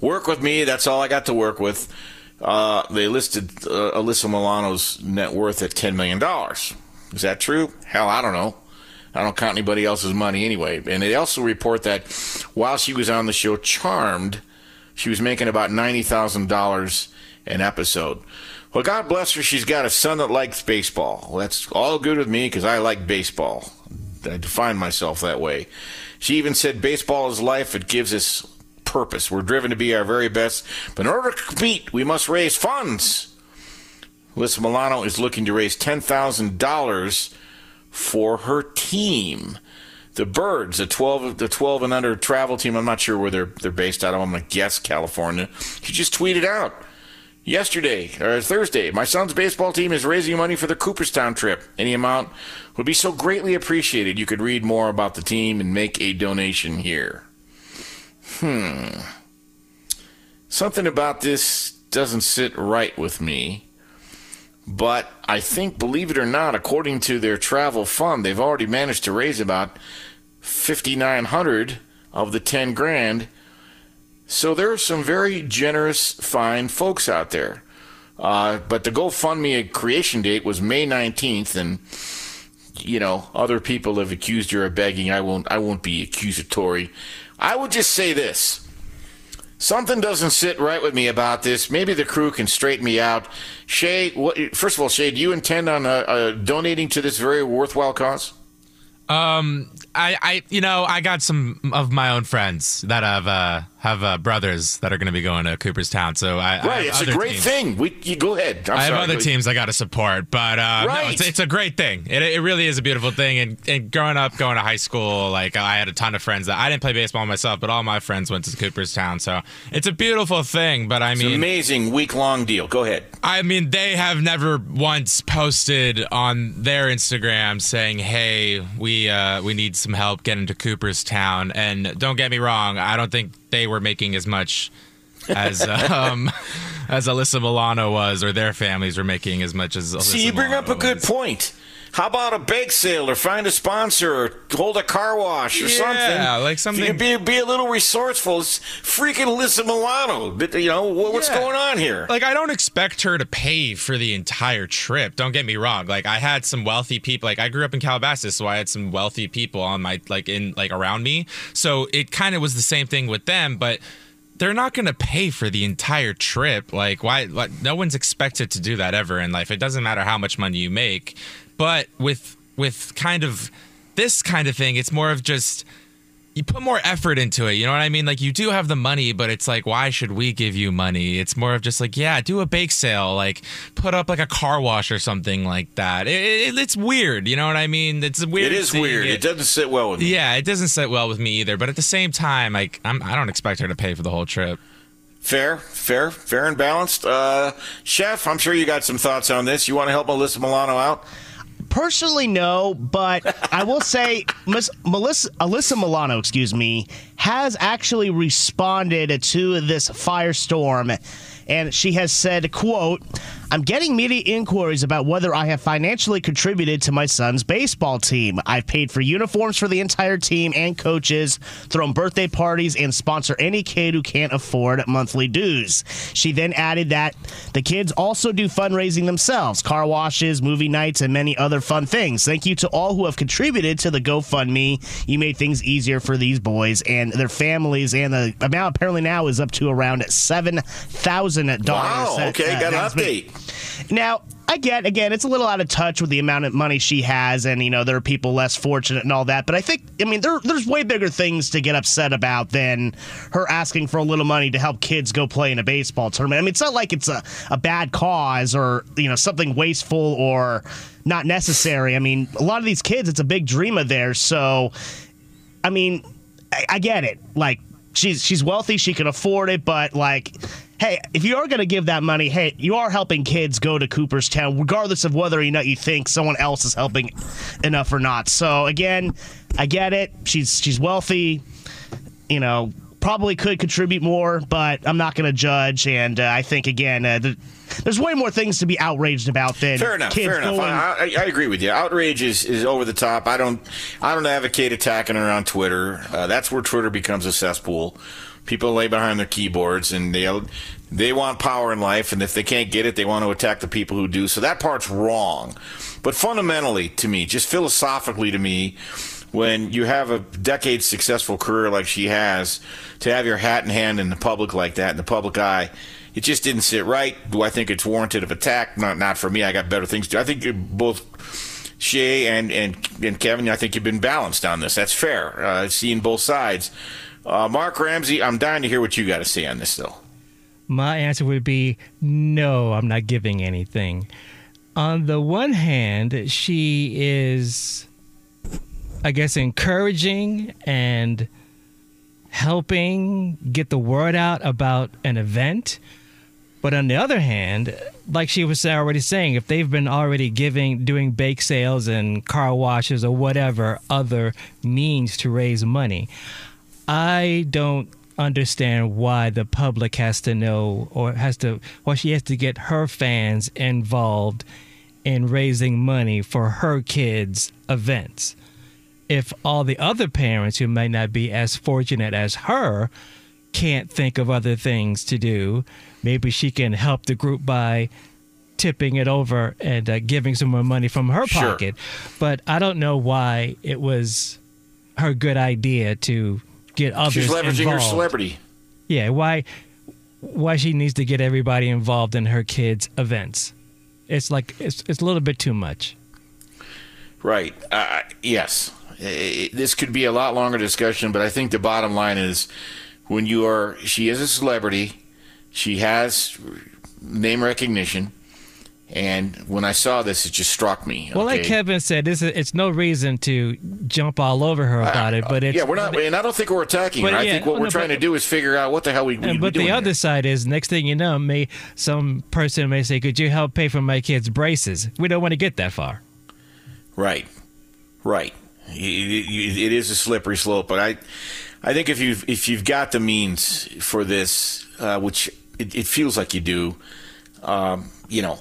work with me. That's all I got to work with. Uh, they listed uh, Alyssa Milano's net worth at $10 million. Is that true? Hell, I don't know. I don't count anybody else's money anyway. And they also report that while she was on the show Charmed, she was making about $90,000 an episode. Well, God bless her. She's got a son that likes baseball. That's all good with me because I like baseball. I define myself that way. She even said baseball is life. It gives us purpose. We're driven to be our very best. But in order to compete, we must raise funds. Alyssa Milano is looking to raise $10,000 for her team. The Birds, the 12, the 12 and under travel team, I'm not sure where they're, they're based out of. I'm going to guess California. She just tweeted out yesterday or Thursday, my son's baseball team is raising money for the Cooperstown trip. Any amount would be so greatly appreciated. You could read more about the team and make a donation here. Hmm. Something about this doesn't sit right with me. But I think, believe it or not, according to their travel fund, they've already managed to raise about 5900 of the 10 grand so there are some very generous, fine folks out there. Uh, but the GoFundMe creation date was May 19th, and you know other people have accused her of begging. I won't. I won't be accusatory. I would just say this: something doesn't sit right with me about this. Maybe the crew can straighten me out. Shay, what, first of all, Shay, do you intend on uh, uh, donating to this very worthwhile cause? Um, I, I, you know, I got some of my own friends that have uh, have uh, brothers that are going to be going to Cooperstown. So I, right, I it's a great teams. thing. We, you go ahead. I'm i have sorry, other go- teams I got to support, but uh, Right. no, it's, it's a great thing. It, it really is a beautiful thing. And, and growing up, going to high school, like I had a ton of friends that I didn't play baseball myself, but all my friends went to Cooperstown. So it's a beautiful thing. But I It's mean, an amazing week long deal. Go ahead. I mean, they have never once posted on their Instagram saying, "Hey, we uh, we need some help getting to Cooperstown." And don't get me wrong, I don't think they were making as much as <laughs> um, as Alyssa Milano was, or their families were making as much as. Alyssa See, you bring up a good point. How about a bake sale or find a sponsor or hold a car wash or Yeah, something? like something- You Be, be a little resourceful. It's freaking Alyssa Milano. But, You know, what, what's Yeah. going on here? Like I don't expect her to pay for the entire trip. Don't get me wrong. Like I had some wealthy people. Like I grew up in Calabasas, so I had some wealthy people on my like in like around me. So it kind of was the same thing with them, but they're not going to pay for the entire trip. Like why like no one's expected to do that ever in life. It doesn't matter how much money you make. But with with kind of this kind of thing, it's more of just you put more effort into it. You know what I mean? Like you do have the money, but it's like, why should we give you money? It's more of just like, yeah, do a bake sale, like put up like a car wash or something like that. It, it- it's weird. You know what I mean? It's weird. it is weird. It. doesn't sit well with me. Yeah, it doesn't sit well with me either. But at the same time, like I'm, I don't expect her to pay for the whole trip. Fair, fair, fair and balanced. Uh, Chef, I'm sure you got some thoughts on this. You want to help Melissa Milano out? Personally, no, but I will say Miss Melissa, Alyssa Milano, excuse me, has actually responded to this firestorm. And she has said, quote, I'm getting media inquiries about whether I have financially contributed to my son's baseball team. I've paid for uniforms for the entire team and coaches, thrown birthday parties, and sponsor any kid who can't afford monthly dues. She then added that the kids also do fundraising themselves, car washes, movie nights, and many other fun things. Thank you to all who have contributed to the GoFundMe. You made things easier for these boys and their families, and the amount apparently now is up to around seven thousand dollars. Wow, okay, got an update. Now, I get again, it's a little out of touch with the amount of money she has, and you know there are people less fortunate and all that. But I think, I mean, there, there's way bigger things to get upset about than her asking for a little money to help kids go play in a baseball tournament. I mean, it's not like it's a, a bad cause or you know something wasteful or not necessary. I mean, a lot of these kids, it's a big dream of theirs. So, I mean, I, I get it. Like she's she's wealthy, she can afford it, but like hey, if you are going to give that money, hey, you are helping kids go to Cooperstown, regardless of whether or not you think someone else is helping enough or not. So again, I get it. She's she's wealthy, you know, probably could contribute more, but I'm not going to judge. And uh, I think again, uh, the, there's way more things to be outraged about than fair enough. kids Fair enough. I, I, I agree with you. Outrage is, is over the top. I don't I don't advocate attacking her on Twitter. Uh, that's where Twitter becomes a cesspool. People lay behind their keyboards and they they want power in life, and if they can't get it, they want to attack the people who do. So that part's wrong. But fundamentally, to me, just philosophically to me, when you have a decade successful career like she has, to have your hat in hand in the public like that, in the public eye, it just didn't sit right. Do I think it's warranted of attack? Not not for me. I got better things to do. I think you're both Shay and, and, and Kevin, I think you've been balanced on this. That's fair. Uh, seeing both sides. Uh, Mark Ramsey, I'm dying to hear what you got to say on this, though. My answer would be no, I'm not giving anything. On the one hand, she is, I guess, encouraging and helping get the word out about an event. But on the other hand, like she was already saying, if they've been already giving, doing bake sales and car washes or whatever other means to raise money, I don't understand why the public has to know or has to, or she has to get her fans involved in raising money for her kids' events. If all the other parents who may not be as fortunate as her can't think of other things to do, maybe she can help the group by tipping it over and uh, giving some more money from her Sure. pocket. But I don't know why it was her good idea to get others She's leveraging her celebrity. Yeah, why why she needs to get everybody involved in her kids' events. It's like it's it's a little bit too much. Right. Uh, yes. Uh, This could be a lot longer discussion, but I think the bottom line is when you are, she is a celebrity, she has name recognition, and when I saw this, it just struck me. Well, like? Kevin said, this is, it's no reason to jump all over her about it, but it's yeah, we're not, and I don't think we're attacking her. but I think what oh, we're trying but- to do is figure out what the hell we. we but the other side is, next thing you know, may some person may say, "Could you help pay for my kids' braces?" We don't want to get that far. Right, right. It, it- it is a slippery slope, but I, I think if you've if you've got the means for this, uh, which it, feels like you do, um, you know,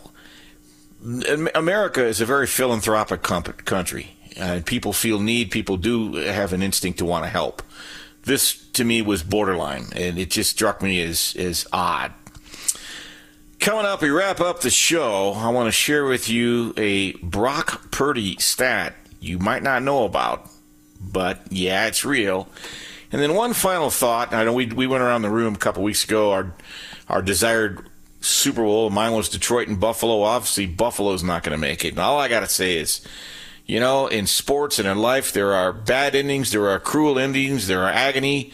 America is a very philanthropic com- country. Uh, people feel need. People do have an instinct to want to help. This to me was borderline, and it just struck me as as odd. Coming up, we wrap up the show. I want to share with you a Brock Purdy stat you might not know about, but yeah, it's real. And then one final thought. I know we we went around the room a couple weeks ago. Our our desired Super Bowl. Mine was Detroit and Buffalo. Obviously, Buffalo's not going to make it. And all I got to say is, you know, in sports and in life, there are bad endings, there are cruel endings, there are agony,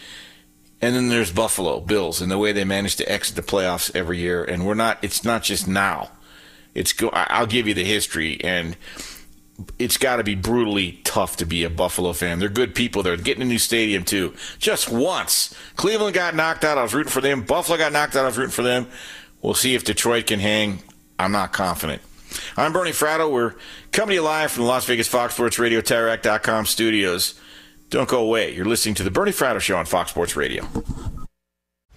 and then there's Buffalo Bills and the way they manage to exit the playoffs every year. And we're not. It's not just now. It's go. I'll give you the history, and it's got to be brutally tough to be a Buffalo fan. They're good people. They're getting a new stadium too. Just once, Cleveland got knocked out. I was rooting for them. Buffalo got knocked out. I was rooting for them. We'll see if Detroit can hang. I'm not confident. I'm Bernie Fratto. We're coming to you live from the Las Vegas Fox Sports Radio, TireRack.com studios. Don't go away. You're listening to the Bernie Fratto Show on Fox Sports Radio.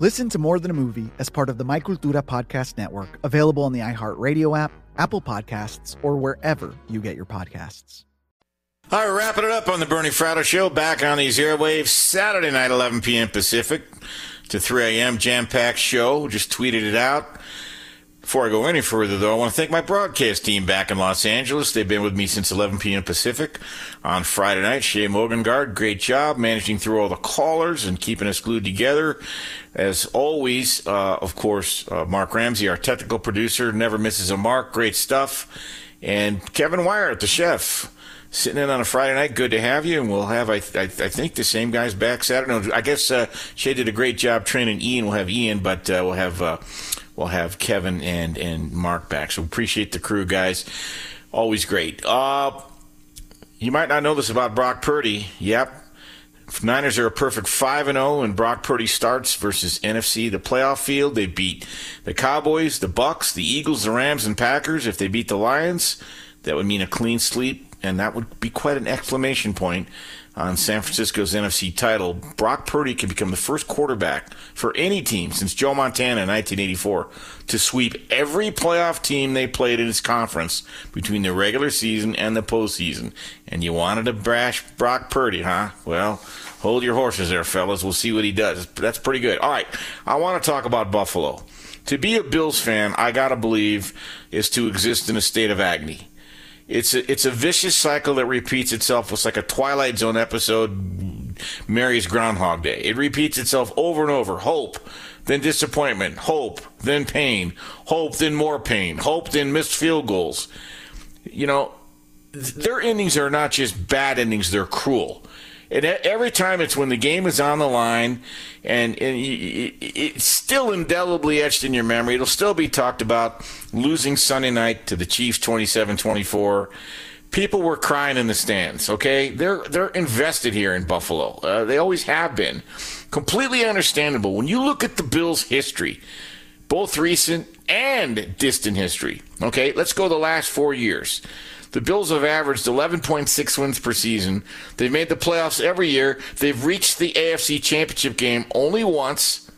Listen to More Than a Movie as part of the My Cultura Podcast Network, available on the iHeartRadio app, Apple Podcasts, or wherever you get your podcasts. All right, wrapping it up on the Bernie Fratto Show. Back on these airwaves Saturday night, 11 p.m. Pacific to 3 a.m. Jam packed show. Just tweeted it out. Before I go any further, though, I want to thank my broadcast team back in Los Angeles. They've been with me since 11 p.m. Pacific on Friday night. Shay Mogengard, great job managing through all the callers and keeping us glued together. As always, uh, of course, uh, Mark Ramsey, our technical producer, never misses a mark. Great stuff. And Kevin Wyatt, the chef sitting in on a Friday night. Good to have you, and we'll have I, I, I think the same guys back Saturday. No, I guess uh, Shay did a great job training Ian. We'll have Ian, but uh, we'll have uh, we'll have Kevin and and Mark back. So appreciate the crew, guys. Always great. Uh, you might not know this about Brock Purdy. Yep. Niners are a perfect 5 and 0 and Brock Purdy starts versus NFC the playoff field. They beat the Cowboys, the Bucs, the Eagles, the Rams and Packers. If they beat the Lions, that would mean a clean sweep and that would be quite an exclamation point on San Francisco's NFC title. Brock Purdy could become the first quarterback for any team since Joe Montana in 1984 to sweep every playoff team they played in his conference between the regular season and the postseason. And you wanted to brash Brock Purdy, huh? Well, hold your horses there, fellas. We'll see what he does. That's pretty good. All right, I want to talk about Buffalo. To be a Bills fan, I gotta believe, is to exist in a state of agony. It's a, it's a vicious cycle that repeats itself. It's like a Twilight Zone episode, Murray's Groundhog Day. It repeats itself over and over. Hope, then disappointment. Hope, then pain. Hope, then more pain. Hope, then missed field goals. You know, th- their endings are not just bad endings, they're cruel. And every time it's when the game is on the line and, and it's still indelibly etched in your memory. It'll still be talked about losing Sunday night to the Chiefs 27-24. People were crying in the stands, okay? They're they're invested here in Buffalo. Uh, they always have been. Completely understandable. When you look at the Bills' history, both recent and distant history, okay? Let's go the last 4 years. The Bills have averaged 11.6 wins per season. They've made the playoffs every year. They've reached the AFC Championship game only once.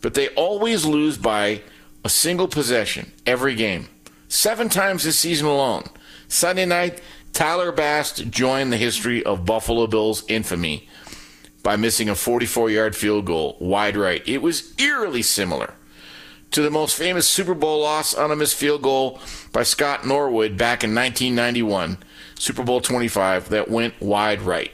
but they always lose by a single possession every game. Seven times this season alone. Sunday night, Tyler Bass joined the history of Buffalo Bills infamy by missing a 44 yard field goal wide right. It was eerily similar to the most famous Super Bowl loss on a missed field goal by Scott Norwood back in 1991, Super Bowl 25, that went wide right.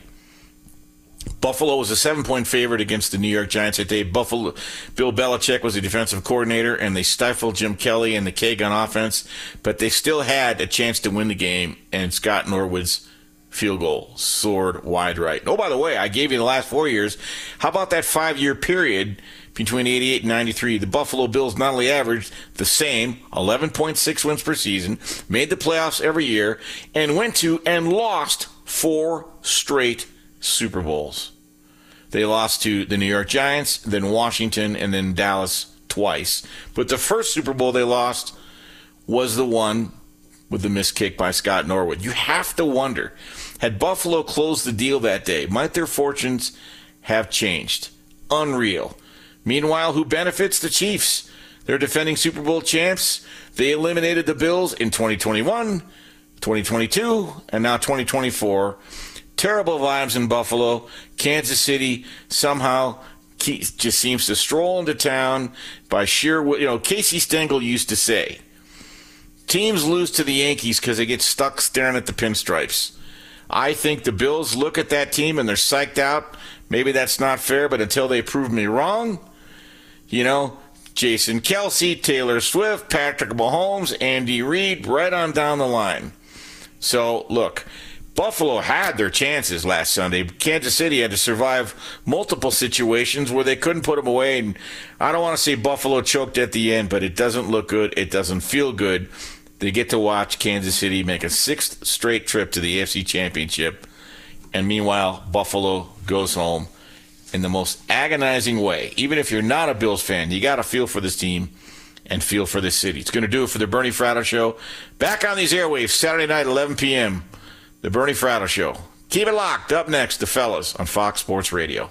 Buffalo was a seven point favorite against the New York Giants that day. Buffalo, Bill Belichick was the defensive coordinator, and they stifled Jim Kelly and the K gun offense, but they still had a chance to win the game, and Scott Norwood's field goal soared wide right. Oh, by the way, I gave you the last four years. How about that five year period between 88 and 93? The Buffalo Bills not only averaged the same 11.6 wins per season, made the playoffs every year, and went to and lost four straight Super Bowls. They lost to the New York Giants, then Washington, and then Dallas twice. But the first Super Bowl they lost was the one with the missed kick by Scott Norwood. You have to wonder had Buffalo closed the deal that day, might their fortunes have changed? Unreal. Meanwhile, who benefits? The Chiefs. They're defending Super Bowl champs. They eliminated the Bills in 2021, 2022, and now 2024 terrible vibes in Buffalo. Kansas City somehow just seems to stroll into town by sheer, you know, Casey Stengel used to say, teams lose to the Yankees because they get stuck staring at the pinstripes. I think the Bills look at that team and they're psyched out. Maybe that's not fair, but until they prove me wrong, you know, Jason Kelce, Taylor Swift, Patrick Mahomes, Andy Reid, right on down the line. So, look, Buffalo had their chances last Sunday. Kansas City had to survive multiple situations where they couldn't put them away. And I don't want to say Buffalo choked at the end, but it doesn't look good. It doesn't feel good. They get to watch Kansas City make a sixth straight trip to the AFC Championship. And meanwhile, Buffalo goes home in the most agonizing way. Even if you're not a Bills fan, you got to feel for this team and feel for this city. It's going to do it for the Bernie Fratto Show. Back on these airwaves, Saturday night, 11 p.m. The Bernie Fratto Show. Keep it locked. Up next, the fellas on Fox Sports Radio.